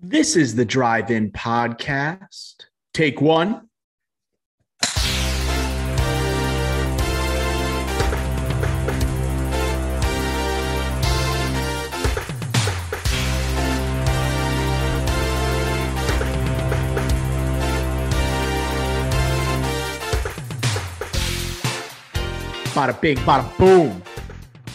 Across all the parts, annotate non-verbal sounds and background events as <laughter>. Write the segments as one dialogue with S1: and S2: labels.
S1: This is the Drive In Podcast. Take one. Bada bing, bada boom.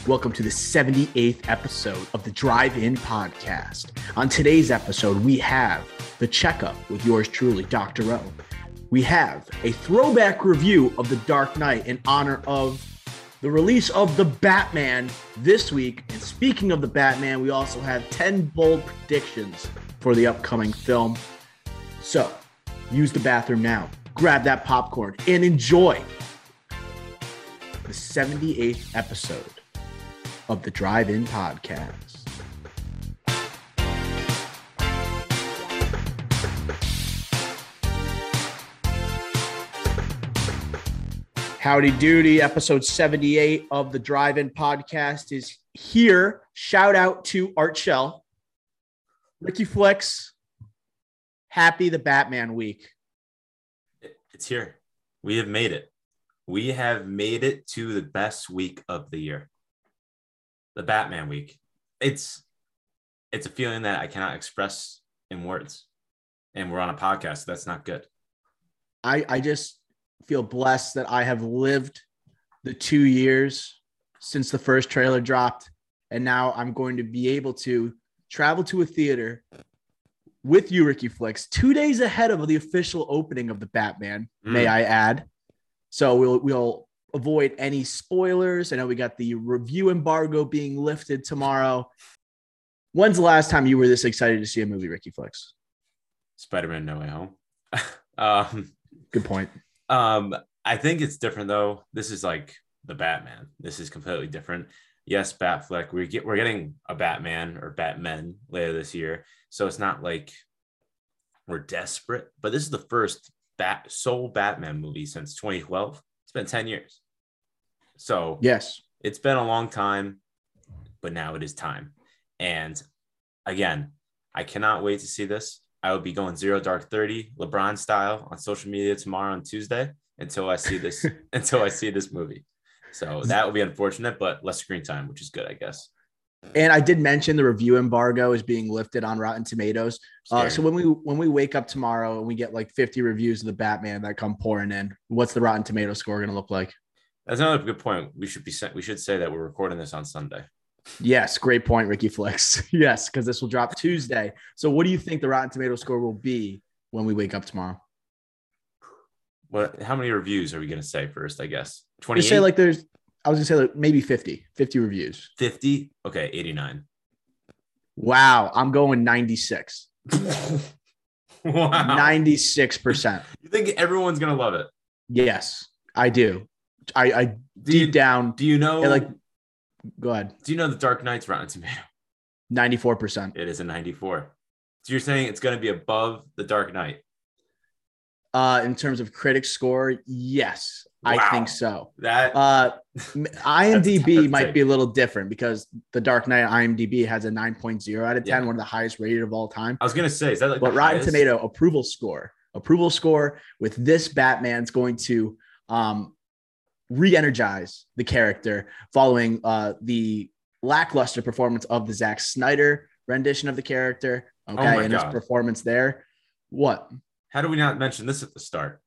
S1: Welcome to the 78th episode of the Drive In Podcast. On today's episode, we have the checkup with yours truly, Dr. O. We have a throwback review of The Dark Knight in honor of the release of The Batman this week. And speaking of The Batman, we also have 10 bold predictions for the upcoming film. So use the bathroom now, grab that popcorn, and enjoy the 78th episode of the Drive In Podcast. Howdy Doody, episode 78 of the Drive In Podcast is here. Shout out to Art Shell, Ricky Flex. Happy the Batman week.
S2: It's here. We have made it. We have made it to the best week of the year the Batman week. It's it's a feeling that I cannot express in words. And we're on a podcast, so that's not good.
S1: I I just feel blessed that I have lived the 2 years since the first trailer dropped and now I'm going to be able to travel to a theater with you Ricky Flicks 2 days ahead of the official opening of the Batman, mm. may I add. So we'll we'll avoid any spoilers. I know we got the review embargo being lifted tomorrow. When's the last time you were this excited to see a movie, Ricky Flex?
S2: Spider-Man No Way Home. <laughs> um,
S1: Good point.
S2: Um, I think it's different though. This is like the Batman. This is completely different. Yes, Batfleck. We get we're getting a Batman or Batmen later this year, so it's not like we're desperate. But this is the first Bat sole Batman movie since 2012. It's been 10 years. So,
S1: yes,
S2: it's been a long time, but now it is time. And again, I cannot wait to see this. I will be going zero dark 30 LeBron style on social media tomorrow on Tuesday until I see this <laughs> until I see this movie. So that will be unfortunate, but less screen time, which is good, I guess.
S1: And I did mention the review embargo is being lifted on Rotten Tomatoes. Uh, so when we when we wake up tomorrow and we get like 50 reviews of the Batman that come pouring in, what's the Rotten Tomato score going to look like?
S2: That's another good point. We should be we should say that we're recording this on Sunday.
S1: Yes, great point, Ricky Flex. <laughs> yes, because this will drop Tuesday. So, what do you think the Rotten Tomato score will be when we wake up tomorrow?
S2: What? How many reviews are we going to say first? I guess twenty.
S1: Say like there's. I was going to say like maybe 50, 50 reviews.
S2: 50. Okay, 89.
S1: Wow, I'm going 96. <laughs> wow. 96%.
S2: You think everyone's going to love it?
S1: Yes, I do. I, I do deep
S2: you,
S1: down.
S2: Do you know?
S1: Like, go ahead.
S2: Do you know the Dark Knight's Rotten Tomato?
S1: Ninety-four percent.
S2: It is a ninety-four. So you're saying it's going to be above the Dark Knight?
S1: Uh, in terms of critic score, yes, wow. I think so.
S2: That
S1: uh, <laughs> IMDb might be a little different because the Dark Knight IMDb has a 9.0 out of 10, yeah. one of the highest rated of all time.
S2: I was gonna say, is that like
S1: but Rotten highest? Tomato approval score, approval score with this Batman's going to um re-energize the character following uh, the lackluster performance of the Zack Snyder rendition of the character. Oh okay, oh and God. his performance there. What?
S2: How do we not mention this at the start?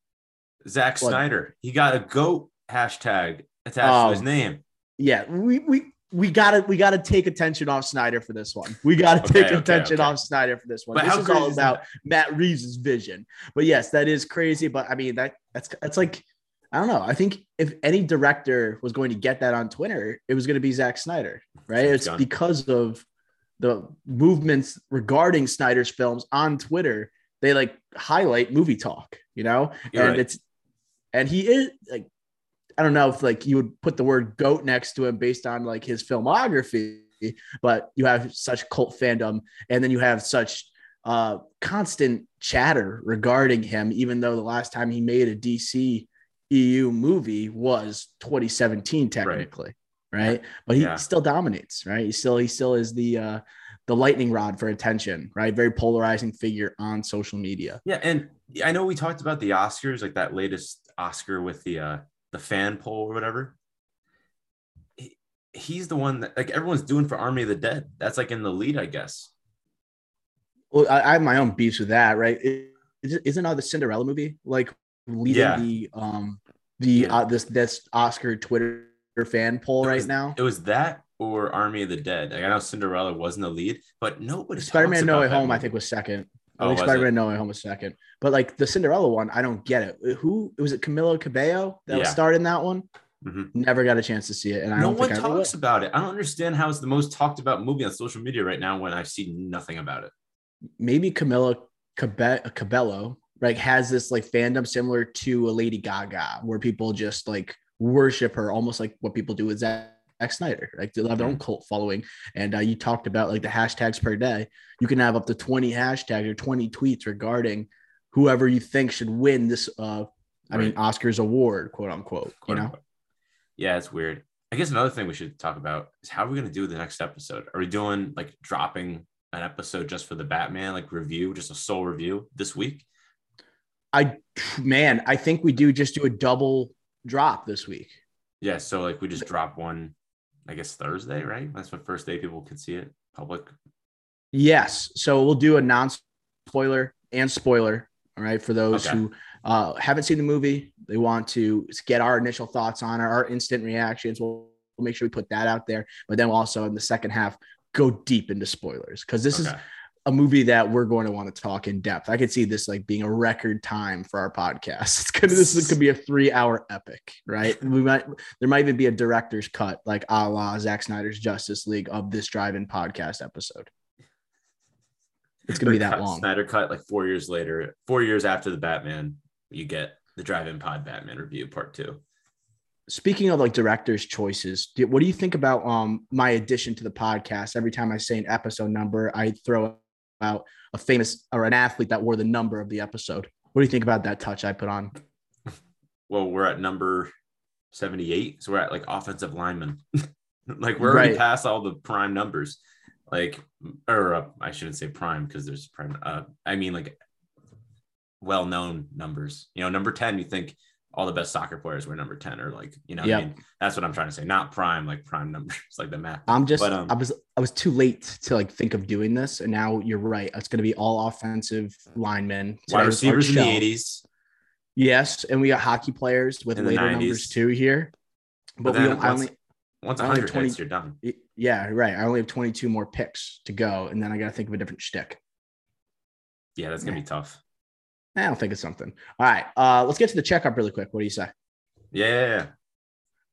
S2: Zack what? Snyder. He got a goat hashtag attached um, to his um, name.
S1: Yeah, we we we gotta we gotta take attention off Snyder for this one. We gotta okay, take okay, attention okay. off Snyder for this one. But this is all about is Matt Reeves' vision. But yes, that is crazy. But I mean that that's that's like I don't know. I think if any director was going to get that on Twitter, it was going to be Zack Snyder, right? it's because of the movements regarding Snyder's films on Twitter. They like highlight movie talk, you know, You're and right. it's and he is like I don't know if like you would put the word goat next to him based on like his filmography, but you have such cult fandom, and then you have such uh, constant chatter regarding him, even though the last time he made a DC EU movie was 2017 technically, right? right? But he yeah. still dominates, right? He still he still is the uh the lightning rod for attention, right? Very polarizing figure on social media.
S2: Yeah, and I know we talked about the Oscars, like that latest Oscar with the uh the fan poll or whatever. He, he's the one that like everyone's doing for Army of the Dead. That's like in the lead, I guess.
S1: Well, I, I have my own beefs with that, right? It, isn't all the Cinderella movie like leading yeah. the um the yeah. uh, this this Oscar Twitter fan poll right now?
S2: It was that or Army of the Dead. Like, I know Cinderella wasn't the lead, but nobody.
S1: Spider Man No Way Home. I think, was second. I oh, think Spider Man No Way Home was second. But like the Cinderella one, I don't get it. Who was it? Camila Cabello that yeah. was starred in that one. Mm-hmm. Never got a chance to see it, and I
S2: no
S1: one
S2: talks about it. I don't understand how it's the most talked about movie on social media right now when I see nothing about it.
S1: Maybe Camila Cabe- Cabello like has this like fandom similar to a Lady Gaga, where people just like worship her, almost like what people do with Zack Snyder. Like they have their own cult following. And uh, you talked about like the hashtags per day. You can have up to 20 hashtags or 20 tweets regarding whoever you think should win this uh I right. mean Oscars award, quote unquote. Quote you know? Unquote.
S2: Yeah, it's weird. I guess another thing we should talk about is how are we gonna do the next episode? Are we doing like dropping an episode just for the Batman, like review, just a sole review this week?
S1: I man, I think we do just do a double drop this week.
S2: Yeah, so like we just drop one, I guess Thursday, right? That's the first day people could see it public.
S1: Yes, so we'll do a non-spoiler and spoiler. All right, for those okay. who uh, haven't seen the movie, they want to get our initial thoughts on it, our instant reactions. We'll, we'll make sure we put that out there, but then we'll also in the second half go deep into spoilers because this okay. is a movie that we're going to want to talk in depth. I could see this like being a record time for our podcast. <laughs> It's gonna this could be a three hour epic, right? We might there might even be a director's cut, like a la Zack Snyder's Justice League of this drive-in podcast episode. It's gonna be that long.
S2: Snyder cut like four years later, four years after the Batman, you get the drive-in pod Batman review part two.
S1: Speaking of like director's choices, what do you think about um my addition to the podcast? Every time I say an episode number, I throw about a famous or an athlete that wore the number of the episode. What do you think about that touch I put on?
S2: Well, we're at number 78. So we're at like offensive lineman. <laughs> like we're already right. past all the prime numbers. Like, or uh, I shouldn't say prime because there's prime. Uh, I mean, like well known numbers. You know, number 10, you think all the best soccer players were number 10 or like you know yep. I mean? That's what I'm trying to say. Not prime like prime numbers <laughs> like the math.
S1: I'm just but, um, I was I was too late to like think of doing this and now you're right. It's going to be all offensive linemen
S2: wide receivers in the 80s
S1: yes and we got hockey players with later numbers too here.
S2: But, but we once, only once 100 20, hits, you're done.
S1: yeah right. I only have 22 more picks to go and then I got to think of a different shtick.
S2: Yeah that's gonna yeah. be tough
S1: I don't think it's something. All right. Uh, let's get to the checkup really quick. What do you say?
S2: Yeah.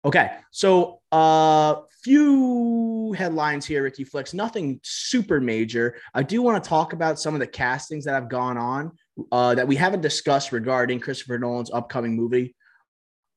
S1: Okay. So a uh, few headlines here, Ricky Flicks. Nothing super major. I do want to talk about some of the castings that have gone on uh, that we haven't discussed regarding Christopher Nolan's upcoming movie,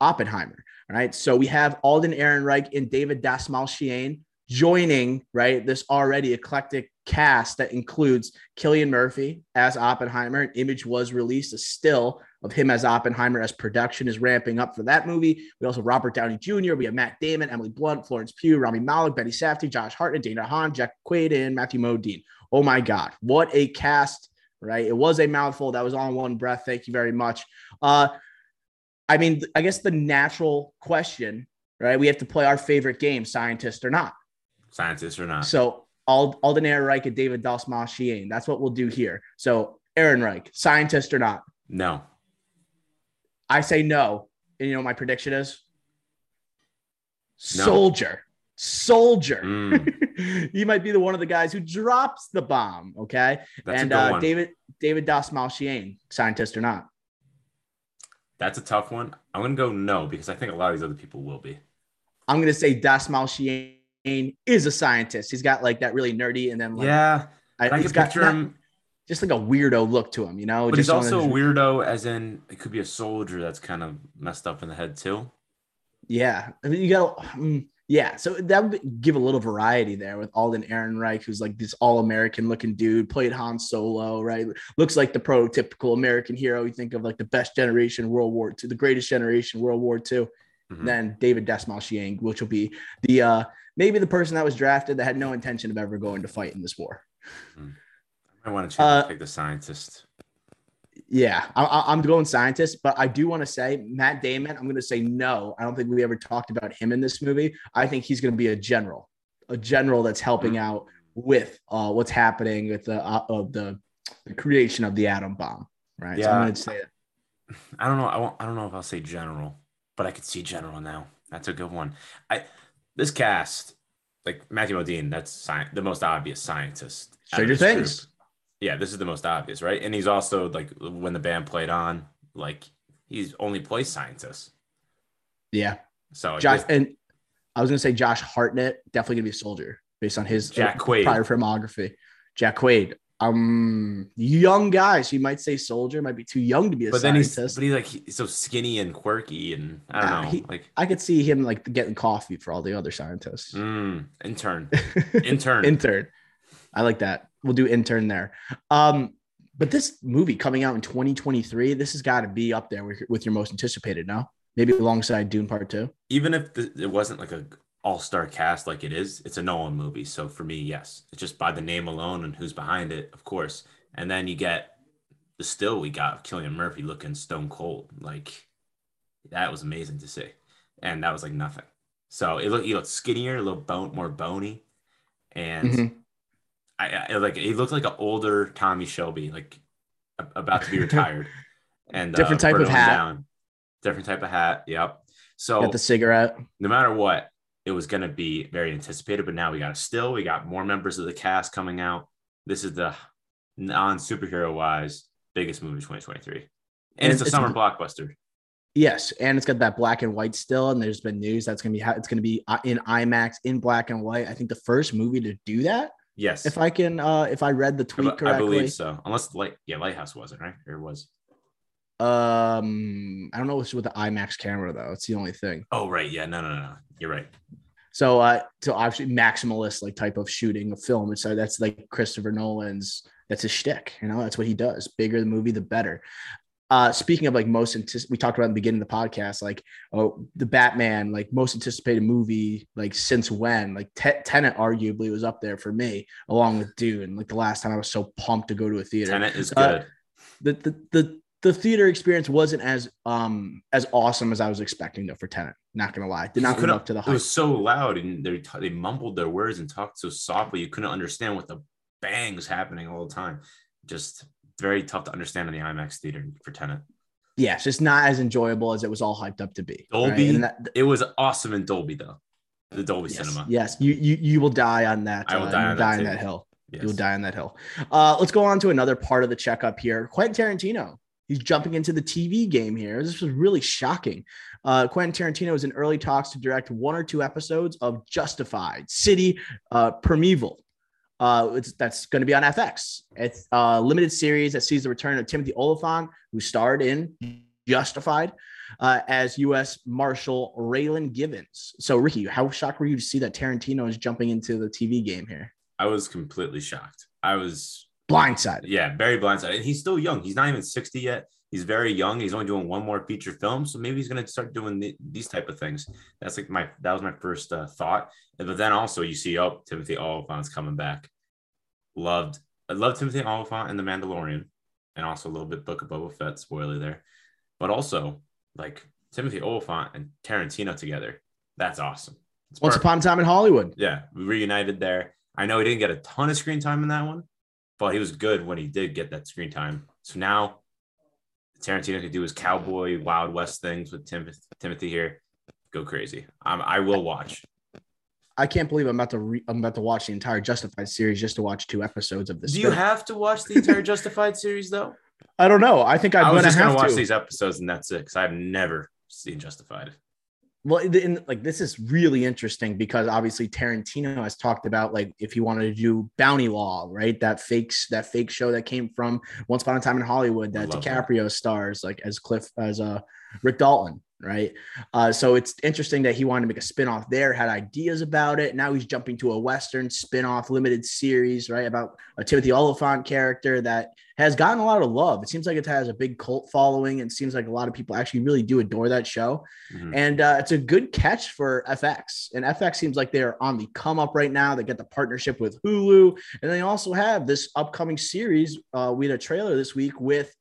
S1: Oppenheimer. All right. So we have Alden Ehrenreich and David Dastmalchian joining right this already eclectic cast that includes Cillian Murphy as Oppenheimer. An image was released, a still of him as Oppenheimer as production is ramping up for that movie. We also have Robert Downey Jr. We have Matt Damon, Emily Blunt, Florence Pugh, Rami Malek, Benny Safdie, Josh Hartnett, Dane DeHaan, Jack Quaid, and Matthew Modine. Oh my God, what a cast! Right, it was a mouthful. That was all in one breath. Thank you very much. Uh, I mean, I guess the natural question, right? We have to play our favorite game, scientist or not
S2: scientist or not.
S1: So Alden Ehrenreich and David Dastmalchian. That's what we'll do here. So Ehrenreich, scientist or not?
S2: No.
S1: I say no. And you know what my prediction is? No. Soldier. Soldier. Mm. <laughs> he might be the one of the guys who drops the bomb. Okay. That's and uh, David David Dastmalchian, scientist or not?
S2: That's a tough one. I'm gonna go no because I think a lot of these other people will be.
S1: I'm gonna say Dastmalchian is a scientist. He's got like that really nerdy and then like,
S2: yeah, I, I can picture not, him
S1: just like a weirdo look to him, you know.
S2: But
S1: just
S2: he's also a weirdo, as in it could be a soldier that's kind of messed up in the head too.
S1: Yeah, I mean you got um, yeah, so that would give a little variety there with Alden Ehrenreich, who's like this all-American looking dude, played Han Solo, right? Looks like the prototypical American hero. You think of like the best generation World War II, the greatest generation World War II. Mm-hmm. Then David Dastmalchian, which will be the uh maybe the person that was drafted that had no intention of ever going to fight in this war.
S2: Hmm. I want to uh, pick the scientist.
S1: Yeah, I, am going scientist, but I do want to say Matt Damon. I'm going to say no. I don't think we ever talked about him in this movie. I think he's going to be a general, a general that's helping hmm. out with uh, what's happening with the uh, of the, the creation of the atom bomb. Right.
S2: Yeah. So I'm going to say it. I don't know. I won't, I don't know if I'll say general, but I could see general now. That's a good one. I this cast, like Matthew Modine, that's sci- the most obvious scientist.
S1: Stranger Things. Group.
S2: Yeah, this is the most obvious, right? And he's also like when the band played on, like he's only plays scientists.
S1: Yeah.
S2: So
S1: Josh and I was gonna say Josh Hartnett definitely gonna be a soldier based on his
S2: Jack Quaid.
S1: prior filmography. Jack Quaid, um young guy so you might say soldier might be too young to be a
S2: but
S1: scientist.
S2: then he's but he's like he's so skinny and quirky and i don't know he, like
S1: i could see him like getting coffee for all the other scientists.
S2: Mm, intern. <laughs> Intern.
S1: Intern. I like that. We'll do intern there. Um but this movie coming out in 2023 this has got to be up there with, with your most anticipated now maybe alongside dune part two?
S2: Even if the, it wasn't like a all-star cast like it is it's a nolan movie. So for me yes. It's just by the name alone and who's behind it of course. And then you get the still we got Cillian Murphy looking stone cold. Like that was amazing to see. And that was like nothing. So it looked he looked skinnier a little bone more bony. And mm-hmm. I, I, like he looked like an older Tommy Shelby like about to be <laughs> retired. And
S1: different uh, type of hat. down.
S2: different type of hat yep. So
S1: Got the cigarette.
S2: no matter what it was going to be very anticipated, but now we got a still, we got more members of the cast coming out. This is the non superhero wise biggest movie 2023. And, and it's a it's, summer blockbuster.
S1: Yes, and it's got that black and white still, and there's been news that's gonna be it's gonna be uh, in IMAX in black and white. I think the first movie to do that.
S2: Yes,
S1: if I can, uh if I read the tweet I, correctly, I believe
S2: so. Unless light, yeah, Lighthouse wasn't right, or was.
S1: Um, I don't know what's with the IMAX camera though. It's the only thing.
S2: Oh right, yeah, no, no, no, you're right.
S1: So, uh, so obviously maximalist like type of shooting a film. So that's like Christopher Nolan's. That's his shtick. You know, that's what he does. Bigger the movie, the better. Uh, speaking of like most, antici- we talked about in the beginning of the podcast, like oh, the Batman, like most anticipated movie, like since when? Like T- Tenet arguably was up there for me, along with Dune. Like the last time I was so pumped to go to a theater.
S2: Tenet is uh, good. Uh,
S1: the, the the the theater experience wasn't as um as awesome as I was expecting though for Tenet. Not gonna lie, did not live up to the hype.
S2: It was so loud and they they mumbled their words and talked so softly you couldn't understand what the bangs happening all the time. Just very tough to understand in the IMAX theater for Tenet.
S1: Yeah, it's just not as enjoyable as it was all hyped up to be.
S2: Dolby, right? that, it was awesome in Dolby though. The Dolby
S1: yes,
S2: Cinema.
S1: Yes, you you you will die on that.
S2: I will uh, die, on, die that
S1: on that hill. Yes. You will die on that hill. Uh, let's go on to another part of the checkup here. Quentin Tarantino He's jumping into the TV game here. This was really shocking. Uh, Quentin Tarantino is in early talks to direct one or two episodes of Justified City uh, Primeval. Uh, that's going to be on FX. It's a limited series that sees the return of Timothy Olyphant, who starred in Justified uh, as U.S. Marshal Raylan Givens. So, Ricky, how shocked were you to see that Tarantino is jumping into the TV game here?
S2: I was completely shocked. I was
S1: blindsided.
S2: Yeah, very blindsided. And he's still young. He's not even 60 yet. He's very young. He's only doing one more feature film, so maybe he's going to start doing the, these type of things. That's like my that was my first uh, thought. But then also you see, oh, Timothy Olyphant's coming back. Loved, I love Timothy Olyphant and The Mandalorian, and also a little bit Book of Boba Fett spoiler there. But also like Timothy Olyphant and Tarantino together. That's awesome.
S1: It's Once perfect. upon a time in Hollywood.
S2: Yeah, we reunited there. I know he didn't get a ton of screen time in that one, but he was good when he did get that screen time. So now Tarantino can do his cowboy Wild West things with Tim- Timothy here. Go crazy. Um, I will watch.
S1: I can't believe I'm about to re- I'm about to watch the entire Justified series just to watch two episodes of this.
S2: Do you have to watch the entire Justified series though?
S1: I don't know. I think I'm
S2: I
S1: was
S2: gonna just
S1: gonna
S2: watch these episodes and that's it because I've never seen Justified
S1: well in, like this is really interesting because obviously tarantino has talked about like if he wanted to do bounty law right that fakes that fake show that came from once upon a time in hollywood that DiCaprio that. stars like as cliff as a Rick Dalton, right? Uh, so it's interesting that he wanted to make a spinoff there, had ideas about it. Now he's jumping to a Western spinoff limited series, right? About a Timothy Olyphant character that has gotten a lot of love. It seems like it has a big cult following and seems like a lot of people actually really do adore that show. Mm-hmm. And uh, it's a good catch for FX. And FX seems like they're on the come up right now. They get the partnership with Hulu. And they also have this upcoming series. Uh, we had a trailer this week with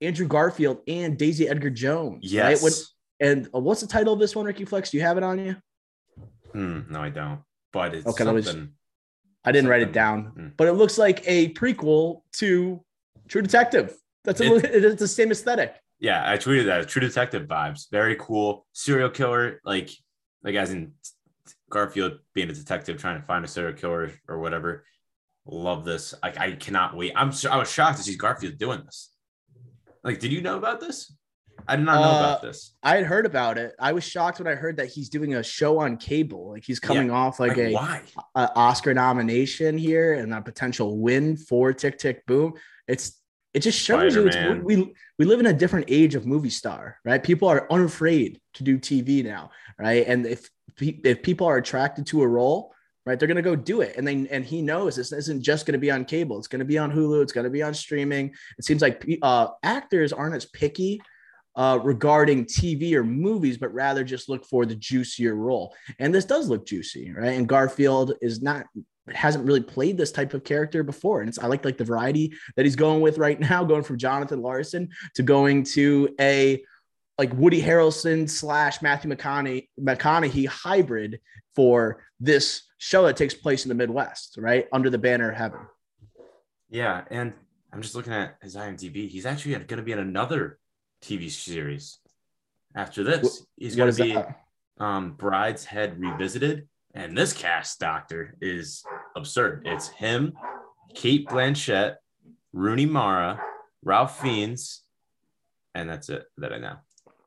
S1: Andrew Garfield and Daisy Edgar Jones.
S2: Yes.
S1: Right? And uh, what's the title of this one, Ricky Flex? Do you have it on you?
S2: Mm, no, I don't. But it's okay, something.
S1: I didn't something. write it down, mm. but it looks like a prequel to True Detective. That's a, it, it's <laughs> the same aesthetic.
S2: Yeah, I tweeted that. True Detective vibes. Very cool. Serial killer, like like as in Garfield being a detective trying to find a serial killer or whatever. Love this. Like I cannot wait. I'm I was shocked to see Garfield doing this. Like, did you know about this? I did not know uh, about this.
S1: I had heard about it. I was shocked when I heard that he's doing a show on cable. Like he's coming yeah. off like, like a, a, Oscar nomination here and a potential win for Tick Tick Boom. It's it just shows Spider-Man. you we we live in a different age of movie star, right? People are unafraid to do TV now, right? And if if people are attracted to a role, right, they're gonna go do it. And then and he knows this isn't just gonna be on cable. It's gonna be on Hulu. It's gonna be on streaming. It seems like uh, actors aren't as picky uh, regarding TV or movies, but rather just look for the juicier role. And this does look juicy, right? And Garfield is not hasn't really played this type of character before. And it's I like like the variety that he's going with right now, going from Jonathan Larson to going to a like Woody Harrelson slash Matthew McConaughey, McConaughey hybrid for this show that takes place in the Midwest, right? Under the banner of heaven.
S2: Yeah. And I'm just looking at his IMDb. He's actually going to be in another TV series after this. He's going to be um, Brideshead Revisited. And this cast doctor is absurd. It's him, Cate Blanchett, Rooney Mara, Ralph Fiennes, and that's it that I know.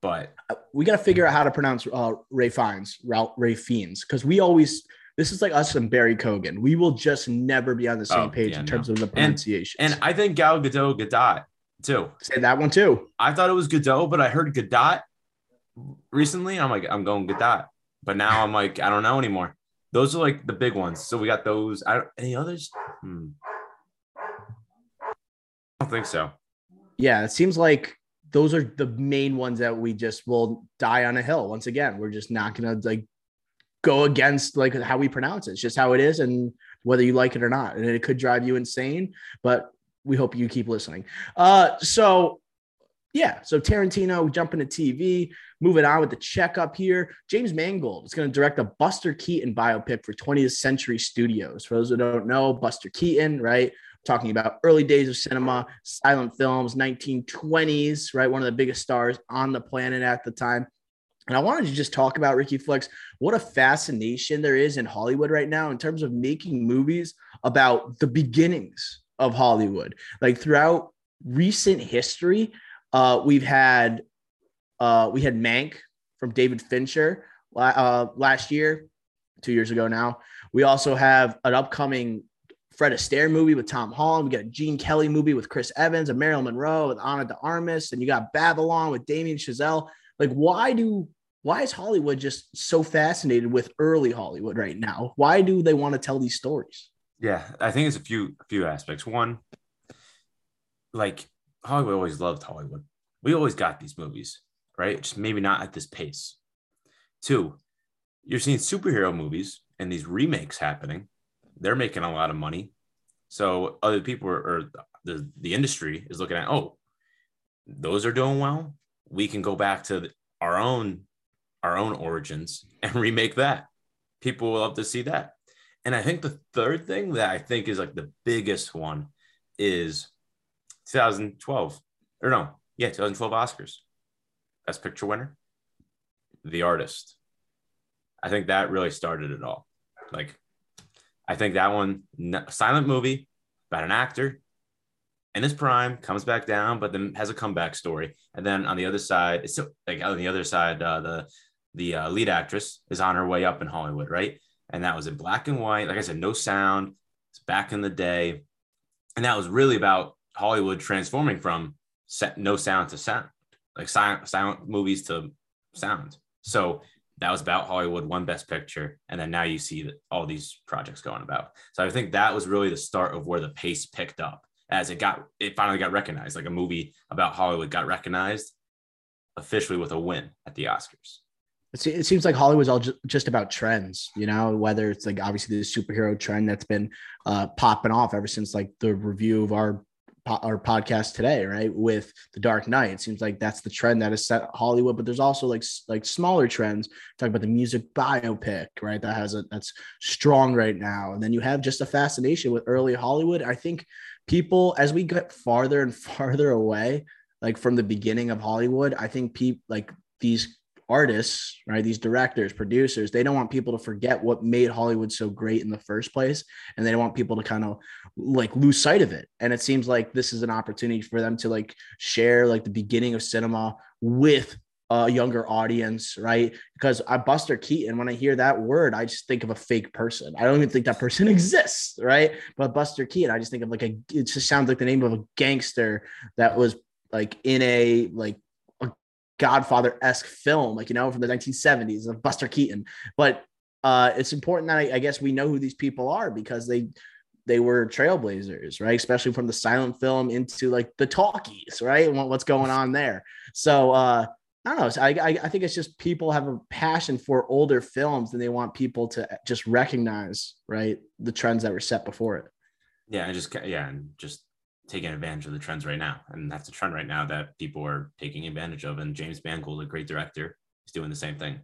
S2: But
S1: uh, we got to figure out how to pronounce uh, Ray Fiennes, Ralph Ray Fiennes, because we always this is like us and Barry Keoghan. We will just never be on the same oh, page yeah, in terms no. of the pronunciation.
S2: And, and, I think Gal Gadot Gadot too.
S1: Say that one too.
S2: I thought it was Godot, but I heard Gadot recently. I'm like, I'm going Gadot. But now I'm like, I don't know anymore. Those are like the big ones. So we got those. I don't, any others? Hmm. I don't think so.
S1: Yeah, it seems like those are the main ones that we just will die on a hill. Once again, we're just not gonna like go against like how we pronounce it. It's just how it is, and whether you like it or not. And it could drive you insane, but we hope you keep listening. Uh, so yeah, so Tarantino jumping to TV, moving on with the checkup here. James Mangold is going to direct a Buster Keaton biopic for 20th Century Studios. For those who don't know, Buster Keaton, right? Talking about early days of cinema, silent films, 1920s, right? One of the biggest stars on the planet at the time. And I wanted to just talk about Ricky Flex, what a fascination there is in Hollywood right now in terms of making movies about the beginnings of Hollywood. Like throughout recent history, uh, we've had uh, we had Mank from David Fincher uh, last year, two years ago now. We also have an upcoming Fred Astaire movie with Tom Holland. We got a Gene Kelly movie with Chris Evans, a Marilyn Monroe with Ana de Armas, and you got Babylon with Damien Chazelle. Like, why do why is Hollywood just so fascinated with early Hollywood right now? Why do they want to tell these stories?
S2: Yeah, I think it's a few a few aspects. One, like Hollywood always loved Hollywood. We always got these movies, right? Just maybe not at this pace. Two, you're seeing superhero movies and these remakes happening. They're making a lot of money. So other people are, or the, the industry is looking at, oh, those are doing well. We can go back to our own our own origins and remake that. People will love to see that. And I think the third thing that I think is like the biggest one is 2012 or no, yeah, 2012 Oscars. Best Picture winner, The Artist. I think that really started it all. Like, I think that one, silent movie about an actor in his prime, comes back down, but then has a comeback story. And then on the other side, it's so, like on the other side, uh, the the uh, lead actress is on her way up in Hollywood, right? and that was in black and white. Like I said, no sound. It's back in the day, and that was really about Hollywood transforming from set, no sound to sound. like silent silent movies to sound. So that was about Hollywood, one best picture, and then now you see all these projects going about. So I think that was really the start of where the pace picked up as it got it finally got recognized. Like a movie about Hollywood got recognized officially with a win at the Oscars.
S1: It seems like Hollywood's all just about trends, you know, whether it's like obviously the superhero trend that's been uh, popping off ever since like the review of our our podcast today, right? With the Dark Knight, it seems like that's the trend that is set Hollywood. But there's also like like smaller trends. Talk about the music biopic, right? That has a that's strong right now. And then you have just a fascination with early Hollywood. I think people, as we get farther and <laughs> farther away, like from the beginning of Hollywood, I think people like these artists, right? These directors, producers, they don't want people to forget what made Hollywood so great in the first place. And they don't want people to kind of like lose sight of it. And it seems like this is an opportunity for them to like share like the beginning of cinema with a younger audience, right? Because I Buster Keaton, when I hear that word, I just think of a fake person. I don't even think that person <laughs> exists, right? But Buster Keaton, I just think of like a it just sounds like the name of a gangster that was like in a like Godfather esque film, like you know, from the 1970s of Buster Keaton. But uh, it's important that I, I, guess we know who these people are because they they were trailblazers, right? Especially from the silent film into like the talkies, right? And what's going on there? So uh, I don't know. I, I, I think it's just people have a passion for older films and they want people to just recognize, right, the trends that were set before it.
S2: Yeah, and just yeah, and just taking advantage of the trends right now. And that's a trend right now that people are taking advantage of. And James Mangold, a great director, is doing the same thing.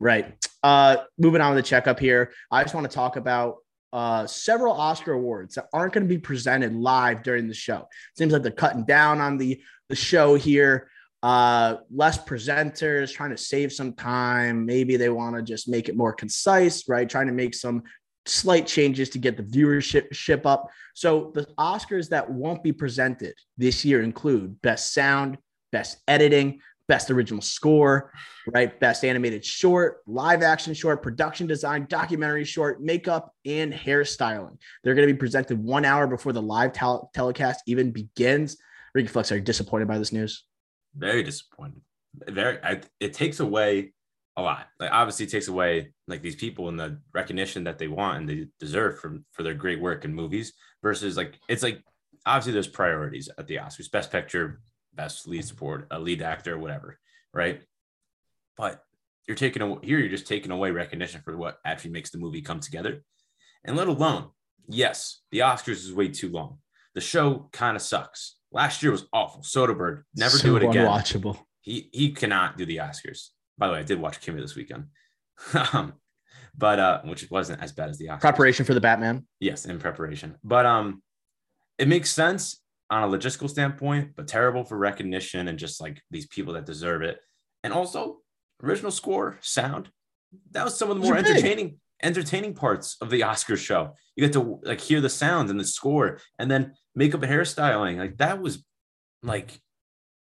S1: Right. Uh, moving on to the checkup here. I just want to talk about uh, several Oscar awards that aren't going to be presented live during the show. Seems like they're cutting down on the, the show here. Uh, less presenters, trying to save some time. Maybe they want to just make it more concise, right? Trying to make some slight changes to get the viewership ship up. So the Oscars that won't be presented this year include Best Sound, Best Editing, Best Original Score, right? Best Animated Short, Live Action Short, Production Design, Documentary Short, Makeup, and Hairstyling. They're going to be presented one hour before the live tel- telecast even begins. Ricky Flex, are you disappointed by this news?
S2: Very disappointed. Very. I, it takes away a lot. Like obviously takes away like these people and the recognition that they want and they deserve for for their great work in movies versus like it's like obviously there's priorities at the Oscars, best picture, best lead support, a lead actor, whatever, right? But you're taking away here, you're just taking away recognition for what actually makes the movie come together. And let alone, yes, the Oscars is way too long. The show kind of sucks. Last year was awful. Soderbergh, never so do it again.
S1: Unwatchable.
S2: He he cannot do the Oscars. By the way, I did watch Kimi this weekend. <laughs> um, but uh, which wasn't as bad as the Oscars.
S1: Preparation for the Batman.
S2: Yes, in preparation. But um, it makes sense on a logistical standpoint, but terrible for recognition and just like these people that deserve it. And also, original score, sound. That was some of the more entertaining entertaining parts of the Oscar show. You get to like hear the sound and the score, and then makeup and hairstyling. Like that was like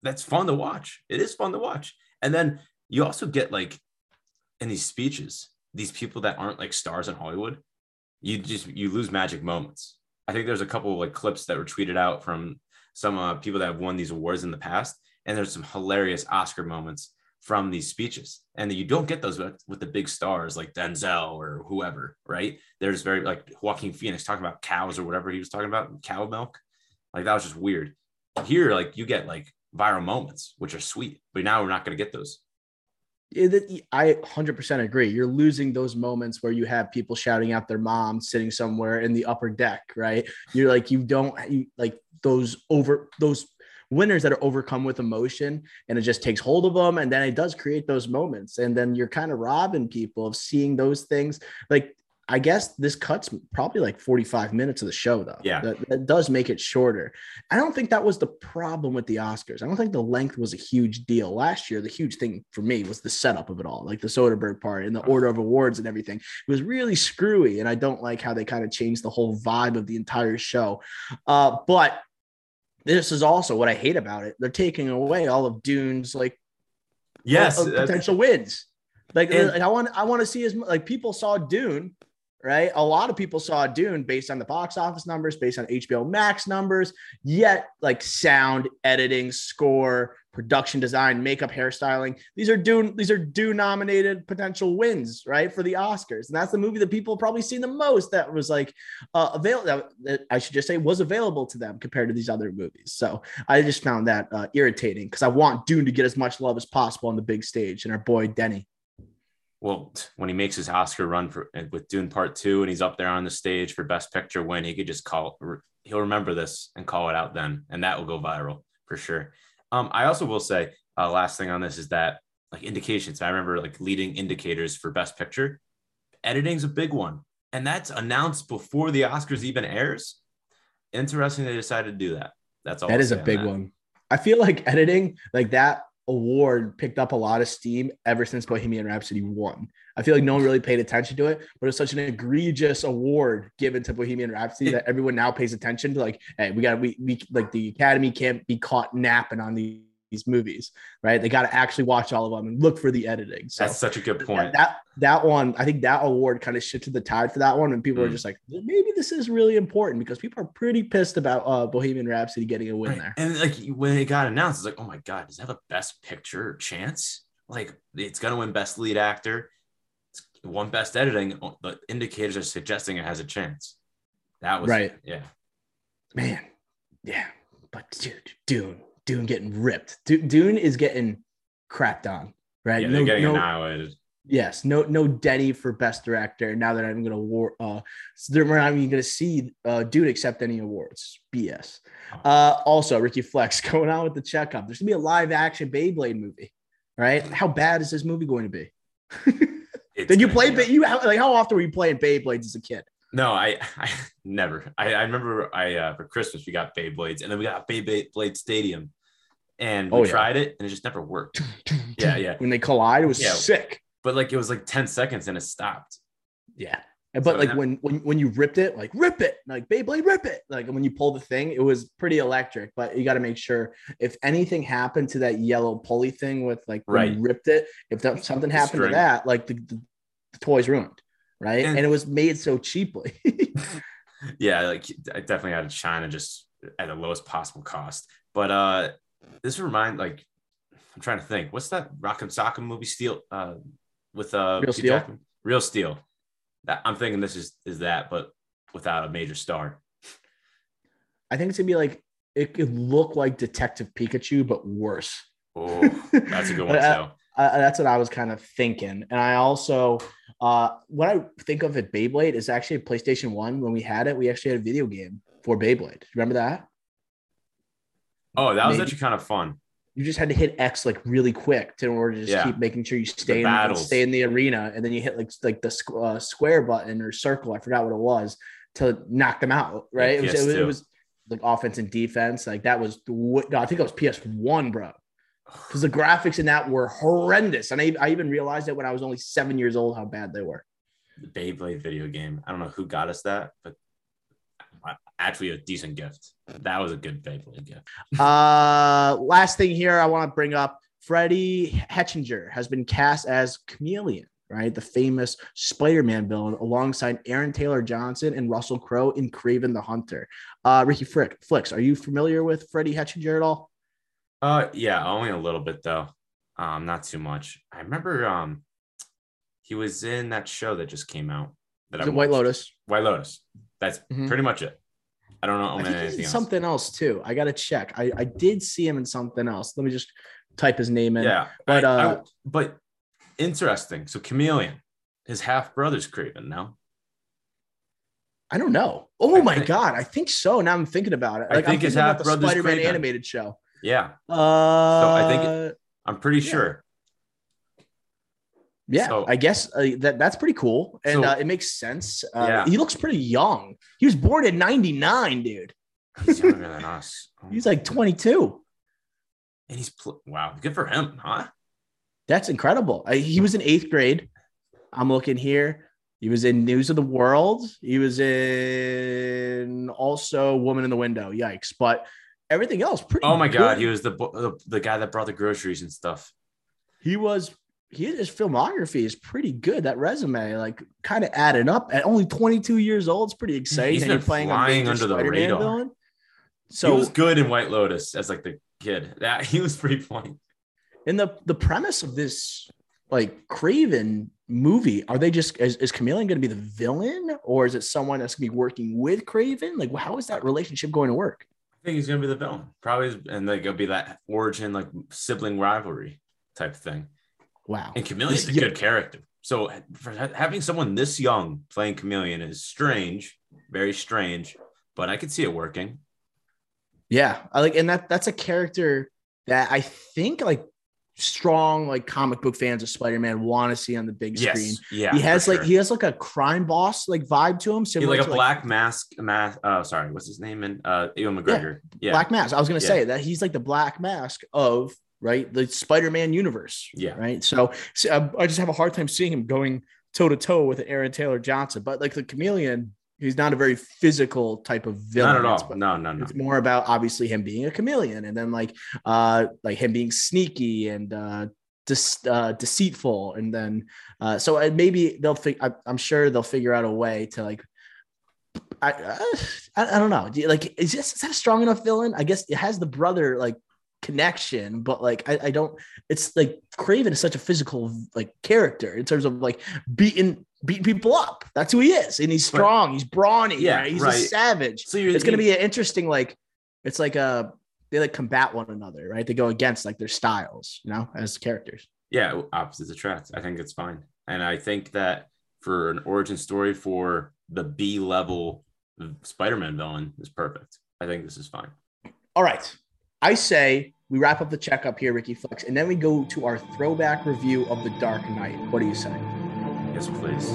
S2: that's fun to watch. It is fun to watch. And then you also get like in these speeches, these people that aren't like stars in Hollywood, you just you lose magic moments. I think there's a couple of like clips that were tweeted out from some uh, people that have won these awards in the past, and there's some hilarious Oscar moments from these speeches, and you don't get those with, with the big stars like Denzel or whoever, right? There's very like Joaquin Phoenix talking about cows or whatever he was talking about, cow milk, like that was just weird. Here, like you get like viral moments, which are sweet, but now we're not going to get those.
S1: I 100% agree. You're losing those moments where you have people shouting out their mom sitting somewhere in the upper deck, right? You're like, you don't you, like those over those winners that are overcome with emotion and it just takes hold of them. And then it does create those moments. And then you're kind of robbing people of seeing those things. Like I guess this cuts probably like 45 minutes of the show, though.
S2: Yeah.
S1: That, that, does make it shorter. I don't think that was the problem with the Oscars. I don't think the length was a huge deal. Last year, the huge thing for me was the setup of it all, like the Soderbergh part and the uh-huh. order of awards and everything. It was really screwy. And I don't like how they kind of changed the whole vibe of the entire show. Uh, but this is also what I hate about it. They're taking away all of Dune's like
S2: yes uh, uh,
S1: potential wins. Like, and, like I want I want to see as like people saw Dune right? A lot of people saw Dune based on the box office numbers, based on HBO Max numbers, yet like sound, editing, score, production design, makeup, hairstyling. These are Dune, these are Dune nominated potential wins, right? For the Oscars. And that's the movie that people probably seen the most that was like uh available that, I should just say was available to them compared to these other movies. So I just found that uh, irritating because I want Dune to get as much love as possible on the big stage. And our boy Denny
S2: well, when he makes his Oscar run for with Dune Part Two, and he's up there on the stage for Best Picture win, he could just call. He'll remember this and call it out then, and that will go viral for sure. Um, I also will say, uh, last thing on this is that like indications. I remember like leading indicators for Best Picture. Editing's a big one, and that's announced before the Oscars even airs. Interesting, they decided to do that. That's all.
S1: That is a big that. one. I feel like <laughs> editing like that award picked up a lot of steam ever since Bohemian Rhapsody won. I feel like no one really paid attention to it, but it's such an egregious award given to Bohemian Rhapsody that everyone now pays attention to. Like, hey, we got we we like the Academy can't be caught napping on the these movies, right? They got to actually watch all of them and look for the editing. So
S2: that's such a good point.
S1: That that one, I think that award kind of shifted the tide for that one, and people mm. are just like, maybe this is really important because people are pretty pissed about uh, Bohemian Rhapsody getting a win right. there.
S2: And like when it got announced, it's like, oh my god, does it have a Best Picture chance? Like it's gonna win Best Lead Actor, it's one Best Editing. The indicators are suggesting it has a chance. That was
S1: right.
S2: Yeah,
S1: man. Yeah, but dude, Dune Dune getting ripped. Dune is getting crapped on, right?
S2: Yeah, they're no, getting no, annihilated.
S1: Yes, no, no Denny for best director. Now that I'm gonna war, uh, we're not even gonna see uh, Dune accept any awards. BS. Uh, also, Ricky Flex <laughs> going on with the checkup. There's gonna be a live action Beyblade movie, right? How bad is this movie going to be? Did you play? Bay- you like how often were you playing Beyblades as a kid?
S2: No, I, <laughs> I never. I, I remember I uh, for Christmas we got Beyblades, and then we got Beyblade Stadium, and we oh, tried it and it just never worked. yeah, yeah.
S1: When they collide, it was yeah. sick.
S2: But like it was like 10 seconds and it stopped.
S1: Yeah. But so like when when when you ripped it, like rip it, like Beyblade, rip it. Like when you pull the thing, it was pretty electric. But you got to make sure if anything happened to that yellow pulley thing with like when right. you ripped it, if that, something happened to that, like the, the, the toy's ruined, right? And, and, it was made so cheaply. <laughs> <laughs>
S2: yeah, like I definitely had to China just at the lowest possible cost. But uh this remind like I'm trying to think. What's that Rock Rock'em Sock'em movie? Steel uh, with uh,
S1: Real Steel. Jackman?
S2: Real Steel. That I'm thinking this is is that, but without a major star.
S1: I think it's gonna be like it could look like Detective Pikachu, but worse.
S2: Oh, that's a good <laughs> one too.
S1: that's what I was kind of thinking, and I also uh, what I think of at Beyblade is actually PlayStation One. When we had it, we actually had a video game for Beyblade. Remember that?
S2: Oh, that was actually kind of fun.
S1: You just had to hit X like really quick to, in order to just yeah. keep making sure you stay in, stay in the arena, and then you hit like like the uh, square button or circle. I forgot what it was to knock them out. Right? It, was, it, was, it was like offense and defense. Like that was I think it was PS one, bro. <sighs> Because the graphics in that were horrendous, and I, I even realized it when I was only seven years old how bad they were.
S2: The Beyblade video game. I don't know who got us that, but actually a decent gift. That was a good Beyblade gift. <laughs>
S1: uh, last thing here, I want to bring up Freddie Hechinger has been cast as Chameleon, right? The famous Spider-Man villain, alongside Aaron Taylor Johnson and Russell Crowe in Kraven the Hunter. Uh, Ricky Frick, Flicks, are you familiar with Freddie Hechinger at all?
S2: Uh, yeah, only a little bit though. Um, not too much. I remember um, he was in that show that just came out.
S1: That I White Lotus.
S2: White Lotus. That's mm-hmm. pretty much it. I don't know. I
S1: anything else. Something else too. I gotta check. I, I did see him in something else. Let me just type his name in.
S2: Yeah,
S1: but
S2: I,
S1: uh,
S2: I, but interesting. So Chameleon, his half brother's Kraven. No,
S1: I don't know. Oh my think, god, I think so. Now I'm thinking about it.
S2: Like, I think his half brother's
S1: Spider-Man Kraven. animated show.
S2: Yeah.
S1: Uh, so
S2: I think it, I'm pretty yeah. sure.
S1: Yeah, so, I guess uh, that that's pretty cool, and so, uh, it makes sense. Uh, yeah. he looks pretty young. He was born in '99, dude.
S2: He's younger than <laughs> us.
S1: He's like 22,
S2: and he's pl- wow, good for him, huh?
S1: That's incredible. He was in eighth grade. I'm looking here. He was in News of the World. He was in also Woman in the Window. Yikes! But everything else, pretty.
S2: Oh my god, he was the, the the guy that brought the groceries and stuff.
S1: He was his filmography is pretty good. That resume, like, kind of added up. At only 22 years old, it's pretty exciting.
S2: He's been playing flying under Spider-Man the radar. Villain. So he was good in White Lotus as like the kid. That <laughs> he was pretty funny.
S1: And the the premise of this like Kraven movie, are they just is, is Chameleon going to be the villain, or is it someone that's going to be working with Kraven? Like, how is that relationship going to work?
S2: I think he's going to be the villain, probably, and like it'll be that origin, like sibling rivalry type thing.
S1: Wow.
S2: And Chameleon's a good character. So for having someone this young playing Chameleon is strange, very strange, but I could see it working.
S1: Yeah, I like, and that that's a character that I think like strong like comic book fans of Spider-Man want to see on the big yes. screen.
S2: Yeah,
S1: he has like sure. he has like a crime boss like vibe to him,
S2: similar like a to, black like, mask mask. Oh, sorry, what's his name? And uh, Ewan McGregor.
S1: Yeah, yeah, Black Mask. I was gonna yeah. say that he's like the Black Mask of right the Spider-Man universe.
S2: Yeah,
S1: right. So, so uh, I just have a hard time seeing him going toe to toe with Aaron Taylor Johnson, but like the Chameleon he's not a very physical type of villain.
S2: Not at all. No, no, no.
S1: It's more about obviously him being a chameleon, and then like uh like him being sneaky and uh, uh deceitful, and then uh so uh, maybe they'll think I'm sure they'll figure out a way to like. I, uh, I, I don't know. Like, is this is that a strong enough villain? I guess it has the brother like connection, but like I, I don't. It's like Kraven is such a physical like character in terms of like beating beating people up. That's who he is, and he's strong. He's brawny. Yeah, right? he's right. a savage. So it's going to be an interesting like. It's like a they like combat one another, right? They go against like their styles, you know, as characters.
S2: Yeah, opposites attract. I think it's fine, and I think that for an origin story for the B level mm, Spider-Man villain is perfect. I think this is fine.
S1: All right, I say we wrap up the checkup here, Ricky Flex, and then we go to our throwback review of The Dark Knight. What do you say?
S2: Yes, please.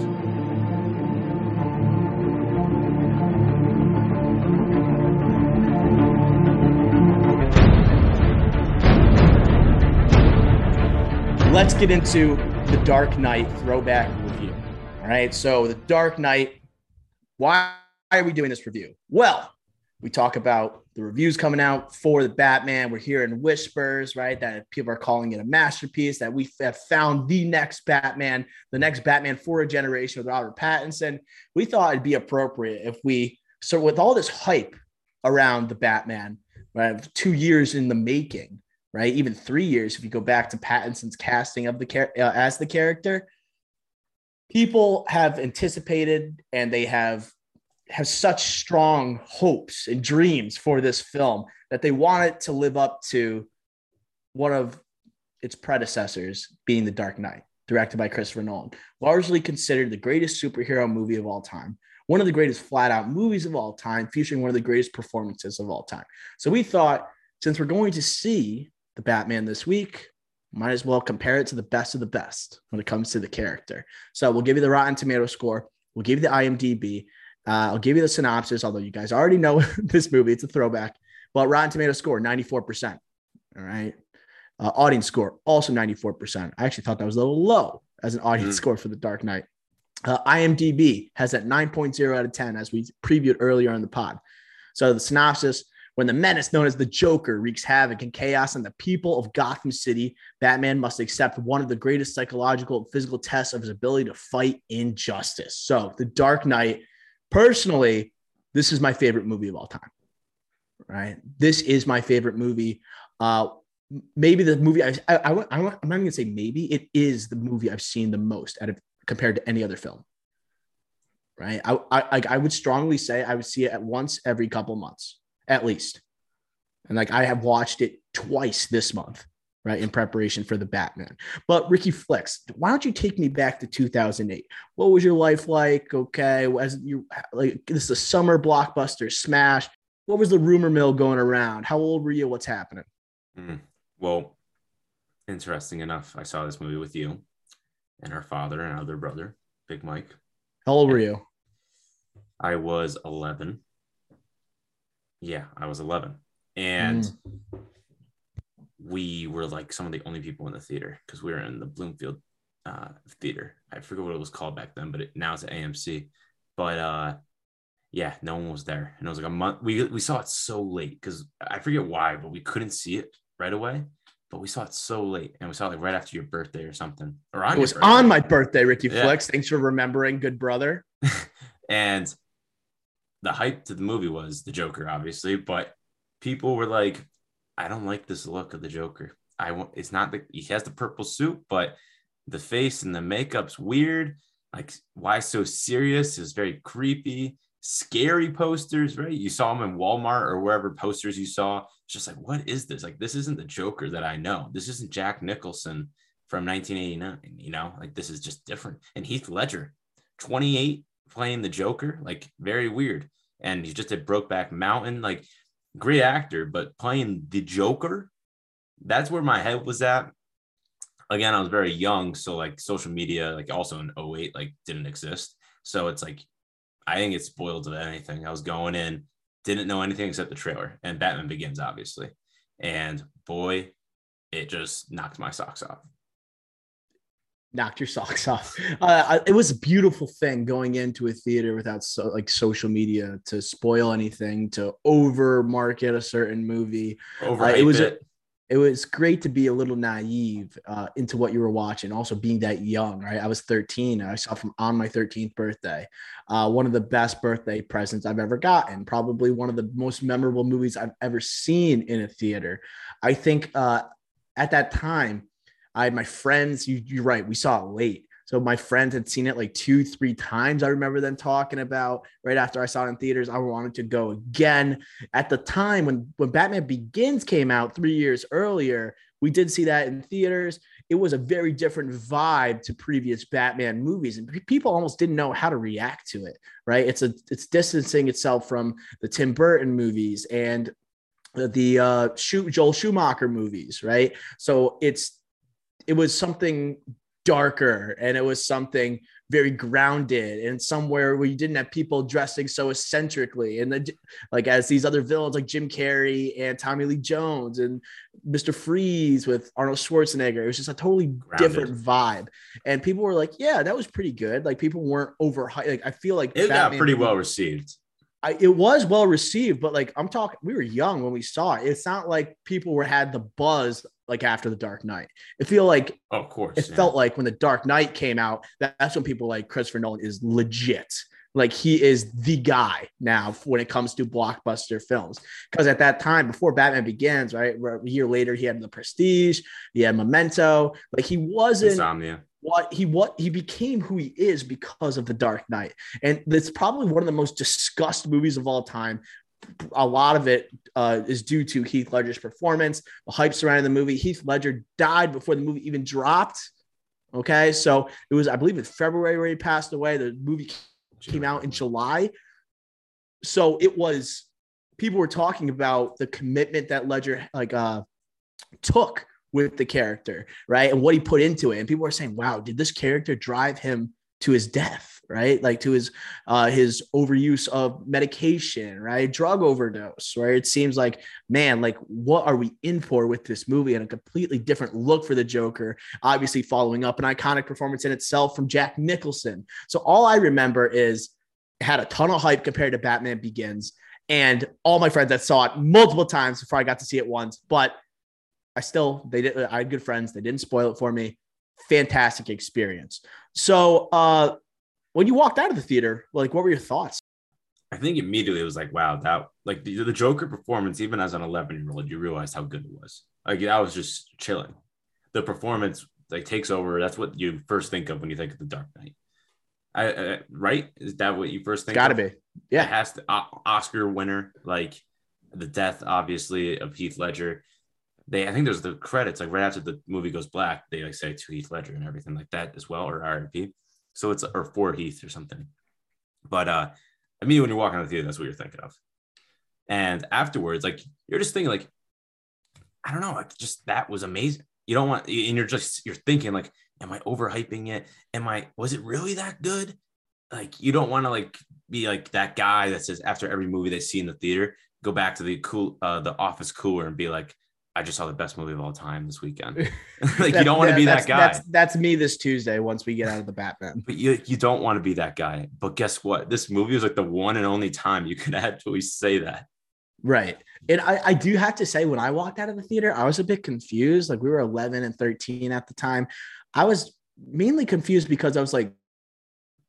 S1: Let's get into the Dark Knight throwback review. All right. So, The Dark Knight, why are we doing this review? Well, we talk about the reviews coming out for the Batman. We're hearing whispers, right? That people are calling it a masterpiece, that we have found the next Batman, the next Batman for a generation with Robert Pattinson. We thought it'd be appropriate if we, so with all this hype around the Batman, right? Two years in the making, right? Even three years if you go back to Pattinson's casting of the character uh, as the character. People have anticipated and they have have such strong hopes and dreams for this film that they want it to live up to one of its predecessors, being The Dark Knight, directed by Christopher Nolan, largely considered the greatest superhero movie of all time, one of the greatest flat out movies of all time, featuring one of the greatest performances of all time. So we thought, since we're going to see the Batman this week, might as well compare it to the best of the best when it comes to the character. So we'll give you the Rotten Tomato score, we'll give you the IMDb, uh, I'll give you the synopsis, although you guys already know <laughs> this movie. It's a throwback. But Rotten Tomato score, 94%. All right. Uh, audience score, also 94%. I actually thought that was a little low as an audience mm. score for The Dark Knight. Uh, IMDb has that 9.0 out of 10, as we previewed earlier on the pod. So the synopsis when the menace known as the Joker wreaks havoc and chaos on the people of Gotham City, Batman must accept one of the greatest psychological and physical tests of his ability to fight injustice. So, The Dark Knight personally, this is my favorite movie of all time. Right. This is my favorite movie. Uh, maybe the movie I, I, I, I'm not going to say maybe it is the movie I've seen the most out of compared to any other film. Right. I, I, I would strongly say I would see it at once every couple months, at least. And like I have watched it twice this month right, in preparation for the Batman. But Ricky Flex, why don't you take me back to 2008? What was your life like? Okay, as you like this is a summer blockbuster smash. What was the rumor mill going around? How old were you? What's happening?
S2: Mm, well, interesting enough, I saw this movie with you and our father and other brother, Big Mike.
S1: How old were you?
S2: I was 11. Yeah, I was 11. And mm we were like some of the only people in the theater because we were in the Bloomfield uh, theater. I forget what it was called back then, but it, now it's at AMC. But uh, yeah, no one was there, and it was like a month. We we saw it so late because I forget why, but we couldn't see it right away. but we saw it so late, and we saw it like right after your birthday or something. Or on
S1: it was on my birthday, Ricky yeah. Flex. Thanks for remembering, good brother. <laughs>
S2: and the hype to the movie was the Joker, obviously, but people were like, "I don't like this look of the Joker. I want. It's not the he has the purple suit, but the face and the makeup's weird. Like, why so serious? It's very creepy." scary posters, right? You saw them in Walmart or wherever posters you saw. It's just like, what is this? Like, this isn't the Joker that I know. This isn't Jack Nicholson from 1989. You know, like this is just different. And Heath Ledger, 28, playing the Joker, like very weird. And he just did Brokeback Mountain, like great actor, but playing the Joker, that's where my head was at. Again, I was very young, so like social media, like also in 08, like didn't exist. So it's like I think it spoiled of anything. I was going in, didn't know anything except the trailer and Batman Begins, obviously. And boy, it just knocked my socks off.
S1: Knocked your socks <laughs> off. Uh, it was a beautiful thing going into a theater without so, like social media to spoil anything, to over market a certain movie. Over uh, it was it it was great to be a little naive uh, into what you were watching. Also, being that young, right? I was 13. I saw from on my 13th birthday. Uh, one of the best birthday presents I've ever gotten. Probably one of the most memorable movies I've ever seen in a theater. I think uh, at that time, I had my friends. You, you're right. We saw it late. So my friends had seen it like two, three times. I remember them talking about right after I saw it in theaters. I wanted to go again. At the time when when Batman Begins came out three years earlier, we did see that in theaters. It was a very different vibe to previous Batman movies, and people almost didn't know how to react to it. Right? It's a it's distancing itself from the Tim Burton movies and the uh, Joel Schumacher movies. Right? So it's it was something darker and it was something very grounded and somewhere where you didn't have people dressing so eccentrically and the, like as these other villains like Jim Carrey and Tommy Lee Jones and Mr. Freeze with Arnold Schwarzenegger. It was just a totally grounded. different vibe. And people were like, yeah, that was pretty good. Like people weren't over like I feel like
S2: it Batman got pretty well received.
S1: I, it was well received, but like I'm talking, we were young when we saw it. It's not like people were had the buzz like after the Dark Knight. It feel like,
S2: of course,
S1: it yeah. felt like when the Dark Knight came out, that's when people like Christopher Nolan is legit. Like he is the guy now when it comes to blockbuster films. Because at that time, before Batman Begins, right, a year later, he had The Prestige, he had Memento. Like he wasn't Insomnia what he what he became who he is because of the Dark Knight, and it's probably one of the most discussed movies of all time. A lot of it uh, is due to Heath Ledger's performance, the hype surrounding the movie. Heath Ledger died before the movie even dropped. Okay, so it was, I believe, in February where he passed away. The movie came out in July, so it was. People were talking about the commitment that Ledger like uh, took with the character, right? And what he put into it. And people are saying, wow, did this character drive him to his death, right? Like to his uh his overuse of medication, right? Drug overdose, right? It seems like, man, like what are we in for with this movie and a completely different look for the Joker, obviously following up an iconic performance in itself from Jack Nicholson. So all I remember is it had a ton of hype compared to Batman Begins. And all my friends that saw it multiple times before I got to see it once, but I still they did. I had good friends. They didn't spoil it for me. Fantastic experience. So uh, when you walked out of the theater, like what were your thoughts?
S2: I think immediately it was like, wow, that like the, the Joker performance, even as an 11 year old, you realized how good it was. Like I was just chilling. The performance like takes over. That's what you first think of when you think of the Dark Knight. I, uh, right? Is that what you first think?
S1: Got
S2: to
S1: be. Yeah.
S2: It has to uh, Oscar winner, like the death, obviously, of Heath Ledger they I think there's the credits like right after the movie goes black, they like say to Heath Ledger and everything like that as well, or RIP. So it's or for Heath or something. But uh I mean when you're walking out of the theater, that's what you're thinking of. And afterwards, like you're just thinking like, I don't know, like just that was amazing. You don't want and you're just you're thinking like, am I overhyping it? Am I was it really that good? Like you don't want to like be like that guy that says after every movie they see in the theater, go back to the cool uh the office cooler and be like, I just saw the best movie of all time this weekend. <laughs> <laughs> like you don't want to be that guy.
S1: That's, that's me this Tuesday once we get out of the Batman.
S2: But you you don't want to be that guy. But guess what? This movie was like the one and only time you <laughs> could actually say that.
S1: Right. And I, I do have to say, when I walked out of the theater, I was a bit confused. Like we were 11 and 13 at the time. I was mainly confused because I was like,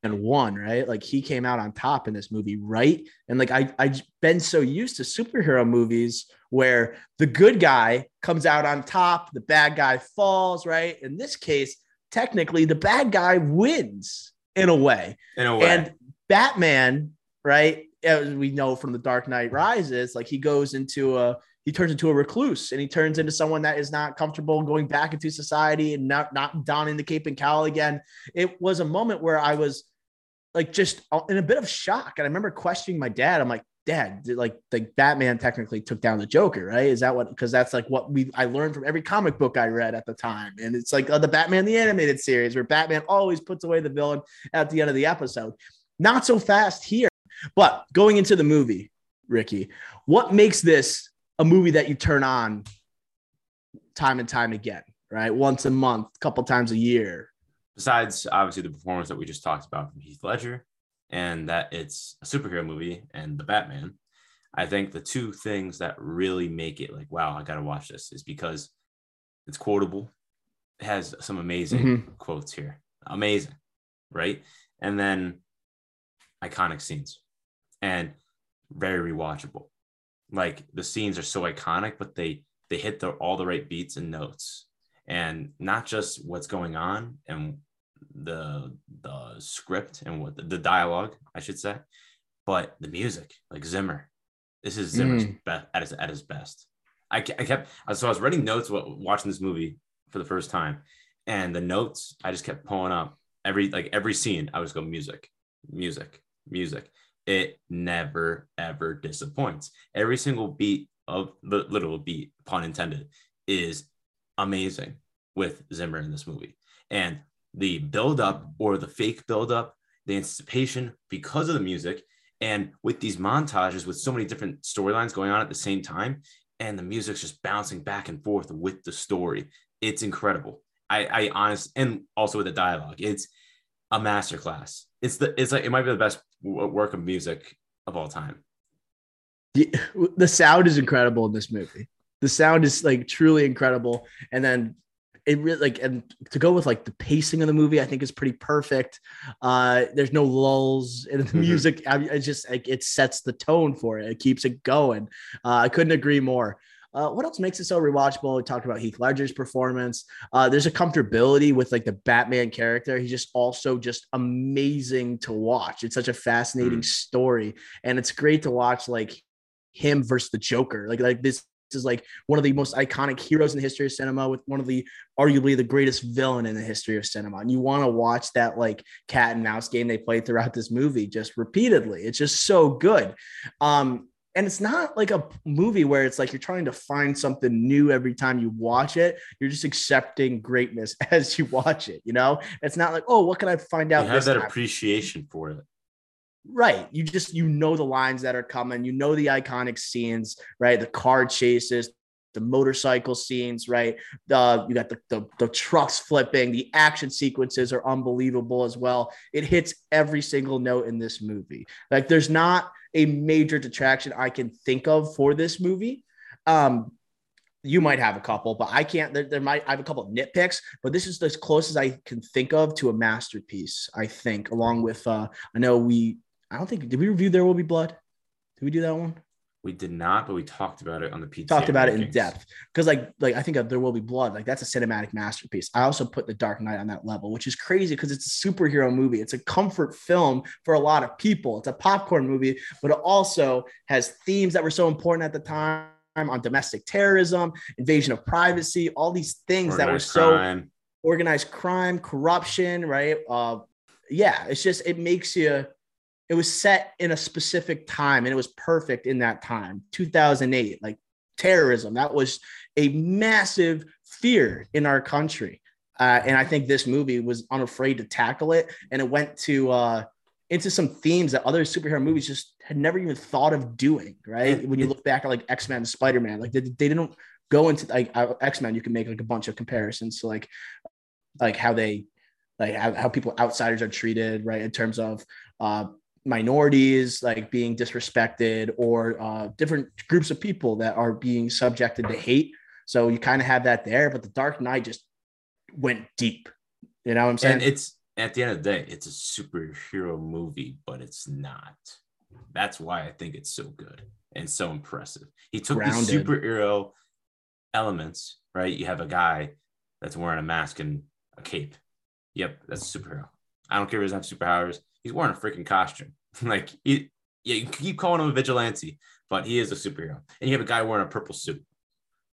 S1: and one, right? Like he came out on top in this movie, right? And like I I've been so used to superhero movies where the good guy comes out on top, the bad guy falls, right? In this case, technically the bad guy wins in a way.
S2: In a way.
S1: And Batman, right? As we know from the Dark Knight Rises, like he goes into a he turns into a recluse and he turns into someone that is not comfortable going back into society and not not donning the cape and cowl again. It was a moment where I was like just in a bit of shock. And I remember questioning my dad. I'm like, Dad, like the Batman technically took down the Joker, right? Is that what? Because that's like what we I learned from every comic book I read at the time, and it's like uh, the Batman the animated series where Batman always puts away the villain at the end of the episode. Not so fast here, but going into the movie, Ricky, what makes this a movie that you turn on time and time again, right? Once a month, a couple times a year,
S2: besides obviously the performance that we just talked about from Heath Ledger and that it's a superhero movie and the Batman, I think the two things that really make it like, wow, I got to watch this is because it's quotable. It has some amazing mm-hmm. quotes here. Amazing. Right. And then iconic scenes and very rewatchable. Like the scenes are so iconic, but they they hit the all the right beats and notes and not just what's going on and the the script and what the, the dialogue I should say, but the music like Zimmer. This is Zimmer's mm. best at his at his best. I, I kept so I was writing notes while watching this movie for the first time, and the notes I just kept pulling up every like every scene. I was going music, music, music. It never ever disappoints. Every single beat of the literal beat, pun intended, is amazing with Zimmer in this movie. And the build up or the fake build up, the anticipation because of the music, and with these montages with so many different storylines going on at the same time, and the music's just bouncing back and forth with the story. It's incredible. I, I honest and also with the dialogue, it's a masterclass. It's the it's like it might be the best work of music of all time.
S1: The, the sound is incredible in this movie. The sound is like truly incredible, and then it really like and to go with like the pacing of the movie i think is pretty perfect uh there's no lulls in the mm-hmm. music I, just like it sets the tone for it it keeps it going uh, i couldn't agree more uh, what else makes it so rewatchable? We talked about Heath Ledger's performance. Uh, there's a comfortability with like the Batman character. He's just also just amazing to watch. It's such a fascinating mm. story, and it's great to watch like him versus the Joker. Like like this is like one of the most iconic heroes in the history of cinema with one of the arguably the greatest villain in the history of cinema. And you want to watch that like cat and mouse game they play throughout this movie just repeatedly. It's just so good. Um, and it's not like a movie where it's like you're trying to find something new every time you watch it. You're just accepting greatness <laughs> as you watch it. You know, it's not like, oh, what can I find out?
S2: You have that time? appreciation for it.
S1: Right. You just you know the lines that are coming, you know the iconic scenes, right? The car chases, the motorcycle scenes, right? The you got the, the, the trucks flipping, the action sequences are unbelievable as well. It hits every single note in this movie. Like there's not a major detraction I can think of for this movie. Um, you might have a couple, but I can't. There, there, might I have a couple of nitpicks, but this is as close as I can think of to a masterpiece. I think, along with uh, I know we I don't think did we review There Will Be Blood? Did we do that one?
S2: We did not, but we talked about it on the PTA.
S1: Talked about rankings. it in depth because, like, like I think of There Will Be Blood, like that's a cinematic masterpiece. I also put The Dark Knight on that level, which is crazy because it's a superhero movie. It's a comfort film for a lot of people. It's a popcorn movie, but it also has themes that were so important at the time on domestic terrorism, invasion of privacy, all these things organized that were so crime. organized crime, corruption, right? Uh, yeah, it's just it makes you it was set in a specific time and it was perfect in that time 2008 like terrorism that was a massive fear in our country. Uh, and i think this movie was unafraid to tackle it and it went to uh, into some themes that other superhero movies just had never even thought of doing right? When you look back at like x-men and spider-man like they, they didn't go into like uh, x-men you can make like a bunch of comparisons to like like how they like how, how people outsiders are treated right in terms of uh minorities like being disrespected or uh, different groups of people that are being subjected to hate. So you kind of have that there, but the Dark Knight just went deep. You know what I'm saying?
S2: And it's at the end of the day, it's a superhero movie, but it's not. That's why I think it's so good and so impressive. He took Grounded. these superhero elements, right? You have a guy that's wearing a mask and a cape. Yep, that's a superhero. I don't care if he doesn't have superpowers. He's wearing a freaking costume. <laughs> like, he, yeah, you keep calling him a vigilante, but he is a superhero. And you have a guy wearing a purple suit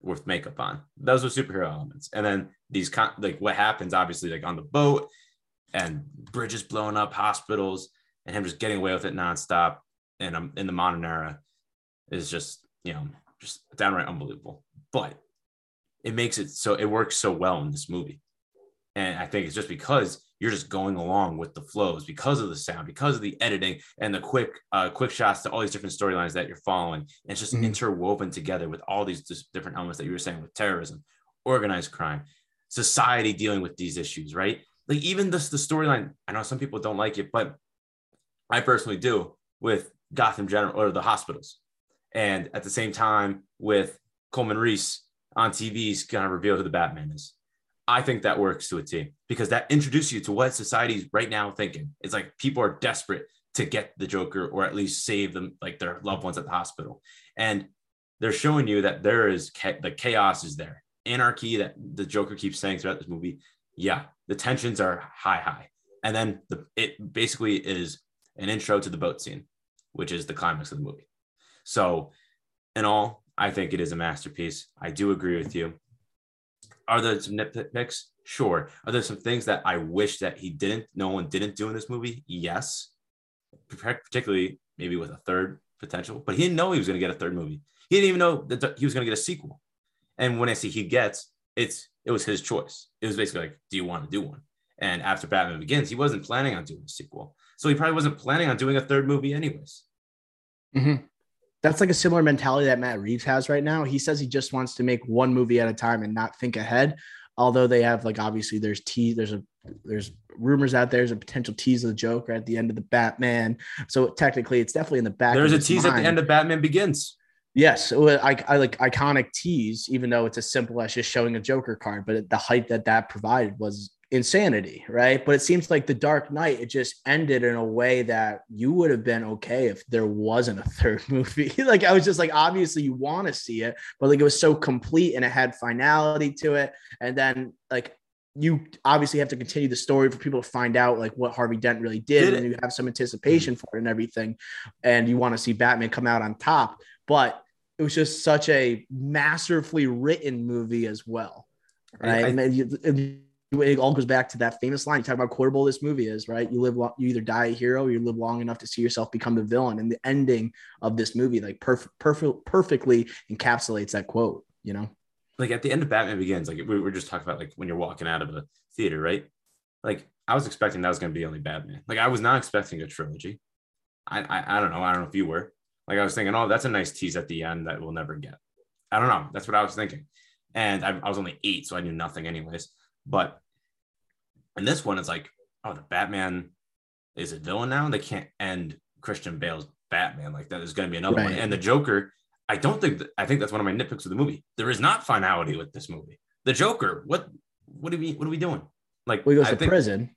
S2: with makeup on. Those are superhero elements. And then these con- like what happens obviously like on the boat and bridges blowing up, hospitals, and him just getting away with it nonstop. And um, in the modern era is just you know just downright unbelievable. But it makes it so it works so well in this movie, and I think it's just because you're just going along with the flows because of the sound, because of the editing and the quick uh, quick shots to all these different storylines that you're following. And it's just mm-hmm. interwoven together with all these different elements that you were saying with terrorism, organized crime, society dealing with these issues, right? Like even this the storyline. I know some people don't like it, but I personally do with Gotham General or the hospitals, and at the same time with Coleman Reese on TV, he's gonna reveal who the Batman is. I think that works to a team because that introduces you to what society's right now thinking. It's like people are desperate to get the Joker or at least save them, like their loved ones at the hospital. And they're showing you that there is the chaos is there, anarchy that the Joker keeps saying throughout this movie. Yeah, the tensions are high, high. And then the, it basically is an intro to the boat scene, which is the climax of the movie. So, in all, I think it is a masterpiece. I do agree with you. Are there some nitpicks? Sure. Are there some things that I wish that he didn't, no one didn't do in this movie? Yes. Particularly maybe with a third potential, but he didn't know he was going to get a third movie. He didn't even know that he was going to get a sequel. And when I see he gets, it's it was his choice. It was basically like, do you want to do one? And after Batman Begins, he wasn't planning on doing a sequel, so he probably wasn't planning on doing a third movie, anyways.
S1: Mm-hmm that's like a similar mentality that Matt Reeves has right now. He says he just wants to make one movie at a time and not think ahead. Although they have like obviously there's tease, there's a there's rumors out there, there's a potential tease of the Joker at the end of the Batman. So technically, it's definitely in the back.
S2: There's a tease mind. at the end of Batman Begins.
S1: Yes, I, I like iconic tease, even though it's as simple as just showing a Joker card. But the hype that that provided was insanity, right? But it seems like the Dark Knight, it just ended in a way that you would have been okay if there wasn't a <laughs> third movie. <laughs> like I was just like, obviously you want to see it, but like it was so complete and it had finality to it. And then like you obviously have to continue the story for people to find out like what Harvey Dent really did, did and you have some anticipation for it and everything. And you want to see Batman come out on top. But it was just such a masterfully written movie as well. Right. I, I, and it all goes back to that famous line. You talk about quotable this movie is, right? You live, you either die a hero or you live long enough to see yourself become the villain. And the ending of this movie, like perfect, perfect, perfectly encapsulates that quote, you know?
S2: Like at the end of Batman Begins, like we were just talking about, like when you're walking out of a theater, right? Like I was expecting that was going to be only Batman. Like I was not expecting a trilogy. I, I, I don't know. I don't know if you were. Like I was thinking, oh, that's a nice tease at the end that we'll never get. I don't know. That's what I was thinking. And I, I was only eight, so I knew nothing, anyways. But in this one, it's like, oh, the Batman is a villain now. They can't end Christian Bale's Batman like that. There's going to be another right. one. And the Joker, I don't think that, I think that's one of my nitpicks of the movie. There is not finality with this movie. The Joker, what what are we what are we doing? Like
S1: well, he goes I to prison.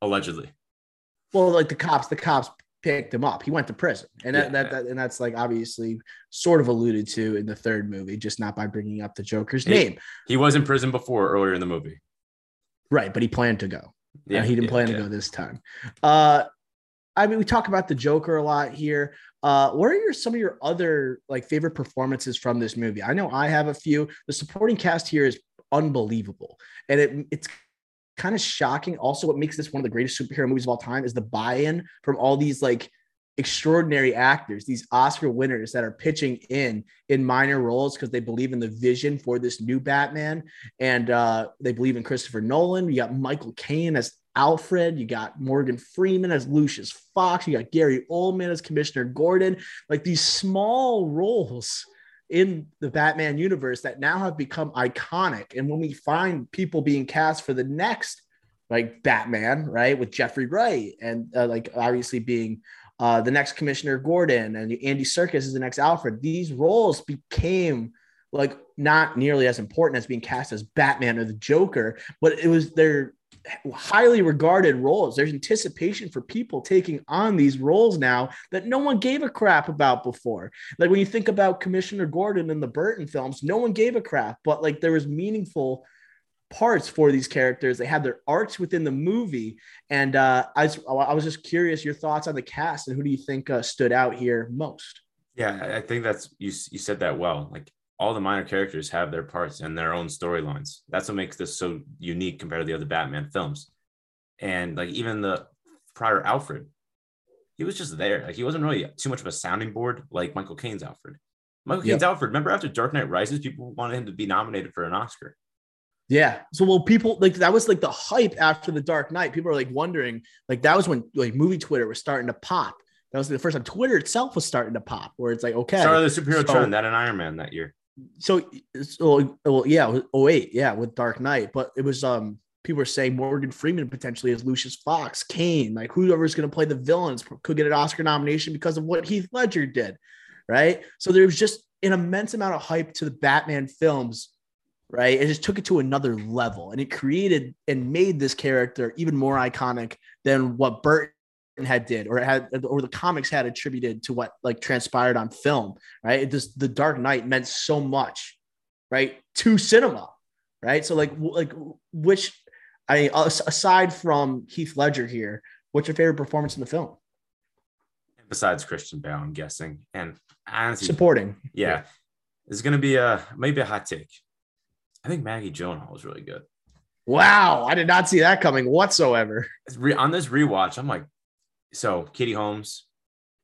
S2: Allegedly.
S1: Well, like the cops, the cops picked him up. He went to prison, and that, yeah. that, that, and that's like obviously sort of alluded to in the third movie, just not by bringing up the Joker's
S2: he,
S1: name.
S2: He was in prison before earlier in the movie.
S1: Right, but he planned to go. Yeah, he didn't yeah, plan yeah. to go this time. Uh, I mean, we talk about the Joker a lot here. Uh, what are your some of your other like favorite performances from this movie? I know I have a few. The supporting cast here is unbelievable, and it it's kind of shocking. Also, what makes this one of the greatest superhero movies of all time is the buy-in from all these like extraordinary actors, these Oscar winners that are pitching in in minor roles because they believe in the vision for this new Batman and uh, they believe in Christopher Nolan. You got Michael Caine as Alfred, you got Morgan Freeman as Lucius Fox, you got Gary Oldman as Commissioner Gordon. Like these small roles in the Batman universe that now have become iconic. And when we find people being cast for the next like Batman, right, with Jeffrey Wright and uh, like obviously being uh, the next Commissioner Gordon and Andy Serkis is the next Alfred. These roles became like not nearly as important as being cast as Batman or the Joker, but it was their highly regarded roles. There's anticipation for people taking on these roles now that no one gave a crap about before. Like when you think about Commissioner Gordon in the Burton films, no one gave a crap, but like there was meaningful parts for these characters. They had their arcs within the movie. And uh, I, was, I was just curious your thoughts on the cast and who do you think uh, stood out here most?
S2: Yeah, I think that's you. You said that well. Like all the minor characters have their parts and their own storylines. That's what makes this so unique compared to the other Batman films. And like even the prior Alfred, he was just there. Like he wasn't really too much of a sounding board like Michael Caine's Alfred. Michael yep. Caine's Alfred. Remember after Dark Knight Rises, people wanted him to be nominated for an Oscar.
S1: Yeah. So well, people like that was like the hype after the Dark Knight. People are like wondering, like that was when like movie Twitter was starting to pop. That was the first time Twitter itself was starting to pop, where it's like, okay,
S2: started the superhero so, trend that an Iron Man that year
S1: so, so well, yeah, oh eight, yeah, with Dark Knight, but it was um people were saying Morgan Freeman potentially as Lucius Fox, Caine, like whoever's going to play the villains could get an Oscar nomination because of what Heath Ledger did, right? So there was just an immense amount of hype to the Batman films, right? It just took it to another level, and it created and made this character even more iconic than what Burton had did or had or the comics had attributed to what like transpired on film right? It just the dark knight meant so much right to cinema right? So like like which i aside from heath ledger here what's your favorite performance in the film?
S2: Besides christian bale i'm guessing. And honestly
S1: supporting.
S2: Yeah, yeah. it's gonna be a maybe a hot take. I think maggie gyllenhaal was really good.
S1: Wow, I did not see that coming whatsoever.
S2: On this rewatch, I'm like, so Katie Holmes,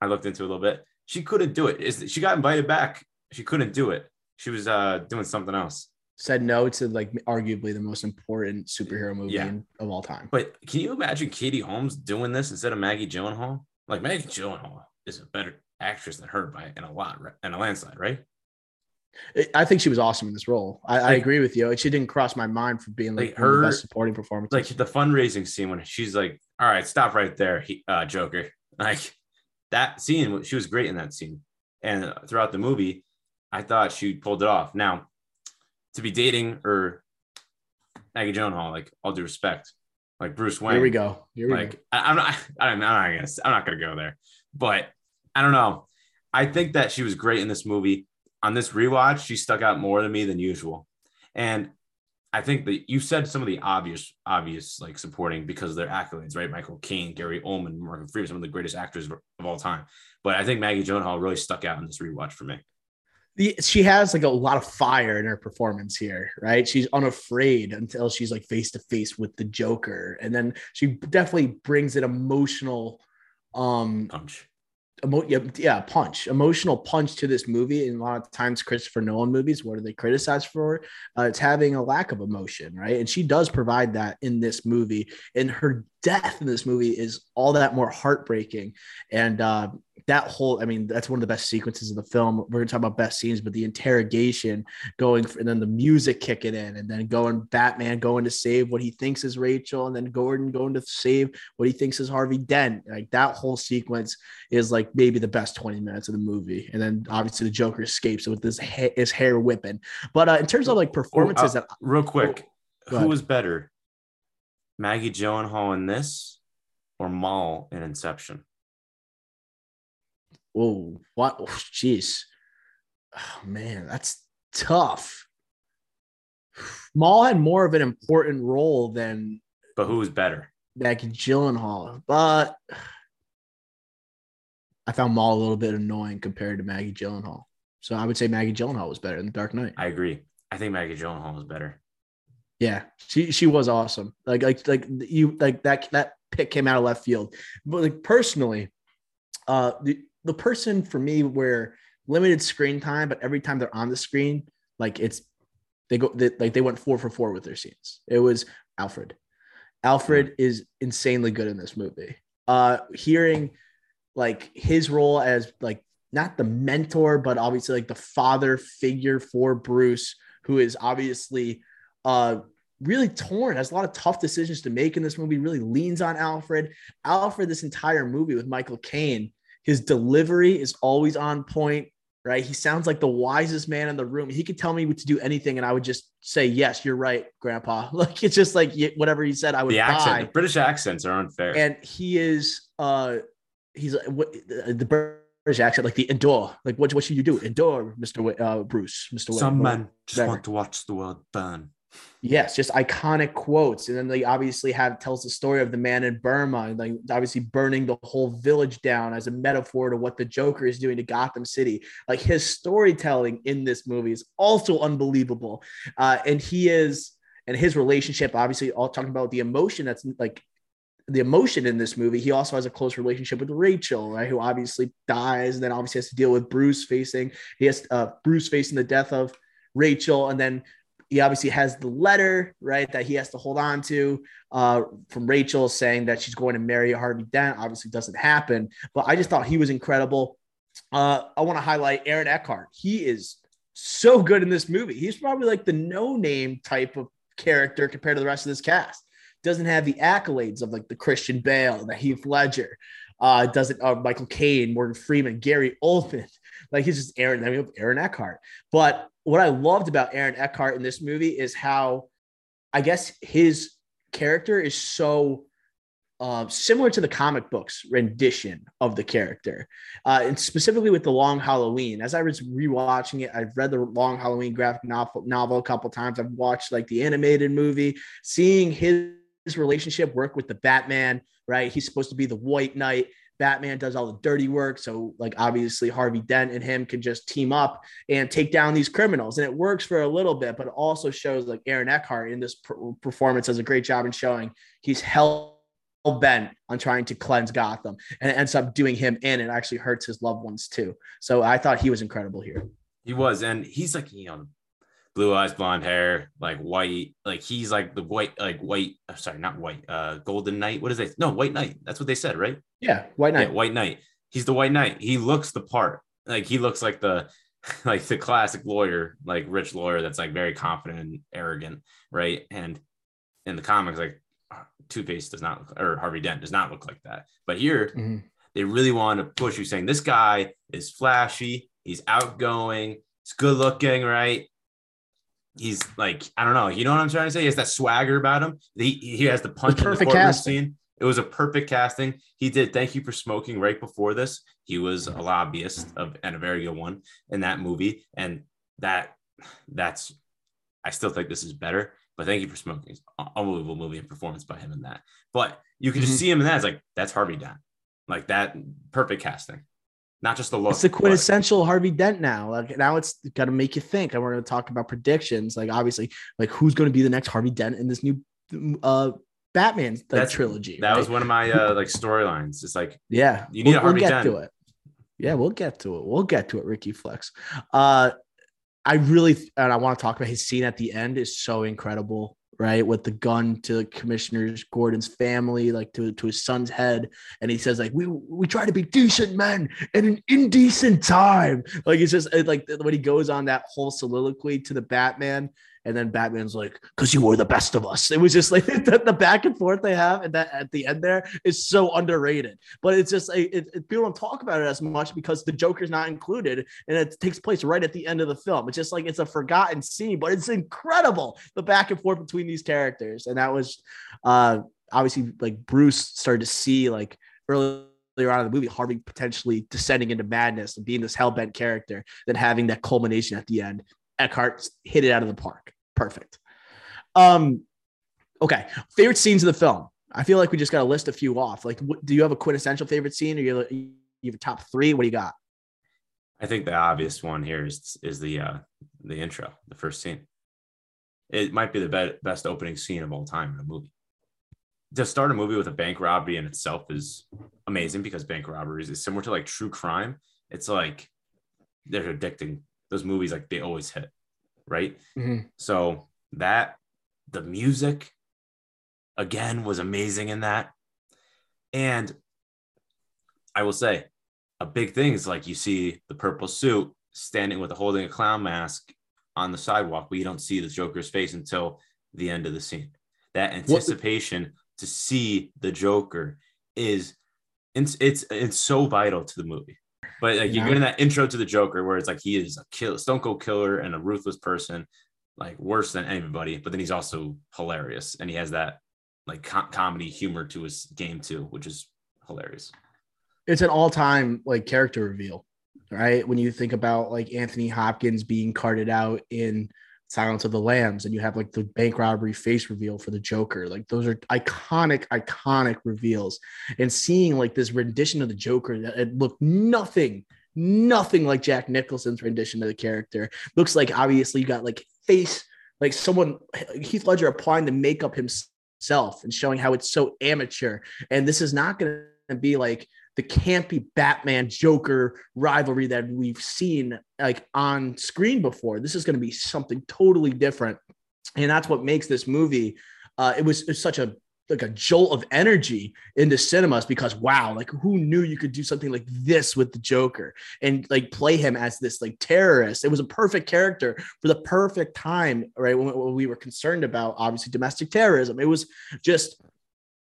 S2: I looked into a little bit. She couldn't do it. Is she got invited back? She couldn't do it. She was uh doing something else.
S1: Said no to like arguably the most important superhero movie yeah. of all time.
S2: But can you imagine Katie Holmes doing this instead of Maggie Gyllenhaal? Like Maggie Gyllenhaal is a better actress than her by in a lot in a landslide, right?
S1: I think she was awesome in this role. I, like, I agree with you. She didn't cross my mind for being like, like her best supporting performance.
S2: Like the fundraising scene when she's like, "All right, stop right there, he, uh, Joker." <laughs> Like that scene, she was great in that scene, and throughout the movie, I thought she pulled it off. Now, to be dating or Maggie Gyllenhaal, like all due respect, like Bruce Wayne.
S1: Here we go. Here we
S2: like
S1: go.
S2: I, am not. <laughs> I'm not gonna. I'm not gonna go there. But I don't know. I think that she was great in this movie on this rewatch, she stuck out more to me than usual. And I think that you said some of the obvious, obvious like supporting because of their accolades, right? Michael Caine, Gary Oldman, Morgan Freeman, some of the greatest actors of all time. But I think Maggie Gyllenhaal really stuck out in this rewatch for me.
S1: The, she has like a lot of fire in her performance here, right? She's unafraid until she's like face to face with the Joker, and then she definitely brings an emotional um
S2: punch
S1: emo- yeah, punch, emotional punch to this movie. And a lot of times, Christopher Nolan movies, what are they criticized for? Uh, it's having a lack of emotion, right? And she does provide that in this movie. And her death in this movie is all that more heartbreaking. And uh, that whole, I mean, that's one of the best sequences of the film. We're gonna talk about best scenes, but the interrogation going, for, and then the music kicking in, and then going Batman going to save what he thinks is Rachel, and then Gordon going to save what he thinks is Harvey Dent. Like that whole sequence is like maybe the best 20 minutes of the movie. And then obviously the Joker escapes with his, ha- his hair whipping. But uh, in terms of like performances, oh, uh, that
S2: real quick, oh, who was better, Maggie Gyllenhaal in this or Mal in Inception?
S1: Oh, what? Jeez. Oh, man, that's tough. Mal had more of an important role than.
S2: But who was better?
S1: Maggie Gyllenhaal. But I found Mal a little bit annoying compared to Maggie Gyllenhaal. So I would say Maggie Gyllenhaal was better in The Dark Knight.
S2: I agree. I think Maggie Gyllenhaal was better.
S1: Yeah, she she was awesome. Like like like you like that that pick came out of left field. But like personally, uh, the the person for me where limited screen time, but every time they're on the screen, like it's they go they, like they went four for four with their scenes. It was Alfred. Alfred mm-hmm. is insanely good in this movie. Uh, hearing like his role as like not the mentor, but obviously like the father figure for Bruce, who is obviously uh really torn, has a lot of tough decisions to make in this movie, really leans on Alfred. Alfred, this entire movie with Michael Caine His delivery is always on point, right? He sounds like the wisest man in the room. He could tell me to do anything, and I would just say, "Yes, you're right, Grandpa." <laughs> Like it's just like whatever he said, I would.
S2: The accent, the British accents are unfair,
S1: and he is. uh He's what the British accent, like the endure. Like what? What should you do? Endure, Mister uh, Bruce, Mister.
S2: Some men just want to watch the world burn.
S1: Yes, just iconic quotes, and then they obviously have tells the story of the man in Burma, like obviously burning the whole village down as a metaphor to what the Joker is doing to Gotham City. Like his storytelling in this movie is also unbelievable, uh, and he is and his relationship, obviously, all talking about the emotion that's like the emotion in this movie. He also has a close relationship with Rachel, right? Who obviously dies, and then obviously has to deal with Bruce facing he has uh, Bruce facing the death of Rachel, and then he obviously has the letter, right, that he has to hold on to uh, from Rachel saying that she's going to marry Harvey Dent. Obviously, doesn't happen, but I just thought he was incredible. Uh, I want to highlight Aaron Eckhart. He is so good in this movie. He's probably like the no name type of character compared to the rest of this cast. Doesn't have the accolades of like the Christian Bale, the Heath Ledger, uh, doesn't uh, Michael Caine, Morgan Freeman, Gary Oldman. Like he's just Aaron. I mean, Aaron Eckhart. But what I loved about Aaron Eckhart in this movie is how, I guess, his character is so uh, similar to the comic books rendition of the character, uh, and specifically with the Long Halloween. As I was rewatching it, I've read the Long Halloween graphic novel, novel a couple times. I've watched like the animated movie, seeing his relationship work with the Batman. Right, he's supposed to be the White Knight Batman does all the dirty work. So, like, obviously, Harvey Dent and him can just team up and take down these criminals. And it works for a little bit, but it also shows like Aaron Eckhart in this performance does a great job in showing he's hell bent on trying to cleanse Gotham and it ends up doing him in. It actually hurts his loved ones too. So, I thought he was incredible here.
S2: He was. And he's like, you know, blue eyes, blonde hair, like white. Like he's like the white, like white. Uh, sorry, not white. Uh, golden knight. What is it? No, white knight. That's what they said, right?
S1: Yeah, white knight.
S2: Yeah, white knight. He's the white knight. He looks the part. Like he looks like the <laughs> like the classic lawyer, like rich lawyer that's like very confident and arrogant, right? And in the comics, like Two Face does not, look, or Harvey Dent does not look like that. But here, mm-hmm. they really want to push you, saying this guy is flashy, he's outgoing, he's good looking, right? He's like I don't know. You know what I'm trying to say? He has that swagger about him. He he has the punch the in the courtroom scene. It was a perfect casting. He did. Thank you for smoking right before this. He was a lobbyist of and a very good one in that movie. And that that's I still think this is better. But thank you for smoking. It's unbelievable movie and performance by him in that. But you can just mm-hmm. see him in that. It's like that's Harvey Dent. Like that perfect casting not just the look.
S1: It's the quintessential but... Harvey Dent now. Like now it's got to make you think. And we're going to talk about predictions. Like obviously, like who's going to be the next Harvey Dent in this new uh Batman like, trilogy.
S2: That right? was one of my uh like storylines. It's like
S1: yeah,
S2: you need we'll, a Harvey
S1: we'll
S2: get
S1: Dent. to it. Yeah, we'll get to it. We'll get to it, Ricky Flex. Uh I really and I want to talk about his scene at the end is so incredible right with the gun to commissioner gordon's family like to, to his son's head. And he says like we we try to be decent men in an indecent time. Like it's just like when he goes on that whole soliloquy to the batman and then Batman's like, "Cause you were the best of us." It was just like <laughs> the, the, back and forth they have, and that at the end there is so underrated. But it's just it, it, people don't talk about it as much because the Joker's not included, and it takes place right at the end of the film. It's just like it's a forgotten scene, but it's incredible the back and forth between these characters, and that was uh, obviously like Bruce started to see like early earlier on in the movie, Harvey potentially descending into madness and being this hell bent character, then having that culmination at the end. Eckhart hit it out of the park. Perfect. Um, okay. Favorite scenes of the film. I feel like we just got to list a few off. Like, what, do you have a quintessential favorite scene, or you, you have a top three? What do you got?
S2: I think the obvious one here is is the uh, the intro, the first scene. It might be the be- best opening scene of all time in a movie. To start a movie with a bank robbery in itself is amazing because bank robberies is similar to like true crime. It's like they're addicting. Those movies like they always hit right? Mm-hmm. So that the music again was amazing in that. And I will say a big thing is like you see the purple suit standing with a holding a clown mask on the sidewalk, but you don't see the Joker's face until the end of the scene. That anticipation to see the Joker is it's it's it's so vital to the movie. But like yeah. you're getting that intro to the Joker where it's like he is a kill stone cold killer and a ruthless person, like worse than anybody. But then he's also hilarious and he has that like com- comedy humor to his game too, which is hilarious.
S1: It's an all-time like character reveal, right? When you think about like Anthony Hopkins being carted out in Silence of the Lambs, and you have like the bank robbery face reveal for the Joker. Like those are iconic, iconic reveals. And seeing like this rendition of the Joker that it looked nothing, nothing like Jack Nicholson's rendition of the character. Looks like obviously you got like face, like someone Heath Ledger applying the makeup himself and showing how it's so amateur. And this is not going to be like the campy Batman Joker rivalry that we've seen like on screen before. This is going to be something totally different, and that's what makes this movie. Uh, it was, it was such a like a jolt of energy into cinemas because wow, like who knew you could do something like this with the Joker and like play him as this like terrorist? It was a perfect character for the perfect time, right? When, when we were concerned about obviously domestic terrorism, it was just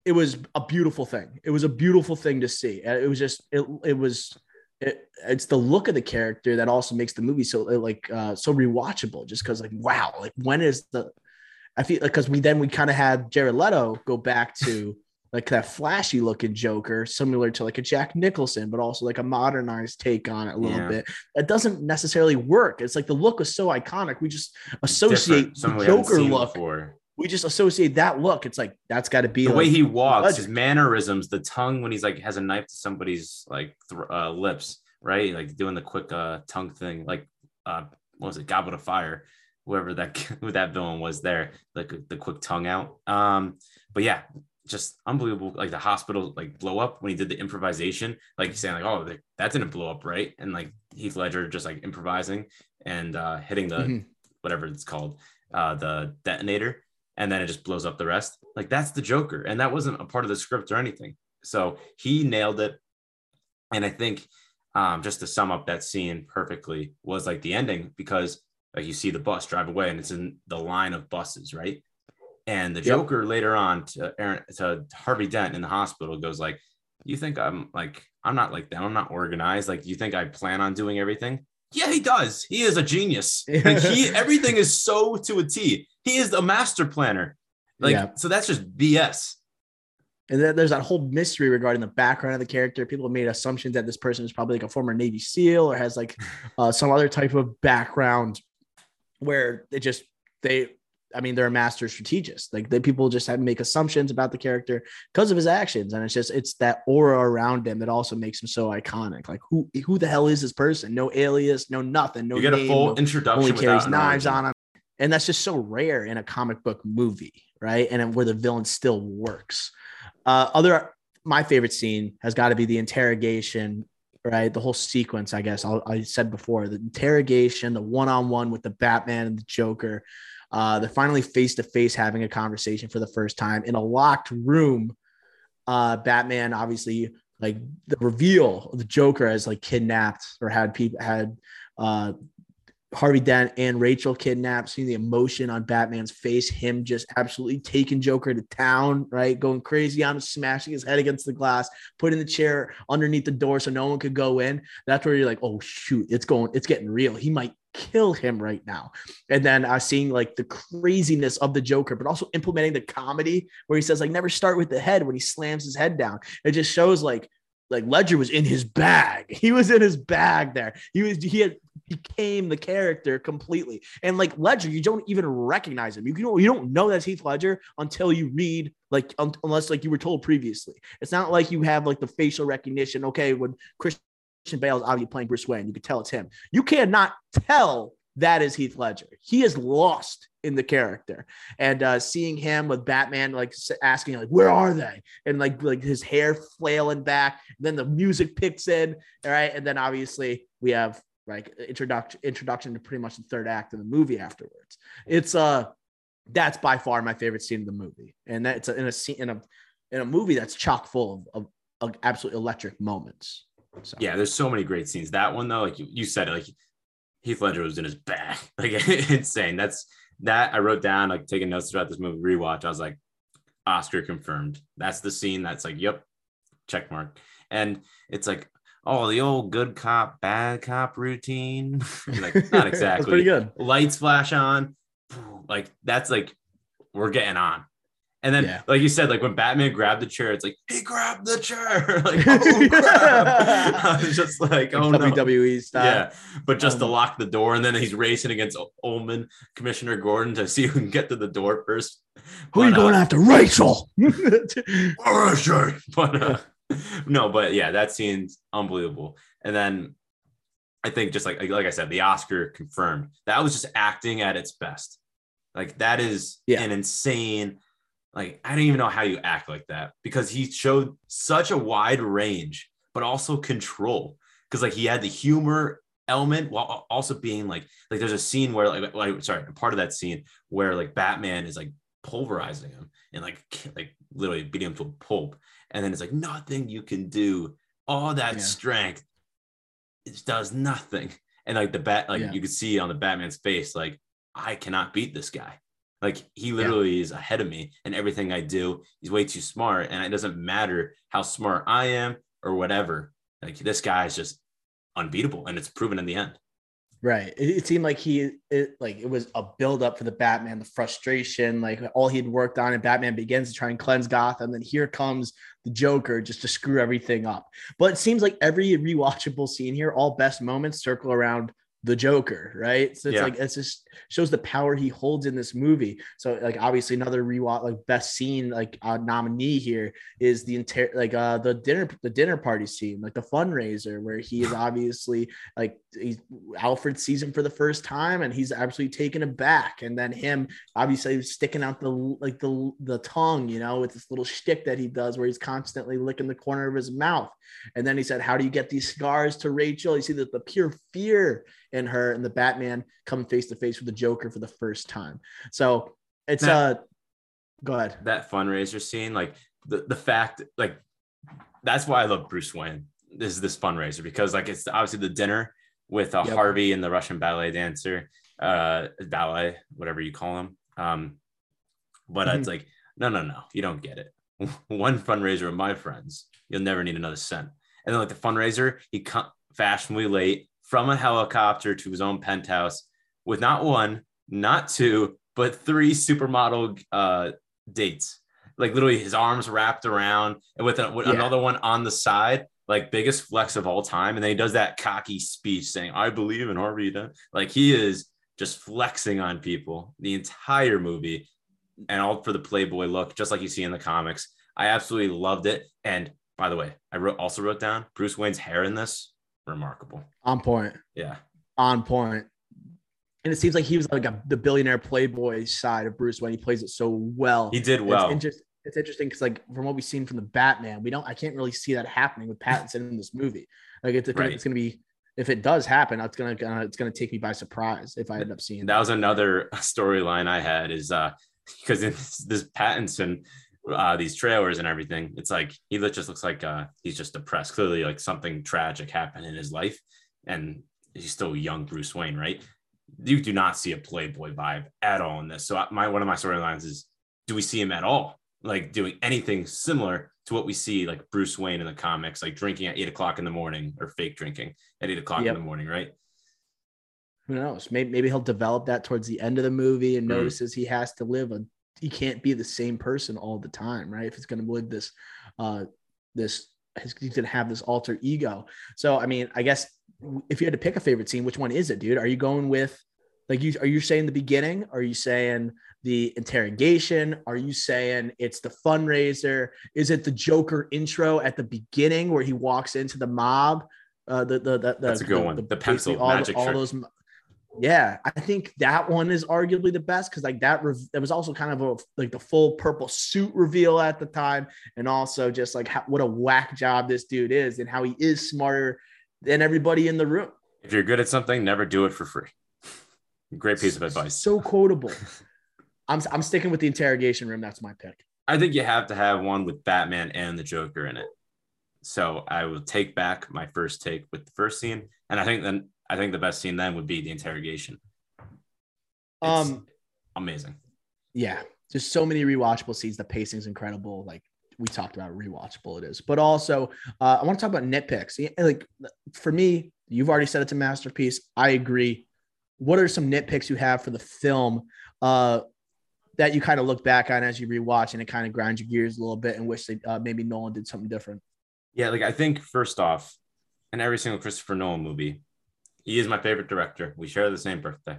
S1: it was a beautiful thing. It was a beautiful thing to see. It was just it it was it, it's the look of the character that also makes the movie so like uh so rewatchable just because like wow like when is the I feel like because we then we kind of had Jared Leto go back to like that flashy looking Joker, similar to like a Jack Nicholson, but also like a modernized take on it a little yeah. bit. It doesn't necessarily work. It's like the look was so iconic. We just associate the Joker look before we just associate that look. It's like that's got to be
S2: the like, way he walks, his mannerisms, the tongue when he's like has a knife to somebody's like th- uh, lips, right? Like doing the quick uh, tongue thing, like uh, what was it, Goblet of Fire, whoever that <laughs> who that villain was there, like the quick tongue out. Um, but yeah, just unbelievable. Like the hospital like blow up when he did the improvisation, like saying like, oh, that didn't blow up, right? And like Heath Ledger just like improvising and uh, hitting the mm-hmm. whatever it's called, uh, the detonator and then it just blows up the rest. Like that's the Joker, and that wasn't a part of the script or anything. So he nailed it, and I think um, just to sum up that scene perfectly was like the ending because like you see the bus drive away and it's in the line of buses, right? And the yep. Joker later on to Aaron to Harvey Dent in the hospital goes like, "You think I'm like I'm not like that? I'm not organized. Like, you think I plan on doing everything? Yeah, he does. He is a genius. Like he <laughs> everything is so to a T. He is a master planner. Like yeah. so that's just BS.
S1: And then there's that whole mystery regarding the background of the character. People have made assumptions that this person is probably like a former Navy SEAL or has like <laughs> uh, some other type of background where they just they I mean, they're a master strategist. Like the people just have to make assumptions about the character because of his actions, and it's just it's that aura around him that also makes him so iconic. Like who who the hell is this person? No alias, no nothing, no.
S2: You get name, a full introduction. Only
S1: carries knives on him, and that's just so rare in a comic book movie, right? And where the villain still works. Uh, other my favorite scene has got to be the interrogation right? The whole sequence, I guess I'll, i said before the interrogation, the one on one with the Batman and the Joker. Uh, they're finally face to face having a conversation for the first time in a locked room. Uh, Batman, obviously, like the reveal of the Joker as like kidnapped or had people had uh, Harvey Dent and Rachel kidnapped, seeing the emotion on Batman's face, him just absolutely taking Joker to town, right? Going crazy on him, smashing his head against the glass, putting the chair underneath the door so no one could go in. That's where you're like, oh shoot, it's going, it's getting real. He might kill him right now. And then uh, seeing like the craziness of the Joker, but also implementing the comedy where he says like never start with the head when he slams his head down. It just shows like like Ledger was in his bag. <laughs> He was in his bag there. He was he had became the character completely. And like Ledger, you don't even recognize him. You don't you don't know that's Heath Ledger until you read like un- unless like you were told previously. It's not like you have like the facial recognition. Okay, when Christian Bale is obviously playing Bruce Wayne, you can tell it's him. You cannot tell that is Heath Ledger. He is lost in the character, and uh, seeing him with Batman, like asking, like, "Where are they?" and like like his hair flailing back. then the music picks in, all right, and then obviously we have like introduction introduction to pretty much the third act of the movie afterwards. It's uh that's by far my favorite scene of the movie, and that's in a scene in a in a movie that's chock full of, of, of absolute electric moments.
S2: So. Yeah, there's so many great scenes. That one though, like you, you said, like Heath Ledger was in his bag, <laughs> like <laughs> insane. That's that I wrote down, like taking notes throughout this movie rewatch. I was like, Oscar confirmed. That's the scene. That's like, yep, check mark. and it's like oh the old good cop bad cop routine <laughs> like not <laughs> exactly
S1: pretty good
S2: lights flash on like that's like we're getting on and then, yeah. like you said, like when Batman grabbed the chair, it's like he grabbed the chair. <laughs> like, <laughs> oh <laughs> I was just like, oh
S1: WWE no. style. Yeah,
S2: but just um, to lock the door, and then he's racing against Oldman, Commissioner Gordon, to see who can get to the door first.
S1: Who but, are you going uh, after, Rachel?
S2: but uh, no, but yeah, that scene's unbelievable. And then I think just like like I said, the Oscar confirmed that was just acting at its best. Like that is yeah. an insane like, I don't even know how you act like that because he showed such a wide range, but also control. Because like he had the humor element while also being like like there's a scene where like, like sorry part of that scene where like Batman is like pulverizing him and like like literally beating him to a pulp and then it's like nothing you can do all that yeah. strength it does nothing and like the bat like yeah. you could see on the Batman's face like I cannot beat this guy like he literally yeah. is ahead of me and everything I do. He's way too smart. And it doesn't matter how smart I am or whatever. Like this guy is just unbeatable and it's proven in the end.
S1: Right. It, it seemed like he it, like it was a build up for the Batman, the frustration, like all he'd worked on, and Batman begins to try and cleanse Gotham. Then here comes the Joker just to screw everything up. But it seems like every rewatchable scene here, all best moments circle around the Joker, right? So it's yeah. like it's just shows the power he holds in this movie. So like obviously another rewatch like best scene like uh, nominee here is the entire like uh the dinner the dinner party scene like the fundraiser where he is obviously like he, Alfred sees him for the first time and he's absolutely taken aback. And then him obviously sticking out the like the the tongue you know with this little shtick that he does where he's constantly licking the corner of his mouth. And then he said how do you get these scars to Rachel? You see that the pure fear in her and the Batman come face to face with the Joker for the first time. So it's a uh go ahead.
S2: That fundraiser scene like the the fact like that's why I love Bruce Wayne this is this fundraiser because like it's obviously the dinner with uh, yep. Harvey and the Russian ballet dancer, uh, ballet, whatever you call them. Um, but mm-hmm. it's like, no, no, no, you don't get it. <laughs> One fundraiser of my friends, you'll never need another cent. And then like the fundraiser, he come fashionably late from a helicopter to his own penthouse with not one, not two, but three supermodel uh, dates. Like literally his arms wrapped around and with, a, with yeah. another one on the side like biggest flex of all time. And then he does that cocky speech saying, I believe in Harvey. Dent. Like he is just flexing on people the entire movie and all for the Playboy look, just like you see in the comics. I absolutely loved it. And by the way, I wrote also wrote down Bruce Wayne's hair in this remarkable.
S1: On point.
S2: Yeah.
S1: On point. And it seems like he was like a, the billionaire playboy side of Bruce Wayne. He plays it so well.
S2: He did well.
S1: It's, it's interesting because like from what we've seen from the Batman, we don't I can't really see that happening with Pattinson in this movie. Like it's, right. it's gonna be if it does happen, it's gonna, gonna it's gonna take me by surprise if I end up seeing
S2: that. That was another storyline I had is uh <laughs> because in this, this Pattinson uh these trailers and everything, it's like he just looks like uh he's just depressed. Clearly, like something tragic happened in his life, and he's still young Bruce Wayne, right? You do not see a Playboy vibe at all in this. So my one of my storylines is do we see him at all? Like doing anything similar to what we see like Bruce Wayne in the comics, like drinking at eight o'clock in the morning or fake drinking at eight o'clock yep. in the morning, right?
S1: Who knows? Maybe, maybe he'll develop that towards the end of the movie and mm. notices he has to live a he can't be the same person all the time, right? If he's going to live this, uh, this he's going to have this alter ego. So, I mean, I guess if you had to pick a favorite scene, which one is it, dude? Are you going with like you? Are you saying the beginning? Are you saying the interrogation? Are you saying it's the fundraiser? Is it the Joker intro at the beginning where he walks into the mob? Uh, the, the, the,
S2: That's a good
S1: the,
S2: one. The, the pencil all, magic all, those.
S1: Yeah, I think that one is arguably the best because like that re- that was also kind of a like the full purple suit reveal at the time, and also just like how, what a whack job this dude is and how he is smarter than everybody in the room.
S2: If you're good at something, never do it for free. Great piece of advice.
S1: So quotable. <laughs> I'm I'm sticking with the interrogation room. That's my pick.
S2: I think you have to have one with Batman and the Joker in it. So I will take back my first take with the first scene, and I think then I think the best scene then would be the interrogation. It's um, amazing.
S1: Yeah, there's so many rewatchable scenes. The pacing's incredible. Like we talked about rewatchable it is. But also, uh, I want to talk about nitpicks. Like for me, you've already said it's a masterpiece. I agree. What are some nitpicks you have for the film uh, that you kind of look back on as you rewatch and it kind of grinds your gears a little bit and wish that uh, maybe Nolan did something different?
S2: Yeah, like I think first off, in every single Christopher Nolan movie, he is my favorite director. We share the same birthday.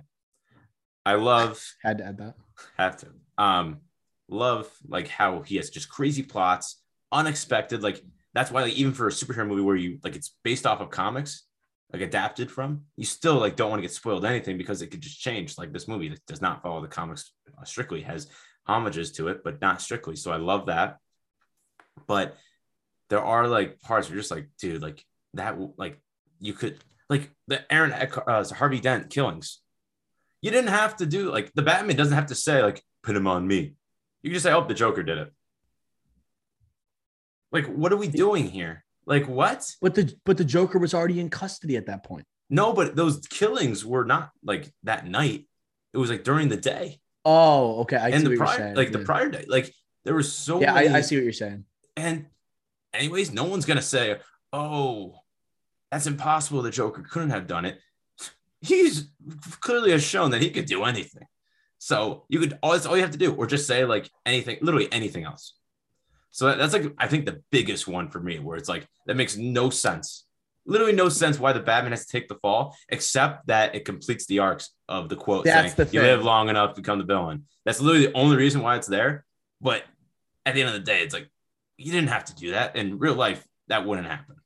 S2: I love <laughs>
S1: had to add that.
S2: Have to. Um, love like how he has just crazy plots, unexpected. Like that's why like even for a superhero movie where you like it's based off of comics, like adapted from, you still like don't want to get spoiled anything because it could just change. Like this movie that does not follow the comics uh, strictly, has homages to it, but not strictly. So I love that. But there are like parts where you're just like, dude, like that, like you could like the Aaron uh, Harvey Dent killings. You didn't have to do like the Batman doesn't have to say like put him on me. You can just say, oh, the Joker did it. Like, what are we doing here? Like, what?
S1: But the but the Joker was already in custody at that point.
S2: No, but those killings were not like that night. It was like during the day.
S1: Oh, okay. I
S2: and the prior, like yeah. the prior day, like there was so.
S1: Yeah, many... I, I see what you're saying.
S2: And, anyways, no one's gonna say, "Oh, that's impossible. The Joker couldn't have done it." He's clearly has shown that he could do anything. So you could all, all you have to do, or just say like anything, literally anything else. So that's like I think the biggest one for me, where it's like that makes no sense, literally no sense why the Batman has to take the fall, except that it completes the arcs of the quote
S1: that's saying,
S2: "You live long enough to become the villain." That's literally the only reason why it's there. But at the end of the day, it's like you didn't have to do that in real life. That wouldn't happen.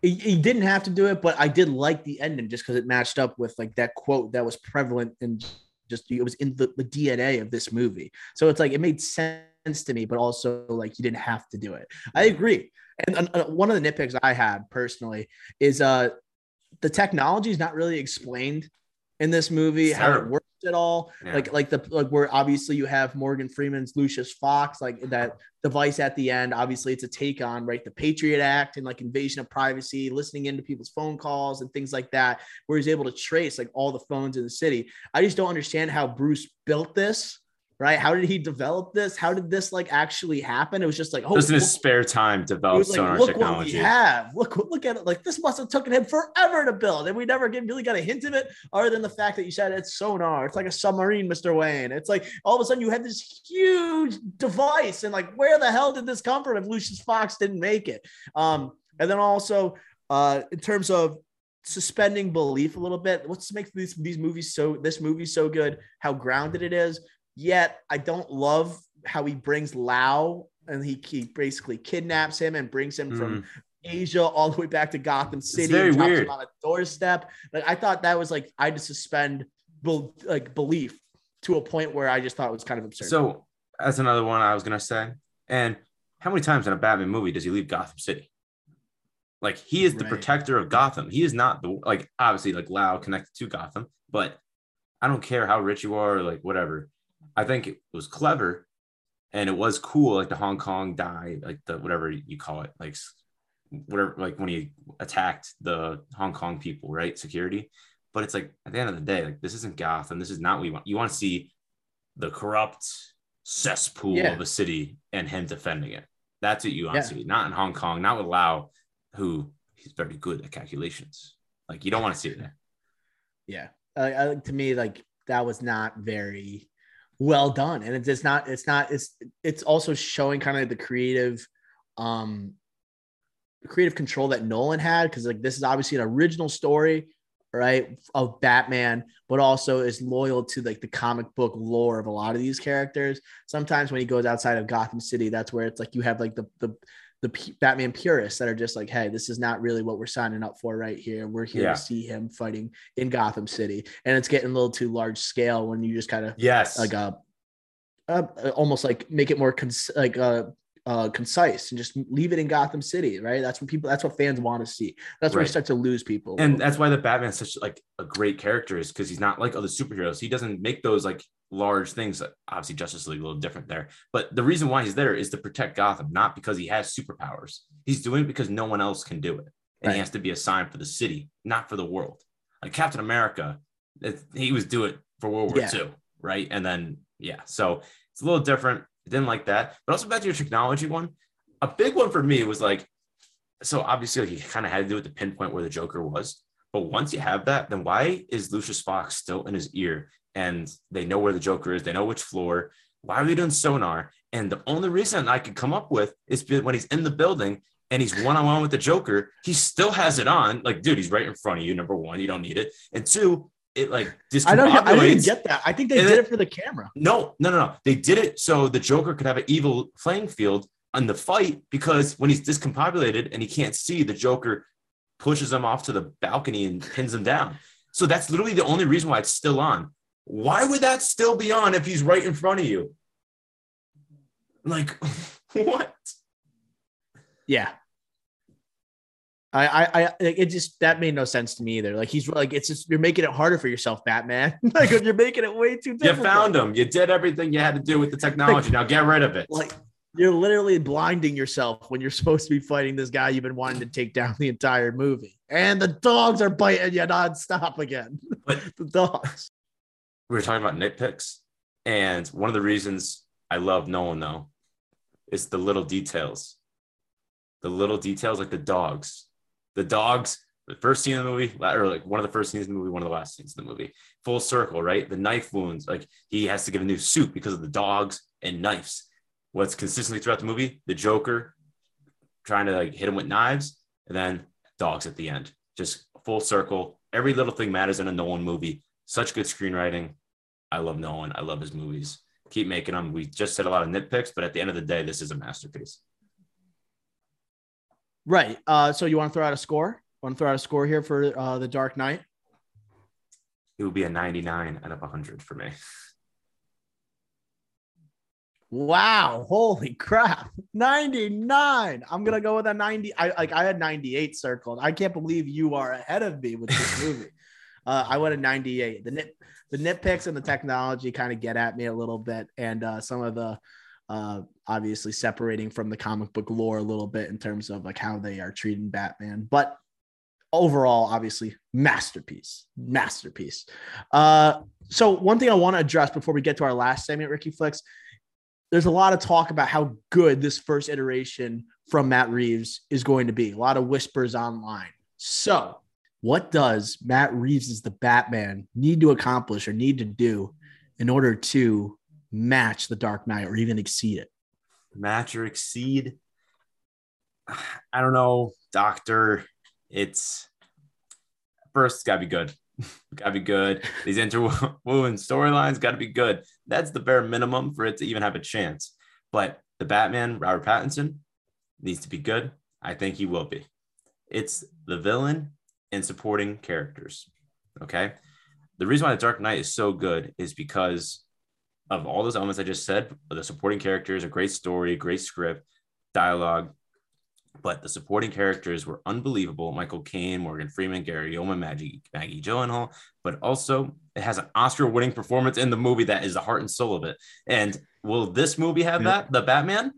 S1: He, he didn't have to do it, but I did like the ending just because it matched up with like that quote that was prevalent and just it was in the, the DNA of this movie. So it's like it made sense to me, but also like you didn't have to do it. I agree. And uh, one of the nitpicks I had personally is uh the technology is not really explained in this movie, how it works at all. Yeah. Like like the like where obviously you have Morgan Freeman's Lucius Fox, like that device at the end. Obviously, it's a take on right the Patriot Act and like invasion of privacy, listening into people's phone calls and things like that, where he's able to trace like all the phones in the city. I just don't understand how Bruce built this right? How did he develop this? How did this like actually happen? It was just like,
S2: oh, in his spare time develop like, sonar look technology.
S1: What we have. Look, look at it. Like this must have taken him forever to build, and we never get, really got a hint of it, other than the fact that you said it's sonar. It's like a submarine, Mister Wayne. It's like all of a sudden you have this huge device, and like where the hell did this come from if Lucius Fox didn't make it? Um, and then also uh, in terms of suspending belief a little bit. What's makes these these movies so this movie so good? How grounded it is. Yet I don't love how he brings Lau and he, he basically kidnaps him and brings him mm. from Asia all the way back to Gotham City. It's
S2: very weird.
S1: on a doorstep. Like I thought that was like I had to suspend be- like belief to a point where I just thought it was kind of absurd.
S2: So that's another one I was gonna say. And how many times in a Batman movie does he leave Gotham City? Like he is the right. protector of Gotham. He is not the like obviously like Lau connected to Gotham, but I don't care how rich you are or like whatever. I think it was clever and it was cool, like the Hong Kong die, like the whatever you call it, like whatever, like when he attacked the Hong Kong people, right? Security. But it's like at the end of the day, like this isn't Gotham. This is not what you want. You want to see the corrupt cesspool yeah. of a city and him defending it. That's what you want yeah. to see. Not in Hong Kong, not with Lau, who he's very good at calculations. Like you don't want to see it there. <laughs>
S1: Yeah. Uh, to me, like that was not very well done. And it's not it's not it's it's also showing kind of the creative um creative control that nolan had. Because like this is obviously an original story right of batman but also is loyal to like the comic book lore of a lot of these characters. Sometimes when he goes outside of gotham city that's where it's like you have like the the the P- Batman purists that are just like, hey, this is not really what we're signing up for right here. We're here yeah. to see him fighting in Gotham City, and it's getting a little too large scale when you just kind of
S2: yes,
S1: like a, uh, almost like make it more cons- like uh, uh, concise and just leave it in Gotham City, right? That's what people, that's what fans want to see. That's where you start to lose people.
S2: And that's why the Batman is such like a great character is because he's not like other superheroes. He doesn't make those like large things. Obviously, Justice League a little different there, but the reason why he's there is to protect Gotham, not because he has superpowers. He's doing it because no one else can do it, and right. he has to be a sign for the city, not for the world. Like Captain America, he was do it for World War yeah. II, right? And then yeah, so it's a little different. Didn't like that. But also back to your technology one. a big one for me was like, so obviously he kind of had to do with the pinpoint where the Joker was. But once you have that, then why is Lucius Fox still in his ear? And they know where the Joker is, they know which floor. Why are they doing sonar? And the only reason I could come up with is when he's in the building and he's one on one with the Joker, he still has it on. Like, dude, he's right in front of you. Number one, you don't need it. And two, it like
S1: I don't. I didn't get that. I think they did it, it for the camera.
S2: No, no, no, no. They did it so the Joker could have an evil playing field on the fight because when he's discombobulated and he can't see, the Joker pushes him off to the balcony and pins him down. So that's literally the only reason why it's still on. Why would that still be on if he's right in front of you? Like, <laughs> what?
S1: Yeah. I, I, I, it just that made no sense to me either. Like he's like, it's just you're making it harder for yourself, Batman. <laughs> like you're making it way too difficult.
S2: You found him. You did everything you had to do with the technology. Like, now get rid of it.
S1: Like you're literally blinding yourself when you're <laughs> supposed to be fighting this guy you've been wanting to take down the entire movie. And the dogs are biting you nonstop again. But the dogs.
S2: We were talking about nitpicks, and one of the reasons I love Nolan though is the little details. The little details, like the dogs. The dogs, the first scene of the movie, or like one of the first scenes in the movie, one of the last scenes in the movie. Full circle, right? The knife wounds, like he has to give a new suit because of the dogs and knives what's consistently throughout the movie the Joker trying to like hit him with knives, and then dogs at the end. Just full circle. Every little thing matters in a Nolan movie. Such good screenwriting. I love Nolan. I love his movies. Keep making them. We just said a lot of nitpicks, but at the end of the day, this is a masterpiece.
S1: Right. Uh, so you want to throw out a score? Want to throw out a score here for uh, the Dark Knight?
S2: It would be a 99 out of 100 for me.
S1: Wow, holy crap. 99. I'm gonna go with a 90. I like I had 98 circled. I can't believe you are ahead of me with this <laughs> movie. Uh, I went a 98. The nit the nitpicks and the technology kind of get at me a little bit, and uh, some of the uh, obviously separating from the comic book lore a little bit in terms of like how they are treating Batman. But overall, obviously, masterpiece, masterpiece. Uh, so one thing I want to address before we get to our last segment, Ricky Flicks, there's a lot of talk about how good this first iteration from Matt Reeves is going to be. A lot of whispers online. So, what does Matt Reeves as the Batman need to accomplish or need to do in order to match the Dark Knight or even exceed it?
S2: Match or exceed? I don't know, Doctor. It's first, it's got to be good. <laughs> got to be good. These interwoven storylines got to be good. That's the bare minimum for it to even have a chance. But the Batman, Robert Pattinson, needs to be good. I think he will be. It's the villain and supporting characters. Okay. The reason why the Dark Knight is so good is because of all those elements I just said the supporting characters, a great story, great script, dialogue, but the supporting characters were unbelievable. Michael Caine, Morgan Freeman, Gary Oldman, Maggie, Maggie Gyllenhaal, but also it has an Oscar-winning performance in the movie that is the heart and soul of it. And will this movie have that? The Batman?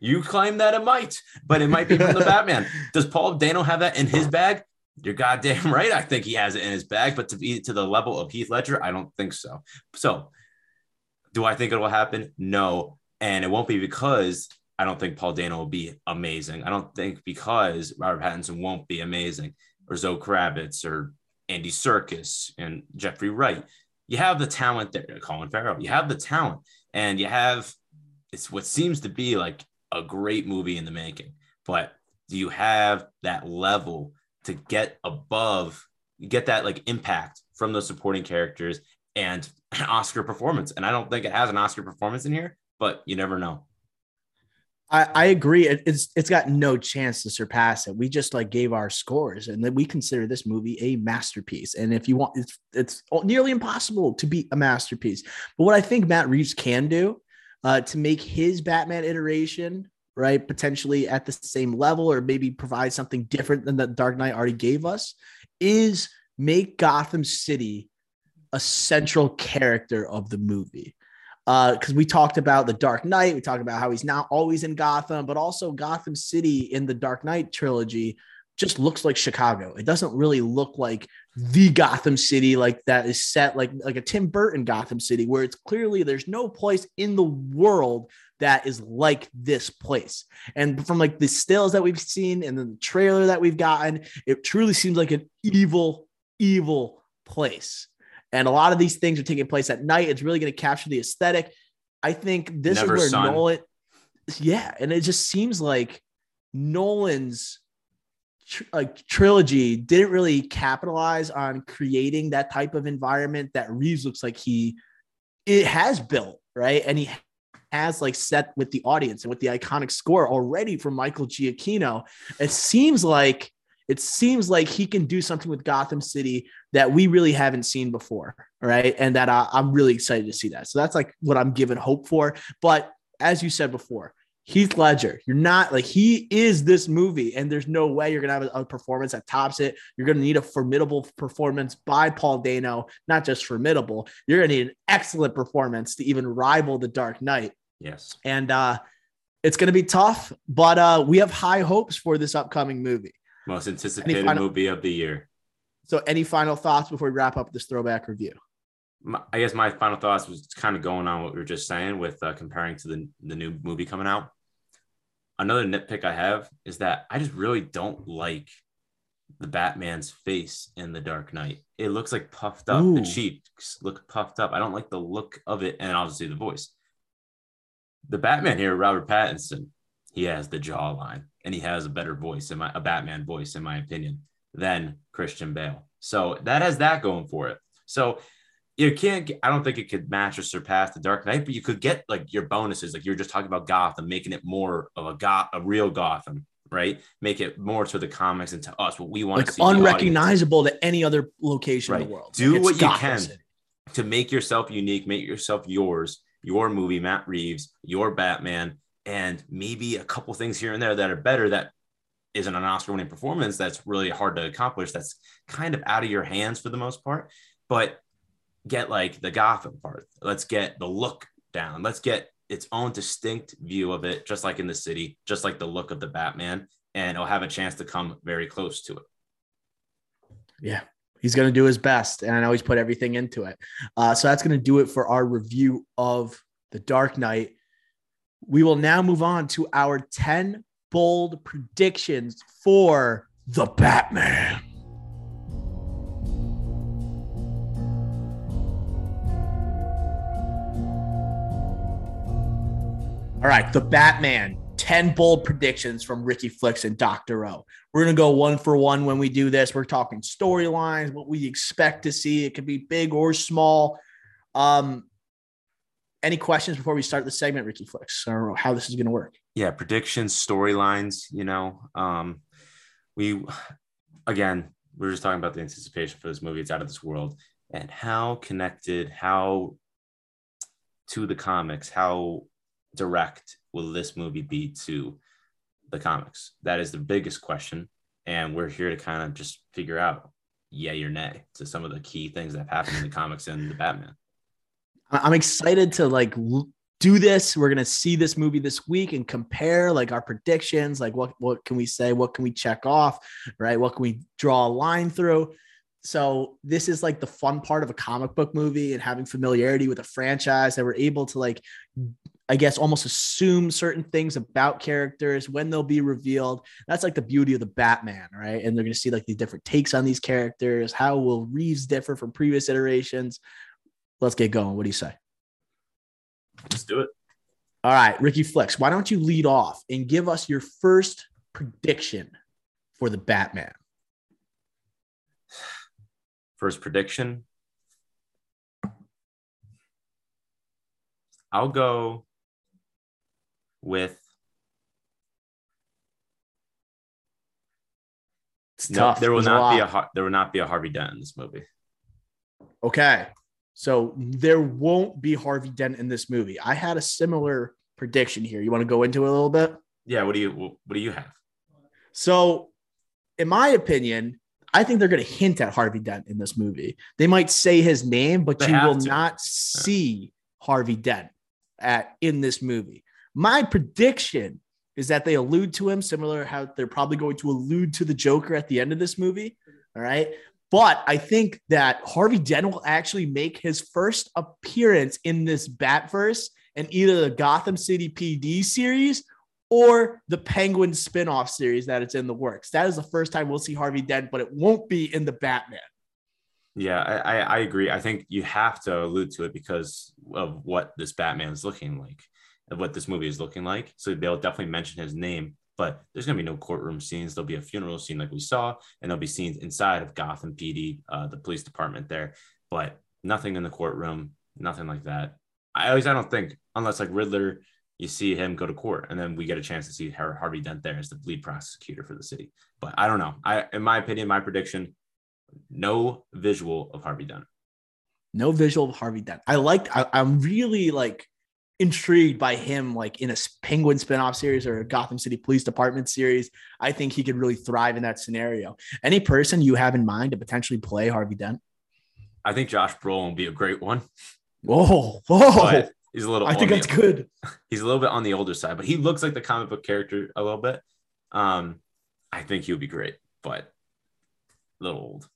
S2: You claim that it might, but it might be from the <laughs> Batman. Does Paul Dano have that in his bag? You're goddamn <laughs> right. I think he has it in his bag, but to be to the level of Heath Ledger, I don't think so. So, do I think it will happen? No, and it won't be because I don't think Paul Dano will be amazing. I don't think because Robert Pattinson won't be amazing, or Zoe Kravitz, or Andy Serkis, and Jeffrey Wright. You have the talent there, Colin Farrell. You have the talent, and you have it's what seems to be like a great movie in the making. But do you have that level to get above, get that like impact from those supporting characters and an <clears throat> Oscar performance? And I don't think it has an Oscar performance in here, but you never know.
S1: I, I agree. It, it's it's got no chance to surpass it. We just like gave our scores, and then we consider this movie a masterpiece. And if you want, it's it's nearly impossible to be a masterpiece. But what I think Matt Reeves can do uh, to make his Batman iteration right potentially at the same level, or maybe provide something different than that Dark Knight already gave us, is make Gotham City a central character of the movie because uh, we talked about the Dark Knight, we talked about how he's not always in Gotham, but also Gotham City in the Dark Knight trilogy just looks like Chicago. It doesn't really look like the Gotham City like that is set like like a Tim Burton Gotham City where it's clearly there's no place in the world that is like this place. And from like the stills that we've seen and then the trailer that we've gotten, it truly seems like an evil, evil place. And a lot of these things are taking place at night. It's really going to capture the aesthetic. I think this Never is where sun. Nolan, yeah, and it just seems like Nolan's tr- like trilogy didn't really capitalize on creating that type of environment that Reeves looks like he it has built, right? And he has like set with the audience and with the iconic score already from Michael Giacchino. It seems like it seems like he can do something with Gotham City that we really haven't seen before, right? And that uh, I'm really excited to see that. So that's like what I'm given hope for. But as you said before, Heath Ledger, you're not like he is this movie, and there's no way you're gonna have a, a performance that tops it. You're gonna need a formidable performance by Paul Dano, not just formidable. You're gonna need an excellent performance to even rival The Dark Knight.
S2: Yes,
S1: and uh, it's gonna be tough, but uh, we have high hopes for this upcoming movie.
S2: Most anticipated final, movie of the year.
S1: So, any final thoughts before we wrap up this throwback review?
S2: My, I guess my final thoughts was kind of going on what we were just saying with uh, comparing to the the new movie coming out another nitpick I have is that I just really don't like the Batman's face in the Dark Knight. It looks like puffed up. Ooh. The cheeks look puffed up. I don't like the look of it, and obviously the voice. The Batman here, Robert Pattinson, he has the jawline, and he has a better voice, in my a Batman voice, in my opinion, than Christian Bale. So that has that going for it. So you can't get, I don't think it could match or surpass the Dark Knight, but you could get like your bonuses, like you're just talking about Gotham, making it more of a goth, a real Gotham, right? Make it more to the comics and to us what we want
S1: like to see. Unrecognizable to any other location right. in the world.
S2: Do like what you Gotham can City. to make yourself unique, make yourself yours, your movie, Matt Reeves, your Batman, and maybe a couple things here and there that are better that isn't an Oscar winning performance that's really hard to accomplish. That's kind of out of your hands for the most part. But get like the Gotham part. Let's get the look down. Let's get its own distinct view of it, just like in the city, just like the look of the Batman, and it'll have a chance to come very close to it.
S1: Yeah, he's going to do his best, and I know he's put everything into it. Uh, so that's going to do it for our review of The Dark Knight. We will now move on to our 10 bold predictions for The Batman. All right, the Batman 10 bold predictions from Ricky Flicks and Dr. O. We're going to go one for one when we do this. We're talking storylines, what we expect to see. It could be big or small. Um, any questions before we start the segment, Ricky Flicks, or how this is going to work?
S2: Yeah, predictions, storylines, you know. Um, we, again, we are just talking about the anticipation for this movie. It's out of this world. And how connected, how to the comics, how direct will this movie be to the comics? That is the biggest question. And we're here to kind of just figure out yay or nay to some of the key things that have happened in the comics and the Batman.
S1: I'm excited to like do this. We're gonna see this movie this week and compare like our predictions. Like what what can we say? What can we check off? Right? What can we draw a line through? So this is like the fun part of a comic book movie and having familiarity with a franchise that we're able to like I guess almost assume certain things about characters when they'll be revealed. That's like the beauty of the Batman, right? And they're going to see like the different takes on these characters. How will Reeves differ from previous iterations? Let's get going. What do you say?
S2: Let's do it.
S1: All right, Ricky Flicks, why don't you lead off and give us your first prediction for the Batman?
S2: First prediction. I'll go with
S1: it's no, tough.
S2: There will There's not a be a there will not be a Harvey Dent in this movie.
S1: Okay. So there won't be Harvey Dent in this movie. I had a similar prediction here. You want to go into it a little bit?
S2: Yeah, what do you what do you have?
S1: So in my opinion, I think they're going to hint at Harvey Dent in this movie. They might say his name, but they you will to. not see Harvey Dent at in this movie. My prediction is that they allude to him, similar how they're probably going to allude to the Joker at the end of this movie. All right. But I think that Harvey Dent will actually make his first appearance in this Batverse in either the Gotham City PD series or the Penguin spinoff series that it's in the works. That is the first time we'll see Harvey Dent, but it won't be in the Batman.
S2: Yeah, I, I agree. I think you have to allude to it because of what this Batman is looking like, what this movie is looking like. So they'll definitely mention his name, but there's going to be no courtroom scenes. There'll be a funeral scene like we saw, and there'll be scenes inside of Gotham PD, uh, the police department there, but nothing in the courtroom, nothing like that. I always, I don't think, unless like Riddler, you see him go to court, and then we get a chance to see Harvey Dent there as the lead prosecutor for the city. But I don't know. I, in my opinion, my prediction, no visual of Harvey Dent.
S1: No visual of Harvey Dent. I like. I'm really like intrigued by him, like in a Penguin spinoff series or a Gotham City Police Department series. I think he could really thrive in that scenario. Any person you have in mind to potentially play Harvey Dent?
S2: I think Josh Brolin would be a great one.
S1: Whoa, whoa! But
S2: he's a little.
S1: I think that's
S2: the,
S1: good. <laughs>
S2: He's a little bit on the older side, but he looks like the comic book character a little bit. Um, I think he would be great, but a little old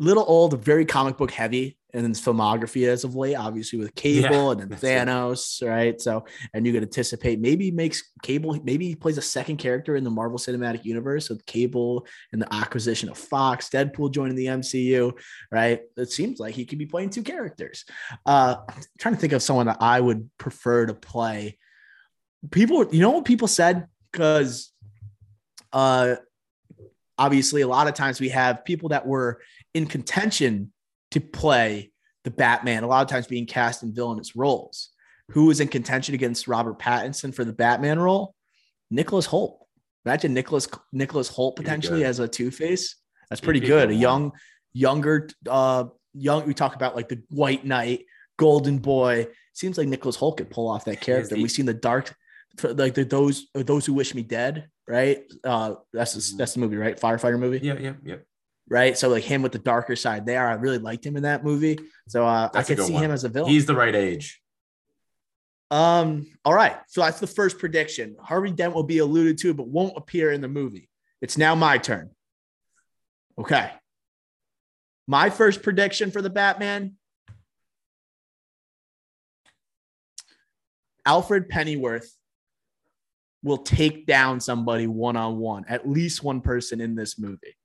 S1: little old, very comic book heavy in his filmography as of late, obviously with Cable yeah, and then Thanos, it. right? So, and you could anticipate maybe makes Cable, maybe he plays a second character in the Marvel Cinematic Universe with Cable and the acquisition of Fox, Deadpool joining the MCU, right? It seems like he could be playing two characters. Uh, I'm trying to think of someone that I would prefer to play. People, you know what people said? Because uh, obviously, a lot of times we have people that were in contention to play the Batman, a lot of times being cast in villainous roles. Who was in contention against Robert Pattinson for the Batman role? Nicholas Hoult. Imagine Nicholas Nicholas Hoult potentially as a Two Face. That's pretty good. A young, younger, uh, young. We talk about like the White Knight, Golden Boy. Seems like Nicholas Hoult could pull off that character. We've seen the Dark, like the, those those who wish me dead. Right. Uh, that's the, that's the movie, right? Firefighter movie.
S2: Yeah, yeah, yeah
S1: right? So like him with the darker side there, I really liked him in that movie. So uh, I could see one. him as a villain.
S2: He's the right age.
S1: Um. All right. So that's the first prediction. Harvey Dent will be alluded to, but won't appear in the movie. It's now my turn. Okay. My first prediction for the Batman. Alfred Pennyworth will take down somebody one on one, at least one person in this movie.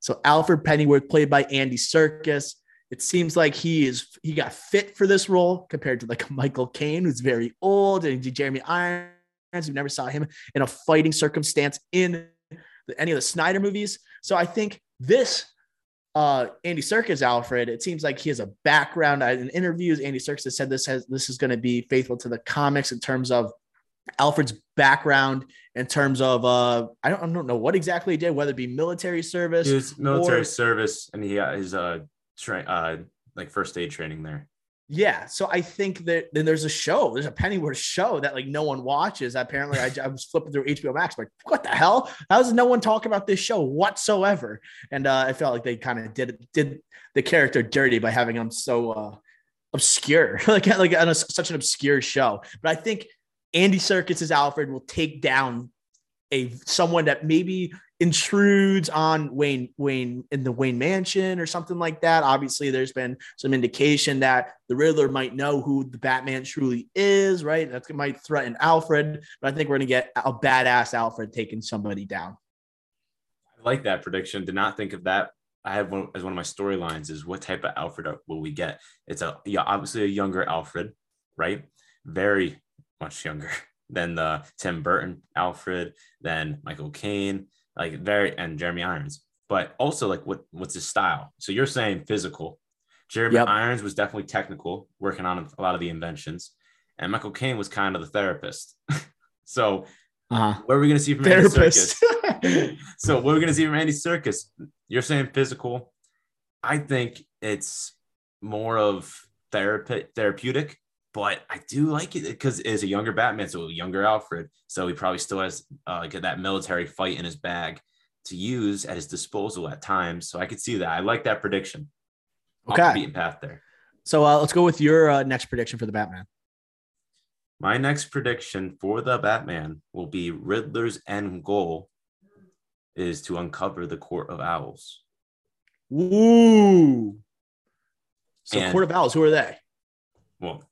S1: So Alfred Pennyworth, played by Andy Serkis, it seems like he is he got fit for this role compared to like Michael Caine, who's very old, and Jeremy Irons. We never saw him in a fighting circumstance in any of the Snyder movies. So I think this uh, Andy Serkis Alfred, it seems like he has a background in interviews. Andy Serkis has said this has this is going to be faithful to the comics in terms of Alfred's background in terms of uh I don't, I don't know what exactly he did, whether it be military service.
S2: He military or, service and he got his uh tra- uh like first aid training there.
S1: Yeah, so I think that then there's a show, there's a Pennyworth show that like no one watches. Apparently, I, I was flipping through HBO Max, like what the hell? How does no one talk about this show whatsoever? And uh, I felt like they kind of did did the character dirty by having him so uh, obscure, <laughs> like like on a, such an obscure show. But I think Andy Serkis as Alfred will take down a someone that maybe intrudes on Wayne Wayne in the Wayne Mansion or something like that. Obviously, there's been some indication that the Riddler might know who the Batman truly is, right? That might threaten Alfred, but I think we're gonna get a badass Alfred taking somebody down.
S2: I like that prediction. Did not think of that. I have one as one of my storylines is what type of Alfred will we get? It's a yeah, obviously a younger Alfred, right? Very much younger <laughs> than the Tim Burton Alfred, than Michael Caine, like very and Jeremy Irons. But also like what what's his style? So you're saying physical. Jeremy yep. Irons was definitely technical, working on a lot of the inventions, and Michael Caine was kind of the therapist. <laughs> so uh-huh. what are we gonna see from therapist. Andy Serkis? <laughs> so what are we gonna see from Andy Serkis? You're saying physical. I think it's more of therapy therapeutic but I do like it because it's a younger Batman, so a younger Alfred. So he probably still has uh, like that military fight in his bag to use at his disposal at times. So I could see that. I like that prediction.
S1: Okay,
S2: beaten path there.
S1: So uh, let's go with your uh, next prediction for the Batman.
S2: My next prediction for the Batman will be Riddler's end goal is to uncover the Court of Owls.
S1: Ooh. So and, Court of Owls, who are they?
S2: Well,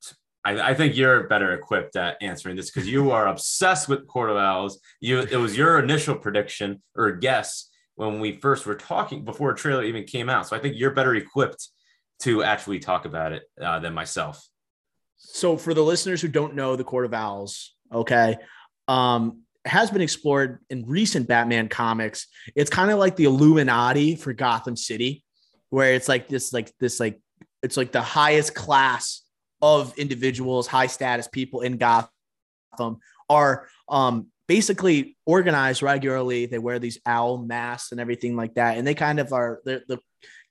S2: I, I think you're better equipped at answering this because you are obsessed with Court of Owls. You it was your initial prediction or guess when we first were talking before a trailer even came out. So I think you're better equipped to actually talk about it uh, than myself.
S1: So for the listeners who don't know the Court of Owls, okay, um, has been explored in recent Batman comics. It's kind of like the Illuminati for Gotham City, where it's like this, like this, like it's like the highest class of individuals, high status people in Gotham are um, basically organized regularly. They wear these owl masks and everything like that, and they kind of are the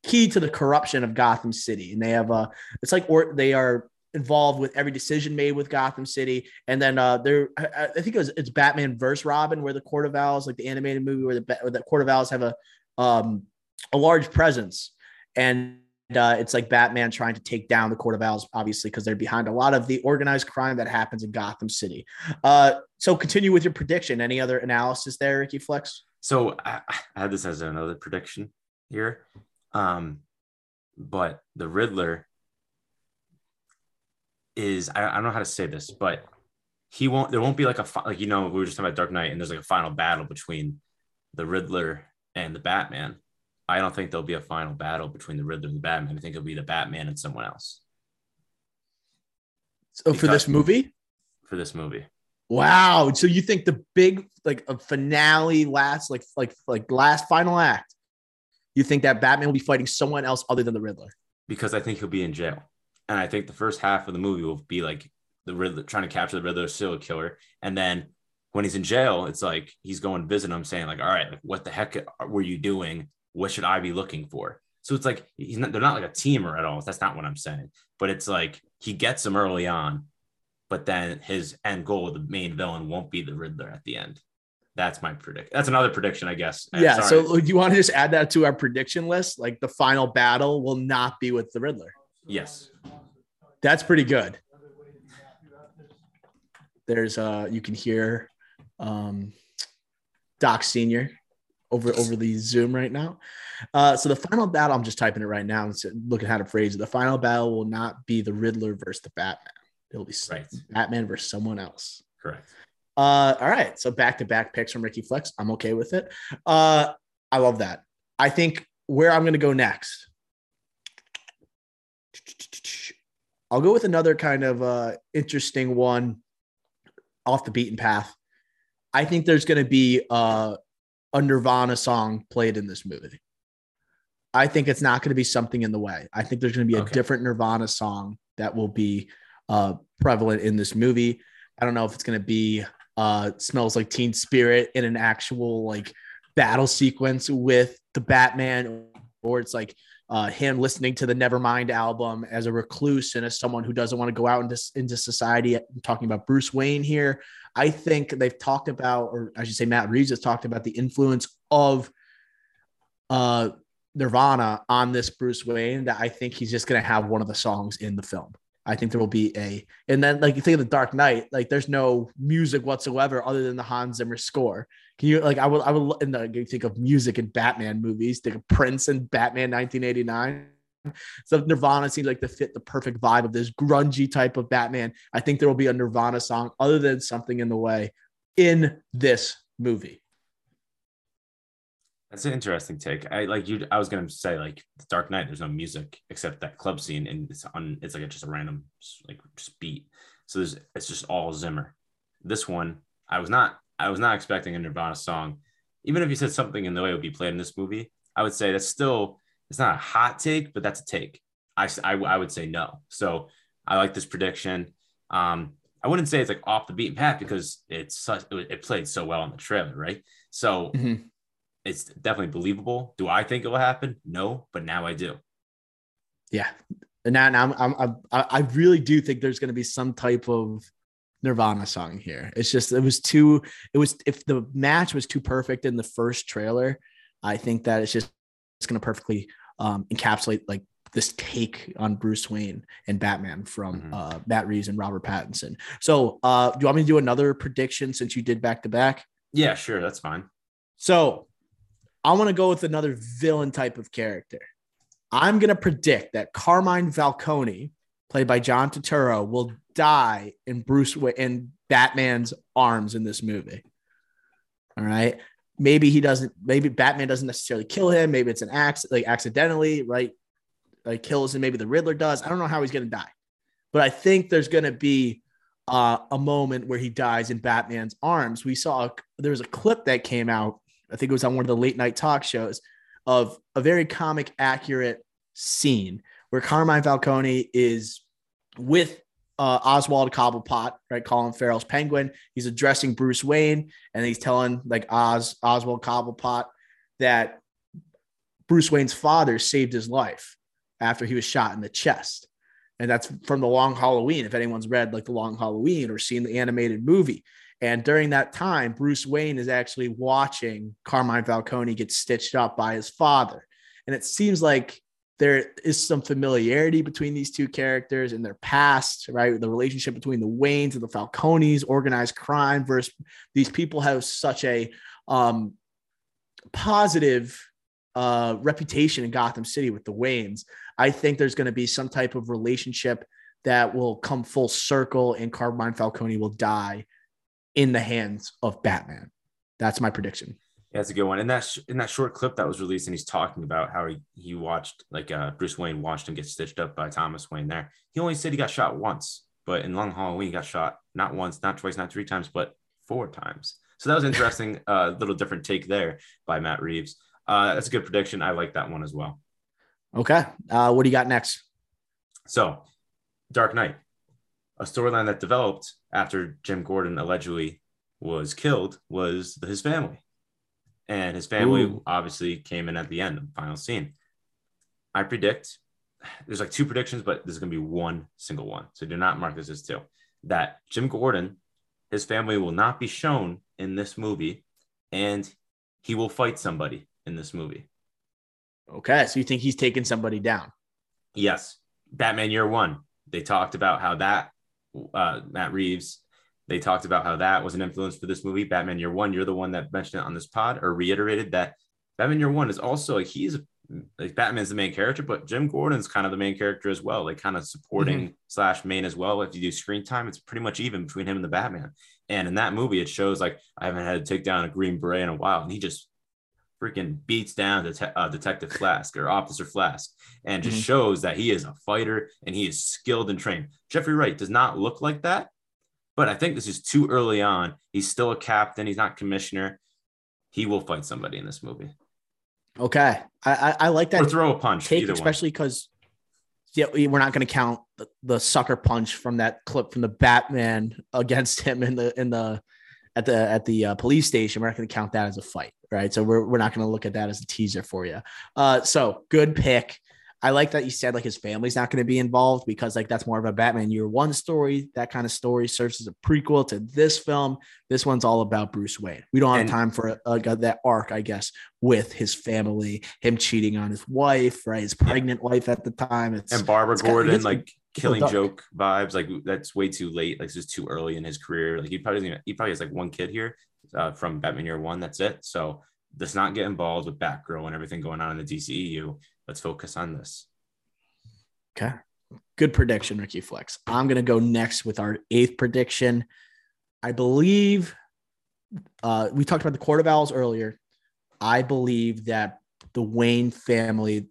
S1: key to the corruption of Gotham City. And they have a, it's like or they are involved with every decision made with Gotham City. And then uh, there, I, I think it was it's Batman versus Robin, where the Court of Owls, like the animated movie, where the where the Court of Owls have a um, a large presence, and uh, it's like Batman trying to take down the Court of Owls, obviously, because they're behind a lot of the organized crime that happens in Gotham City. Uh, so continue with your prediction. Any other analysis there, Ricky Flex?
S2: So I, I had this as another prediction here. Um, but the Riddler is I, I don't know how to say this, but he won't. There won't be like a like you know we were just talking about Dark Knight, and there's like a final battle between the Riddler and the Batman. I don't think there'll be a final battle between the Riddler and the Batman. I think it'll be the Batman and someone else.
S1: So because, for this movie?
S2: For this movie.
S1: Wow. So you think the big like a finale last like like like last final act, you think that Batman will be fighting someone else other than the Riddler?
S2: Because I think he'll be in jail. And I think the first half of the movie will be like the Riddler trying to capture the Riddler serial killer. And then when he's in jail, it's like he's going to visit him saying, like, all right, like, what the heck were you doing? What should I be looking for? So it's like he's not, they're not like a teamer at all. That's not what I'm saying. But it's like he gets him early on, but then his end goal, the main villain, won't be the Riddler at the end. That's my predict. That's another prediction, I guess.
S1: Yeah. So do you want to just add that to our prediction list? Like the final battle will not be with the Riddler.
S2: Yes.
S1: That's pretty good. There's uh you can hear um Doc Senior over over the Zoom right now. Uh, so the final battle, I'm just typing it right now and looking how to phrase it. The final battle will not be the Riddler versus the Batman. It'll be right. Batman versus someone else.
S2: Correct.
S1: Uh, all right. So back to back picks from Ricky Flex. I'm okay with it. Uh, I love that. I think where I'm going to go next I'll go with another kind of uh, interesting one off the beaten path. I think there's going to be uh, a Nirvana song played in this movie. I think it's not going to be something in the way. I think there's going to be a okay. different Nirvana song that will be uh, prevalent in this movie. I don't know if it's going to be uh, "Smells Like Teen Spirit" in an actual like battle sequence with the Batman, or it's like uh, him listening to the Nevermind album as a recluse and as someone who doesn't want to go out into, into society. I'm talking about Bruce Wayne here. I think they've talked about, or I should say, Matt Reeves has talked about the influence of uh, Nirvana on this Bruce Wayne. That I think he's just going to have one of the songs in the film. I think there will be a, and then like you think of the Dark Knight, like there's no music whatsoever other than the Hans Zimmer score. Can you like I would I would in the, think of music in Batman movies, think of Prince and Batman 1989. So Nirvana seems like to fit the perfect vibe of this grungy type of Batman. I think there will be a Nirvana song other than something in the way in this movie.
S2: That's an interesting take. I like you. I was gonna say like Dark Knight. There's no music except that club scene, and it's on. It's like a, just a random like just beat. So there's it's just all Zimmer. This one, I was not. I was not expecting a Nirvana song. Even if you said something in the way it would be played in this movie, I would say that's still. It's not a hot take, but that's a take. I I, I would say no. So I like this prediction. Um, I wouldn't say it's like off the beaten path because it's such, it, played so well on the trailer, right? So. Mm-hmm it's definitely believable. Do I think it will happen? No, but now I do.
S1: Yeah, and now, now I'm, I'm, i really do think there's going to be some type of Nirvana song here. It's just it was too. It was if the match was too perfect in the first trailer, I think that it's just it's going to perfectly um, encapsulate like this take on Bruce Wayne and Batman from mm-hmm. uh, Matt Reeves and Robert Pattinson. So, uh, do you want me to do another prediction since you did back to back?
S2: Yeah, sure, that's fine.
S1: So, I want to go with another villain type of character. I'm going to predict that Carmine Falcone, played by John Turturro, will die in Bruce in Batman's arms in this movie. All right. Maybe he doesn't, maybe Batman doesn't necessarily kill him. Maybe it's an accident, like accidentally, right? Like kills him. Maybe the Riddler does. I don't know how he's going to die, but I think there's going to be uh, a moment where he dies in Batman's arms. We saw, a, there was a clip that came out. I think it was on one of the late night talk shows of a very comic accurate scene where Carmine Falcone is with uh, Oswald Cobblepot, right? Colin Farrell's Penguin. He's addressing Bruce Wayne, and he's telling like Oz Oswald Cobblepot that Bruce Wayne's father saved his life after he was shot in the chest, and that's from the Long Halloween. If anyone's read like the Long Halloween or seen the animated movie, and during that time, Bruce Wayne is actually watching Carmine Falcone get stitched up by his father, and it seems like there is some familiarity between these two characters and their past, right? The relationship between the Waynes and the Falcones, organized crime versus these people have such a um, positive uh, reputation in Gotham City with the Waynes. I think there's going to be some type of relationship that will come full circle and Carmine Falcone will die in the hands of Batman. That's my prediction.
S2: Yeah, that's a good one. In that sh- in that short clip that was released, and he's talking about how he, he watched like uh, Bruce Wayne watched him get stitched up by Thomas Wayne. There, he only said he got shot once, but in Long Halloween, he got shot not once, not twice, not three times, but four times. So that was interesting. A <laughs> uh, little different take there by Matt Reeves. Uh, that's a good prediction. I like that one as well.
S1: Okay, uh, what do you got next?
S2: So, Dark Knight, a storyline that developed after Jim Gordon allegedly was killed was his family and his family Ooh. obviously came in at the end, of the final scene. I predict there's like two predictions, but there's going to be one single one. So do not mark this as two. That Jim Gordon, his family will not be shown in this movie, and he will fight somebody in this movie.
S1: Okay, so you think he's taking somebody down?
S2: Yes. Batman Year One. They talked about how that uh, Matt Reeves they talked about how that was an influence for this movie. Batman Year One, you're the one that mentioned it on this pod or reiterated that Batman Year One is also like he's like Batman's the main character, but Jim Gordon's kind of the main character as well, like kind of supporting mm-hmm. slash main as well. If you do screen time, it's pretty much even between him and the Batman. And in that movie, it shows like I haven't had to take down a Green Beret in a while, and he just freaking beats down Det- uh, Detective Flask or Officer Flask, and just mm-hmm. shows that he is a fighter and he is skilled and trained. Jeffrey Wright does not look like that, but I think this is too early on. He's still a captain. He's not commissioner. He will fight somebody in this movie.
S1: Okay, I I, I like that.
S2: Or throw a punch,
S1: take, especially because yeah, we're not going to count the, the, sucker punch from that clip from the Batman against him in the in the at the at the uh, police station. We're not going to count that as a fight, right? So we're we're not going to look at that as a teaser for you. Uh, so good pick. I like that you said like his family's not going to be involved because like that's more of a Batman year one story. That kind of story serves as a prequel to this film. This one's all about Bruce Wayne. We don't have and, time for uh, that arc, I guess, with his family, him cheating on his wife, right? His pregnant yeah. wife at the time. It's,
S2: and Barbara it's Gordon, like killing joke vibes. Like that's way too late. Like this is too early in his career. Like he probably even, he probably has like one kid here uh, from Batman year one. That's it. So let's not get involved with Batgirl and everything going on in the DCEU let's focus on this.
S1: Okay. Good prediction, Ricky Flex. I'm going to go next with our eighth prediction. I believe uh, we talked about the Court of Owls earlier. I believe that the Wayne family,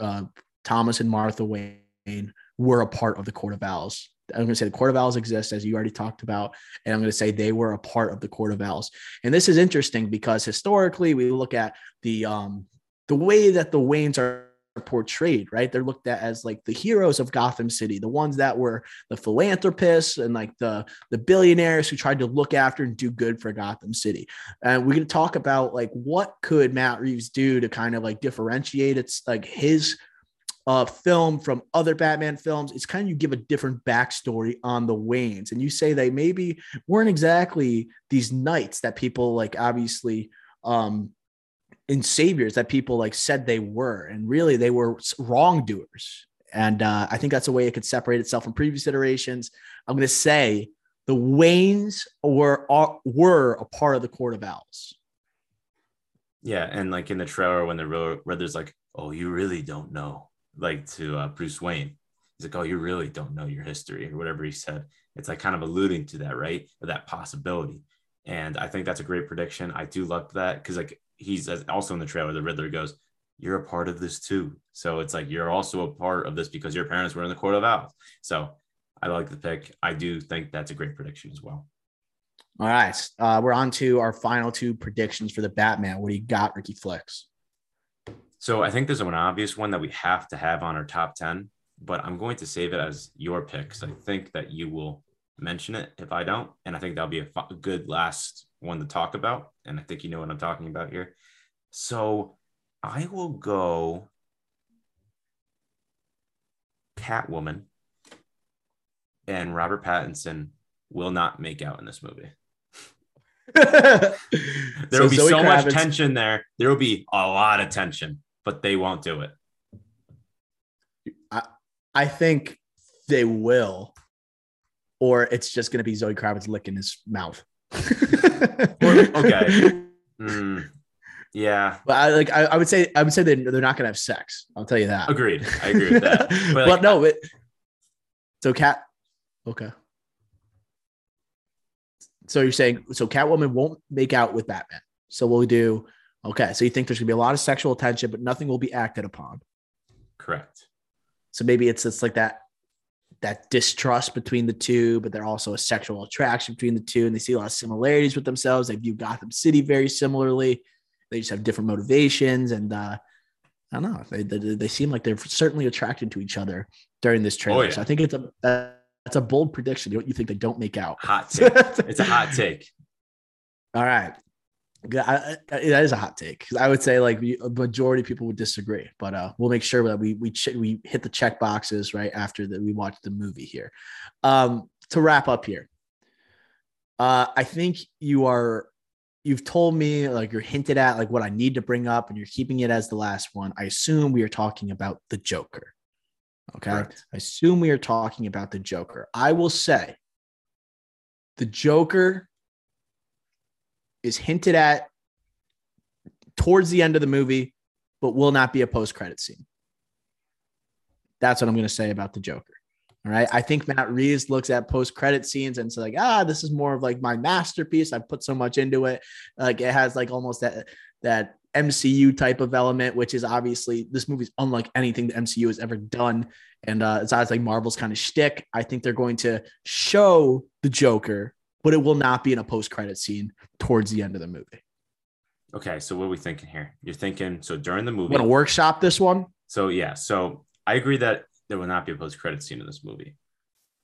S1: uh, Thomas and Martha Wayne, were a part of the Court of Owls. I'm going to say the Court of Owls exists, as you already talked about, and I'm going to say they were a part of the Court of Owls. And this is interesting because historically, we look at the um, the way that the Waynes are portrayed, right? They're looked at as like the heroes of Gotham City, the ones that were the philanthropists and like the the billionaires who tried to look after and do good for Gotham City. And we're going to talk about like what could Matt Reeves do to kind of like differentiate it's like his uh, film from other Batman films. It's kind of you give a different backstory on the Waynes, and you say they maybe weren't exactly these knights that people like obviously um in saviors that people like said they were, and really they were wrongdoers. And uh, I think that's a way it could separate itself from previous iterations. I'm going to say the Waynes were are, were a part of the Court of Owls.
S2: Yeah, and like in the trailer when the Riddler's like, "Oh, you really don't know," like to uh, Bruce Wayne, he's like, "Oh, you really don't know your history," or whatever he said. It's like kind of alluding to that, right? Or that possibility. And I think that's a great prediction. I do love that because like he's also in the trailer. The Riddler goes, "You're a part of this too." So it's like you're also a part of this because your parents were in the Court of Owls. So I like the pick. I do think that's a great prediction as well.
S1: All right, uh, we're on to our final two predictions for the Batman. What do you got, Ricky Flex?
S2: So I think there's an obvious one that we have to have on our top ten, but I'm going to save it as your pick because I think that you will mention it if I don't. And I think that'll be a, f- a good last one to talk about. And I think you know what I'm talking about here. So I will go Catwoman and Robert Pattinson will not make out in this movie. <laughs> there so will be Zoe so Kravitz. much tension there. There will be a lot of tension, but they won't do it.
S1: I, I think they will or it's just going to be Zoe Kravitz licking his mouth.
S2: okay. Mm, yeah.
S1: But I like I, I, would say I would say they they're not going to have sex. I'll tell you that.
S2: Agreed. I agree with that. <laughs>
S1: But, like, no, it, so cat okay. So you're saying so Catwoman won't make out with Batman. So we'll do okay. So you think there's gonna be a lot of sexual tension, but nothing will be acted upon.
S2: Correct.
S1: So maybe it's it's like that that distrust between the two, but they're also a sexual attraction between the two, and they see a lot of similarities with themselves. They view Gotham City very similarly. They just have different motivations, and uh, I don't know. They, they, they seem like they're certainly attracted to each other during this trailer. Oh, yeah. So I think it's a that's a bold prediction. You, you think they don't make out?
S2: Hot <laughs> take. it's a hot take.
S1: All right. I, I, that is a hot take I would say like a majority of people would disagree, but uh, we'll make sure that we we ch- we hit the check boxes right after that we watch the movie here. Um, to wrap up here, uh, I think you are you've told me like you're hinted at like what I need to bring up, and you're keeping it as the last one. I assume we are talking about the Joker. Okay, Correct. I assume we are talking about the Joker. I will say the Joker is hinted at towards the end of the movie, but will not be a post credit scene. That's what I'm going to say about the Joker. All right. I think Matt Reeves looks at post credit scenes and it's like, ah, this is more of like my masterpiece. I put so much into it. Like it has like almost that that MCU type of element, which is obviously this movie's unlike anything the MCU has ever done. And uh, it's always like Marvel's kind of shtick. I think they're going to show the Joker but it will not be in a post credit scene towards the end of the movie.
S2: Okay, so what are we thinking here? You're thinking so during the movie.
S1: Want to workshop this one?
S2: So yeah, so I agree that there will not be a post credit scene in this movie.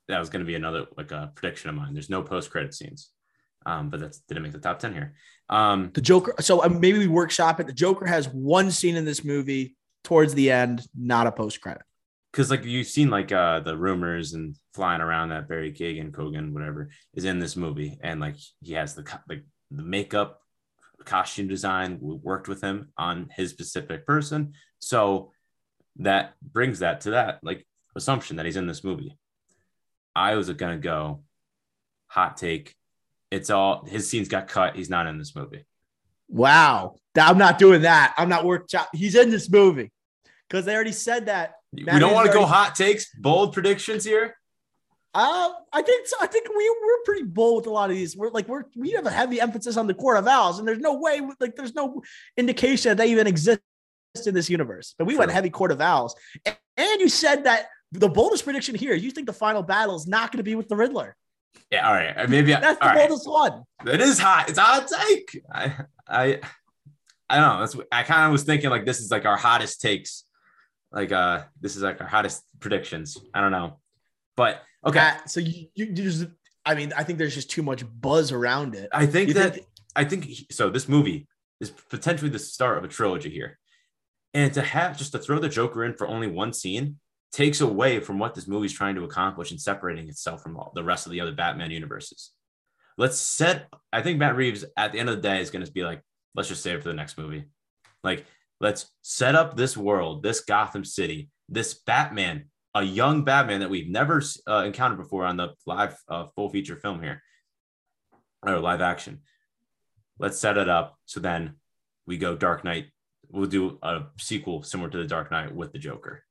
S2: That was going to be another like a prediction of mine. There's no post credit scenes, um, but that didn't make the top ten here. Um,
S1: the Joker. So um, maybe we workshop it. The Joker has one scene in this movie towards the end, not a post credit
S2: because like you've seen like uh the rumors and flying around that Barry Keoghan, Kogan, whatever, is in this movie, and like he has the like the makeup, costume design. Worked with him on his specific person, so that brings that to that like assumption that he's in this movie. I was gonna go hot take. It's all his scenes got cut. He's not in this movie.
S1: Wow, I'm not doing that. I'm not work. He's in this movie because they already said that
S2: we don't want to go hot takes, bold predictions here.
S1: Uh, I think so. I think we we're pretty bold with a lot of these. We're like we're we have a heavy emphasis on the Court of Owls, and there's no way like there's no indication that they even exist in this universe. But we True. went heavy Court of Owls, and, and you said that the boldest prediction here. You think the final battle is not going to be with the Riddler?
S2: Yeah, all right. Maybe
S1: that's the boldest
S2: right.
S1: one.
S2: It is hot. It's a hot take. I I I don't know. That's I kind of was thinking like this is like our hottest takes like uh this is like our hottest predictions. I don't know. But okay. Uh,
S1: so you, you just I mean, I think there's just too much buzz around it.
S2: I think you that think- I think so this movie is potentially the start of a trilogy here. And to have just to throw the Joker in for only one scene takes away from what this movie is trying to accomplish and separating itself from all, the rest of the other Batman universes. Let's set, I think Matt Reeves at the end of the day is going to be like, let's just save it for the next movie. Like, let's set up this world, this Gotham City, this Batman, a young Batman that we've never uh, encountered before on the live uh, full feature film here or live action. Let's set it up so then we go Dark Knight. We'll do a sequel similar to the Dark Knight with the Joker.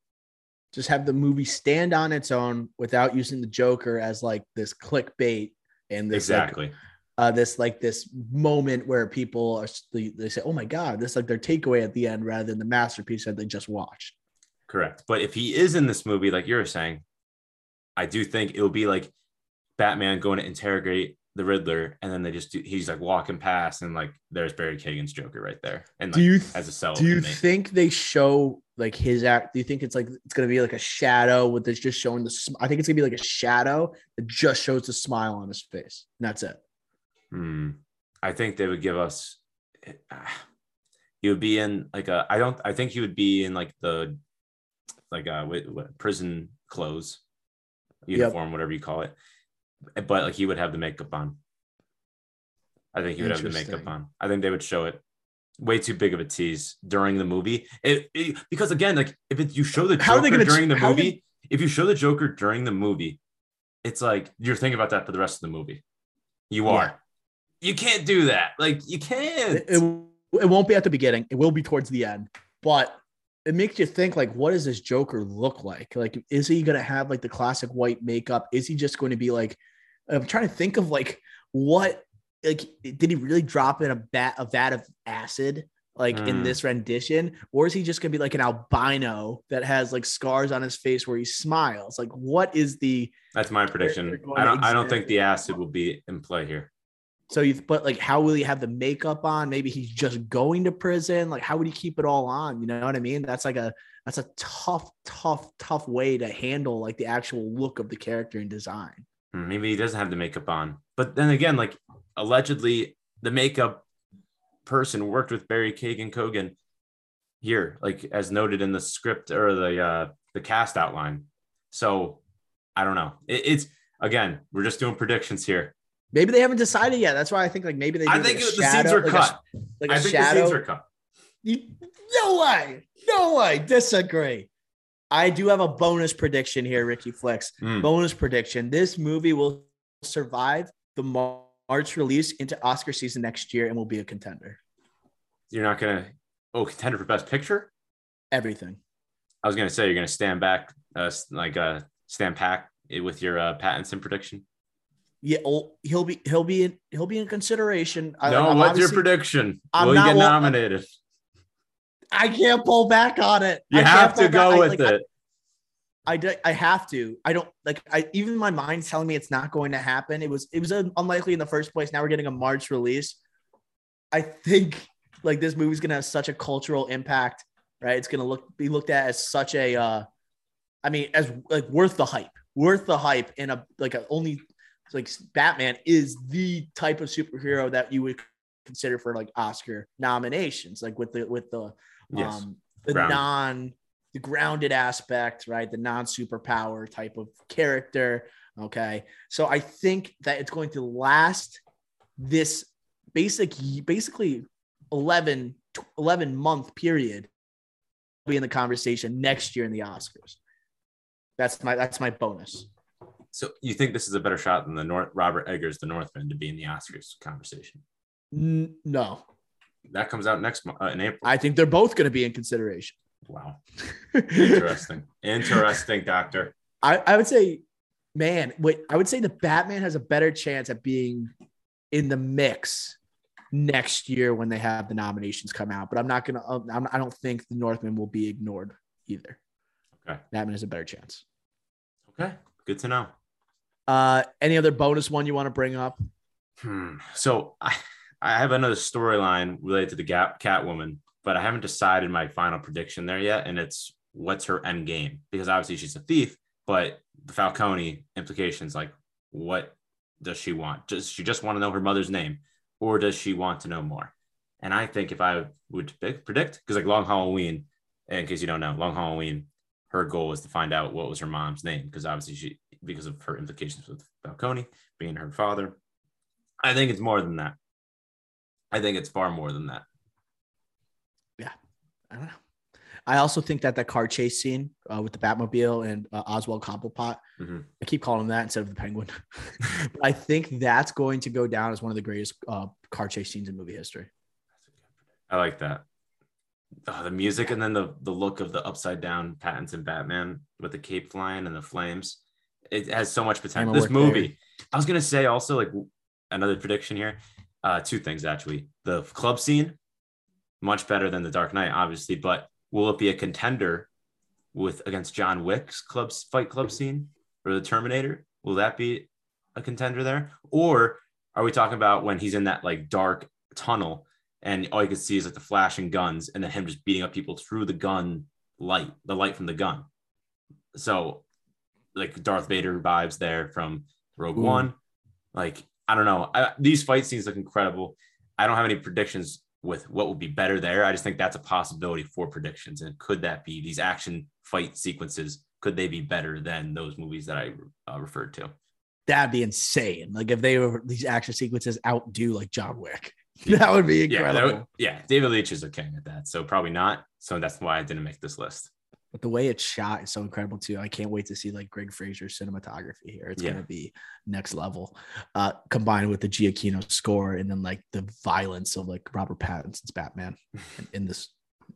S1: Just have the movie stand on its own without using the Joker as like this clickbait and this
S2: exactly.
S1: Like, uh, this like this moment where people are they, they say, "Oh my god," this like their takeaway at the end rather than the masterpiece that they just watched.
S2: Correct, but if he is in this movie, like you were saying, I do think it will be like Batman going to interrogate the Riddler, and then they just do, he's like walking past, and like there's Barry Keoghan's Joker right there, and like,
S1: do you
S2: as a cell.
S1: Do you inmate. think they show like his act? Do you think it's like it's gonna be like a shadow with this just showing the? I think it's gonna be like a shadow that just shows the smile on his face, and that's it.
S2: Hmm. I think they would give us. He would be in like a. I don't. I think he would be in like the, like a what, prison clothes, uniform, yep. whatever you call it but like he would have the makeup on. I think he would have the makeup on. I think they would show it. Way too big of a tease during the movie. It, it because again, like if it, you show the Joker how are they gonna, during the movie, they, if you show the Joker during the movie, it's like you're thinking about that for the rest of the movie. You are. You can't do that. Like you can't.
S1: It, it, it won't be at the beginning. It will be towards the end. But it makes you think like what does this joker look like like is he going to have like the classic white makeup is he just going to be like I'm trying to think of like what like did he really drop in a bat a vat of acid like mm. in this rendition or is he just gonna be like an albino that has like scars on his face where he smiles like what is the
S2: that's my prediction i don't i don't think the acid will be in play here
S1: so you but like how will he have the makeup on maybe he's just going to prison like how would he keep it all on you know what i mean that's like a that's a tough tough tough way to handle like the actual look of the character and design
S2: Hmm, maybe he doesn't have the makeup on. But then again, like allegedly, the makeup person worked with Barry Keoghan Kogan here, like as noted in the script or the uh, the cast outline. So I don't know. It, it's again, we're just doing predictions here.
S1: Maybe they haven't decided yet. That's why I think like maybe they.
S2: I think
S1: like
S2: the shadow, were like cut. A, like a think shadow. the scenes were cut.
S1: You, no way, no way. Disagree. I do have a bonus prediction here, Ricky Flex. Mm. Bonus prediction: This movie will survive the March release into Oscar season next year and will be a contender.
S2: You're not gonna oh contender for Best Picture.
S1: Everything.
S2: I was gonna say you're gonna stand back, uh, like uh, stand pack with your uh, Pattinson prediction.
S1: Yeah, he'll be he'll be in he'll be in consideration.
S2: No, I, what's your prediction? I'm will you get nominated?
S1: I can't pull back on it.
S2: You
S1: I
S2: have to go back. with I, like, it.
S1: I, I, I have to. I don't like. I even my mind's telling me it's not going to happen. It was it was unlikely in the first place. Now we're getting a March release. I think like this movie's gonna have such a cultural impact, right? It's gonna look be looked at as such a, uh, I mean, as like worth the hype, worth the hype in a like a only like Batman is the type of superhero that you would consider for like Oscar nominations, like with the with the yes. um the Ground. non the grounded aspect, right? The non superpower type of character. Okay. So I think that it's going to last this basic, basically 11, 11 month period be in the conversation next year in the Oscars. That's my, that's my bonus.
S2: So you think this is a better shot than the North Robert Eggers, the Northman, to be in the Oscars conversation?
S1: N- no.
S2: That comes out next month uh, in April.
S1: I think they're both going to be in consideration.
S2: Wow. <laughs> Interesting. Interesting, doctor.
S1: I, I would say, man, wait, I would say the Batman has a better chance at being in the mix next year when they have the nominations come out. But I'm not gonna. I'm, I don't think the Northman will be ignored either.
S2: Okay,
S1: Batman has a better chance.
S2: Okay, good to know.
S1: Uh, any other bonus one you want to bring up?
S2: Hmm. So I I have another storyline related to the Gap Catwoman but I haven't decided my final prediction there yet. And it's what's her end game because obviously she's a thief, but the Falcone implications like what does she want? Does she just want to know her mother's name or does she want to know more? And I think if I would predict, because like Long Halloween, in case you don't know, Long Halloween, her goal was to find out what was her mom's name because obviously she, because of her implications with Falcone being her father. I think it's more than that. I think it's far more than that.
S1: Yeah, I don't know. I also think that that car chase scene uh, with the Batmobile and uh, Oswald Cobblepot, mm-hmm. I keep calling him that instead of the Penguin. <laughs> I think that's going to go down as one of the greatest uh, car chase scenes in movie history.
S2: I like that. Oh, the music and then the the look of the upside down Patents Pattinson Batman with the cape flying and the flames. It has so much potential. This movie. There. I was gonna say also like another prediction here. Uh, two things actually. The club scene, much better than the Dark Knight, obviously, but will it be a contender with against John Wick's clubs fight club scene or the Terminator? Will that be a contender there? Or are we talking about when he's in that like dark tunnel and all you can see is like the flashing guns and then him just beating up people through the gun light, the light from the gun. So like Darth Vader vibes there from Rogue Ooh. One. Like I don't know. I, these fight scenes look incredible. I don't have any predictions with what would be better there. I just think that's a possibility for predictions. And could that be these action fight sequences? Could they be better than those movies that I uh, referred to?
S1: That'd be insane. Like if they were these action sequences outdo like John Wick. <laughs> that would be incredible.
S2: Yeah, would, yeah, David Leitch is a king at that. So probably not. So that's why I didn't make this list.
S1: But the way it's shot is so incredible too. I can't wait to see like Greig Fraser's cinematography here. It's yeah. gonna be next level. Uh, combined with the Giacchino score and then like the violence of like Robert Pattinson's Batman <laughs> in, this.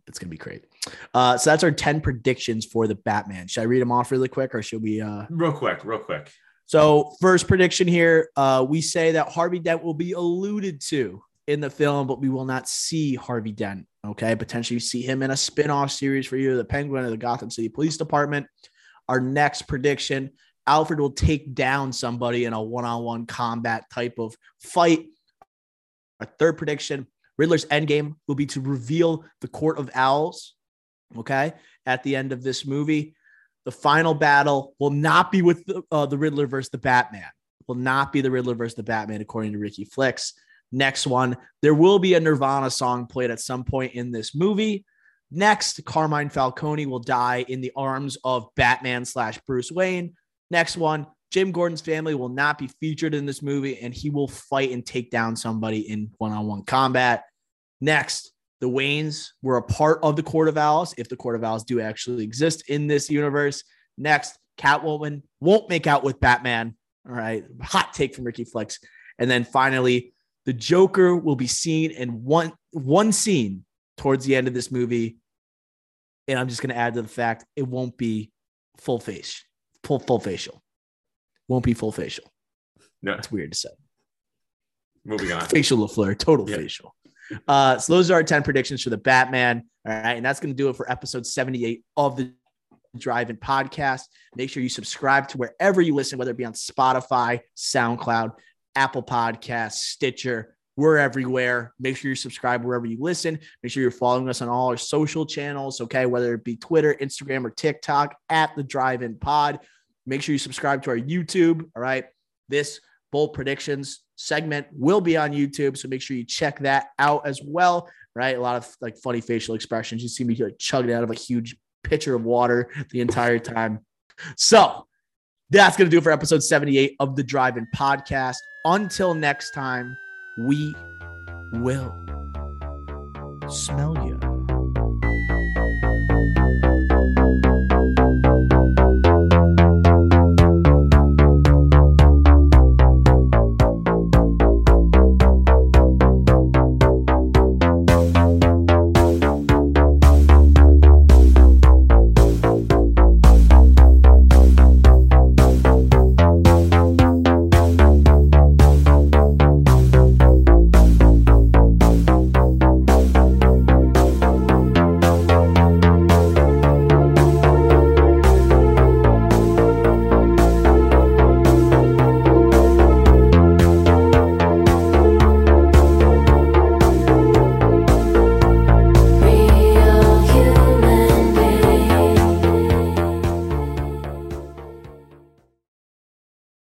S1: It's gonna be great. Uh, so that's our 10 predictions for the Batman. Should I read them off really quick or should we uh
S2: real quick, real quick?
S1: So first prediction here, uh, we say that Harvey Dent will be alluded to in the film, but we will not see Harvey Dent. Okay. Potentially see him in a spin off series for you, the Penguin of the Gotham City Police Department. Our next prediction Alfred will take down somebody in a one on one combat type of fight. Our third prediction Riddler's endgame will be to reveal the Court of Owls. Okay. At the end of this movie, the final battle will not be with the, uh, the Riddler versus the Batman. Will not be the Riddler versus the Batman, according to Ricky Flex. Next one, there will be a Nirvana song played at some point in this movie. Next, Carmine Falcone will die in the arms of Batman slash Bruce Wayne. Next one, Jim Gordon's family will not be featured in this movie and he will fight and take down somebody in one on one combat. Next, the Waynes were a part of the Court of Owls, if the Court of Owls do actually exist in this universe. Next, Catwoman won't make out with Batman. All right. Hot take from Ricky Flex. And then finally, the Joker will be seen in one one scene towards the end of this movie. And I'm just going to add to the fact it won't be full face, full full facial. Won't be full facial. No, it's weird to say.
S2: Moving on.
S1: Facial LaFleur, total yeah. facial. Uh, so those are our 10 predictions for the Batman. All right. And that's going to do it for episode 78 of the Drive In podcast. Make sure you subscribe to wherever you listen, whether it be on Spotify, SoundCloud, Apple Podcasts, Stitcher. We're everywhere. Make sure you subscribe wherever you listen. Make sure you're following us on all our social channels, okay? Whether it be Twitter, Instagram, or TikTok at the Drive In Pod. Make sure you subscribe to our YouTube, all right? This bold predictions segment will be on YouTube. So make sure you check that out as well, right? A lot of like funny facial expressions. You see me like chugging out of a huge pitcher of water the entire time. So that's going to do it for episode 78 of the Drive In Podcast. Until next time, we will smell you.